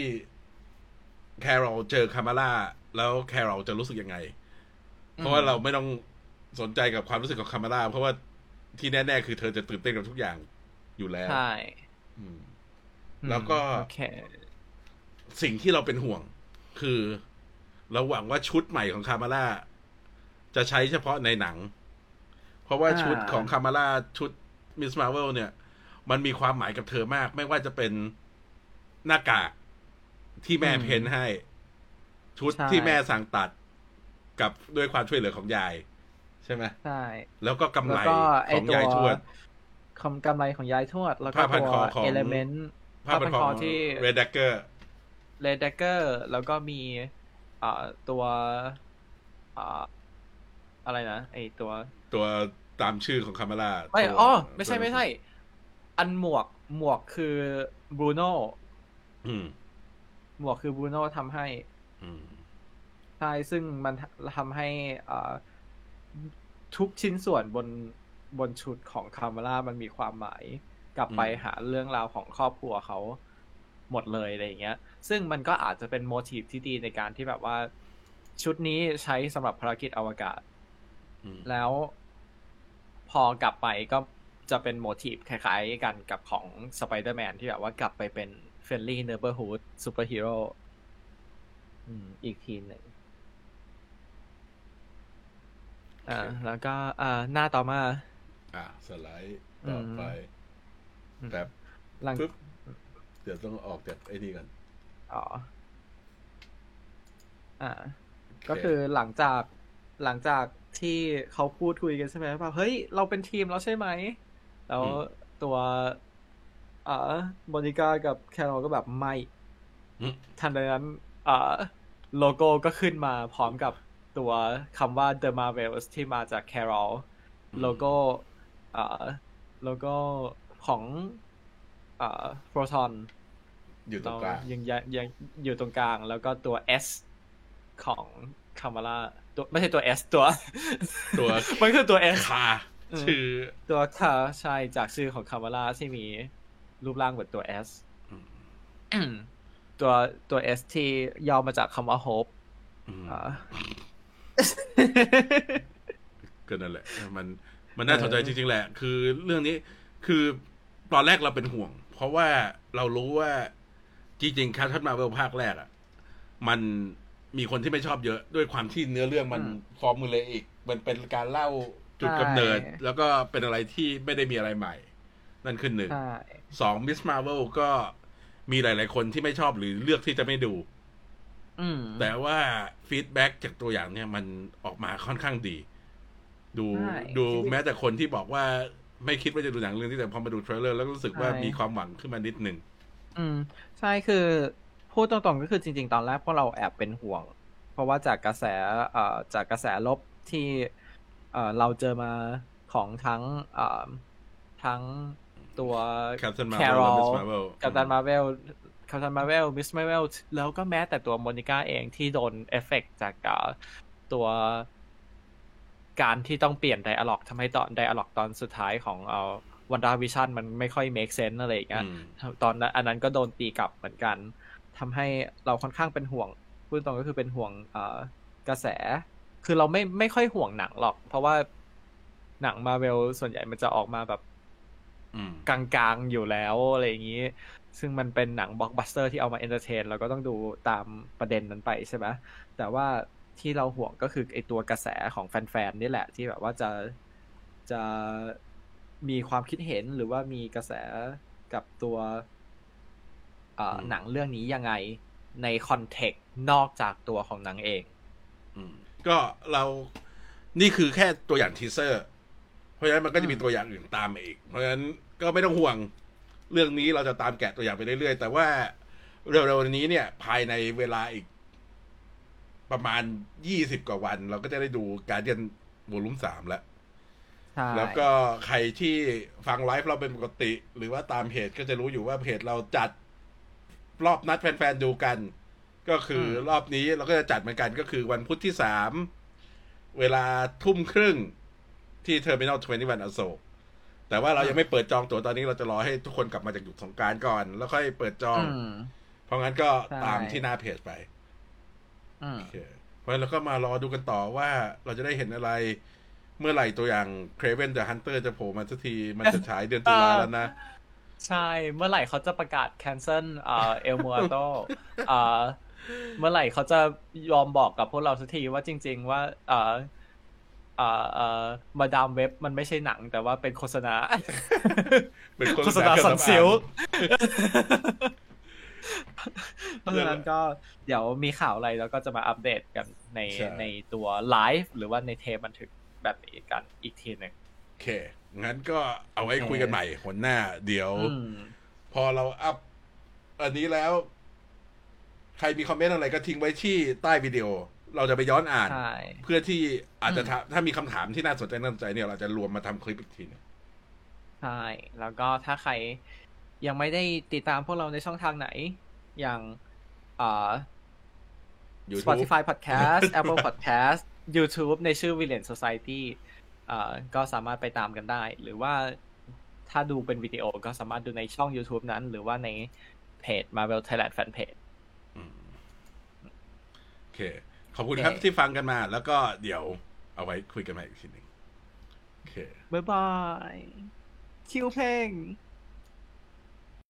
A: แคโรลเจอคามาร่าแล้วแคโรลจะรู้สึกยังไง เพราะว่าเราไม่ต้องสนใจกับความรู้สึกของคามาร่าเพราะว่าที่แน่ ๆ คือเธอจะตื่นเต้นกับทุกอย่างอยู่แล้ว
B: ใช่
A: อืมแล้วก็
B: โอเค
A: สิ่งที่เราเป็นห่วง คือเราหวังว่าชุดใหม่ของคามาร่าจะใช้เฉพาะในหนัง เพราะว่า
B: อ่า
A: ชุดของคามาร่าชุดมิสมาเวลเนี่ย มันมีความหมายกับเธอมาก ไม่ว่าจะเป็น หน้ากากที่แม่เพ้นท์ให้ ชุด
B: ใช่
A: ที่แม่สั่งตัดกับด้วยความช่วยเหลือของยาย ใช่ไหม
B: ใช่
A: แล้วก็กำ
B: แล้
A: ไร
B: วก็ไอ
A: ของ
B: ตัวยา
A: ยทวด
B: คำกำไรของยายทวด แล้วก็
A: ผ้าพัน
B: ตัว
A: คอของ
B: เอลเมนต์
A: ผ้าพันคอ
B: ที่
A: เรดเดเกอร์
B: เลดเดเกอร์ แล้วก็มีอ่าตัวอ่าอะไรนะไอตัว
A: ตัวตามชื่อของคามาร่า
B: ไม่
A: ตัว
B: อ๋อไม่ใช่ไม่ใช่ อันหมวกหมวกคือบรูโน่
A: อืม
B: หมวกคือบรูโน่ทำให้
A: อืม
B: ใช่ซึ่งมันทำให้อ่าทุกชิ้นส่วนบนบนชุดของคาร์มาร่ามันมีความหมายกลับไป
A: อืม
B: หาเรื่องราวของครอบครัวเขาหมดเลยอะไรอย่างเงี้ย ซึ่งมันก็อาจจะเป็นโมทีฟที่ดีในการที่แบบว่า ชุดนี้ใช้สำหรับภารกิจอวกาศ
A: อืม
B: แล้วพอกลับไปก็จะเป็น motif คล้ายๆกันกับของสไปเดอร์แมนที่แบบว่ากลับไปเป็น friendly neighborhood superhero อีกทีหนึ่งอ่า แล้วก็ อ่า หน้าต่อมา
A: อะสไลด์ต่อไป
B: อืม
A: แบบ
B: หลัง
A: ปึ๊บเดี๋ยวต้องออกจากไอ้นี่ก่อน
B: อ๋อ อ่า ก็คือหลังจากหลังจากที่เขาพูดคุยกันใช่ไหมว่าเฮ้ย เราเป็นทีมแล้วใช่ไหม แล้ว
A: อืม
B: ตัว อ่าโมนิก้ากับแคโรก็แบบไม่
A: อืม
B: ทันใดนั้นอ่าโลโก้ก็ขึ้นมาพร้อมกับตัวคำว่า The Marvels ที่มาจากแคโรโลโก้อ่าโลโก้ของอ่าโปรทอน
A: อยู่ตรงกลาง
B: ยังยังยังอยู่ตรงกลาง แล้วก็ตัว S ของคามาร่าตัวไม่ใช่ตัว S ตัว
A: ตัว
B: มันคือตัว S
A: คา
B: อืม
A: ชื่อ
B: ตัวคาใช่จากชื่อของคามาร่าที่มี รูปร่างเหมือนตัว S
A: อืม
B: ตัวตัว S ที่ย่อมาจากคำว่า hope
A: ก็นั่นแหละ มันมันน่าสนใจจริง ๆ แหละ คือเรื่องนี้คือตอนแรกเราเป็นห่วง เพราะว่าเรารู้ว่าจริงๆ Captain Marvel ภาคแรกอะ มันมีคนที่ไม่ชอบเยอะด้วยความที่เนื้อเรื่องมัน formulaic มันเป็นการเล่าจุดกำเนิด แล้วก็เป็นอะไรที่ไม่ได้มีอะไรใหม่ นั่นคือหนึ่งสอง Miss Marvel ก็มีหลาย ๆ คนที่ไม่ชอบหรือเลือกที่จะไม่ดูแต่ว่า feedback จากตัวอย่างเนี่ยมันออกมาค่อนข้างดี ดูดูแม้แต่คนที่บอกว่าไม่คิดว่าจะดูหนังเรื่องที่แต่พอมาดู trailer แล้วรู้สึกว่ามีความหวังขึ้นมานิดหนึ่ง
B: อืม ใช่คือพูดตรงๆก็คือจริง ๆ ตอนแรกพวกเราแอบเป็นห่วง เพราะว่าจากกระแสเอ่อจากกระแสลบที่เอ่อเราเจอมาของทั้งเอ่อทั้ง ตัว Carol Captain Marvel Captain Marvel Miss Marvelแล้วก็แม้แต่ตัวโมนิก้าเองที่โดนเอฟเฟกจากตัวการที่ต้องเปลี่ยน dialogue ทำให้ตอน dialogue ตอนสุดท้ายของเอ่อ WandaVision มันไม่ค่อยเมคเซน s ์อะไรอย่างเงี้ยตอนนั้นอันนั้นก็โดนตีกลับเหมือนกันทำให้เราค่อนข้างเป็นห่วงพูดตรงก็คือเป็นห่วงเอ่อกระแส คือเราไม่ไม่ค่อยห่วงหนังหรอก เพราะว่าหนังมาเวลส่วนใหญ่มันจะออกมาแบบ กลางๆอยู่แล้วอะไรอย่างนี้ ซึ่งมันเป็นหนังบล็อกบัสเตอร์ที่เอามา entertain เราก็ต้องดูตามประเด็นนั้นไปใช่ไหมแต่ว่าที่เราห่วงก็คือไอตัวกระแสของแฟนๆนี่แหละ ที่แบบว่าจะจะมีความคิดเห็นหรือว่ามีกระแสกับตัวหนังเรื่องนี้ยังไงใน context นอกจากตัวของหนังเอง
A: ก็เรานี่คือแค่ตัวอย่างทีเซอร์ เพราะฉะนั้นมันก็จะมีตัวอย่างอื่นตามมาอีก เพราะฉะนั้นก็ไม่ต้องห่วงเรื่องนี้เราจะตามแกะตัวอย่างไปเรื่อยๆ แต่ว่าเร็วๆนี้เนี่ย ภายในเวลาอีก ประมาณยี่สิบกว่าวัน เราก็จะได้ดูการเดียนวอลุ่มสามแล้วแล้วก็ใครที่ฟังไลฟ์เราเป็นปกติ หรือว่าตามเพจก็จะรู้อยู่ว่าเพจเราจัดรอบนัดแฟนๆดูกัน ก็คือรอบนี้เราก็จะจัดเหมือนกันก็คือวันพุธที่สามเวลาทุ่มครึ่ง ที่ Terminal Twenty One อโศกแต่ว่าเรายังไม่เปิดจองตั๋วตอนนี้เราจะรอให้ทุกคนกลับมาจากหยุดสงกรานต์ก่อน แล้วค่อยเปิดจอง เพราะงั้นก็ตามที่หน้าเพจไปเพราะฉะนั้นเราก็มารอดูกันต่อว่าเราจะได้เห็นอะไร เมื่อไหร่ตัวอย่าง Kraven the Hunter จะโผล่มาสักที มันจะฉายเดือนตุลาแล้วนะ
B: ใช่ เมื่อไหร่เขาจะประกาศ cancel เอ่อเอลมัวโตเอ่อเมื่อไหร่เขาจะยอมบอกกับพวกเราสักทีว่าจริง ๆ ว่า เอ่อเอ่อเอ่อมาดามเว็บมันไม่ใช่หนัง แต่ว่าเป็นโฆษณา
A: เป็นโฆษณา
B: สันซิลเพราะฉะนั้นก็เดี๋ยวมีข่าวอะไรแล้วก็จะมาอัปเดตกันในในตัวไลฟ์หรือว่าในเทปบันทึกแบบนี้กันอีกทีหนึ่ง
A: โอเค งั้นก็เอาไว้คุยกันใหม่หัวหน้า เดี๋ยว พอเราอัพ อันนี้แล้ว ใครมีคอมเมนต์อะไรก็ทิ้งไว้ที่ใต้วิดีโอ เราจะไปย้อนอ่านเพื่อที่อาจจะถ้ามีคำถามที่น่าสนใจน่าสนใจเนี่ยเราจะรวมมาทำคลิปอีกทีนึง
B: ใช่ แล้วก็ถ้าใครยังไม่ได้ติดตามพวกเราในช่องทางไหน อย่างอ่า Spotify Podcast Apple Podcast YouTube ในชื่อ Villain Society ก็สามารถไปตามกันได้ หรือว่าถ้าดูเป็นวิดีโอก็สามารถดูในช่อง YouTube นั้น หรือว่าในเพจ Marvel Thailand Fanpage
A: โอเค ขอบคุณครับที่ฟังกันมา แล้วก็เดี๋ยวเอาไว้คุยกันใหม่อีกทีหนึ่งโอเค
B: บ๊ายบาย คิวเพลง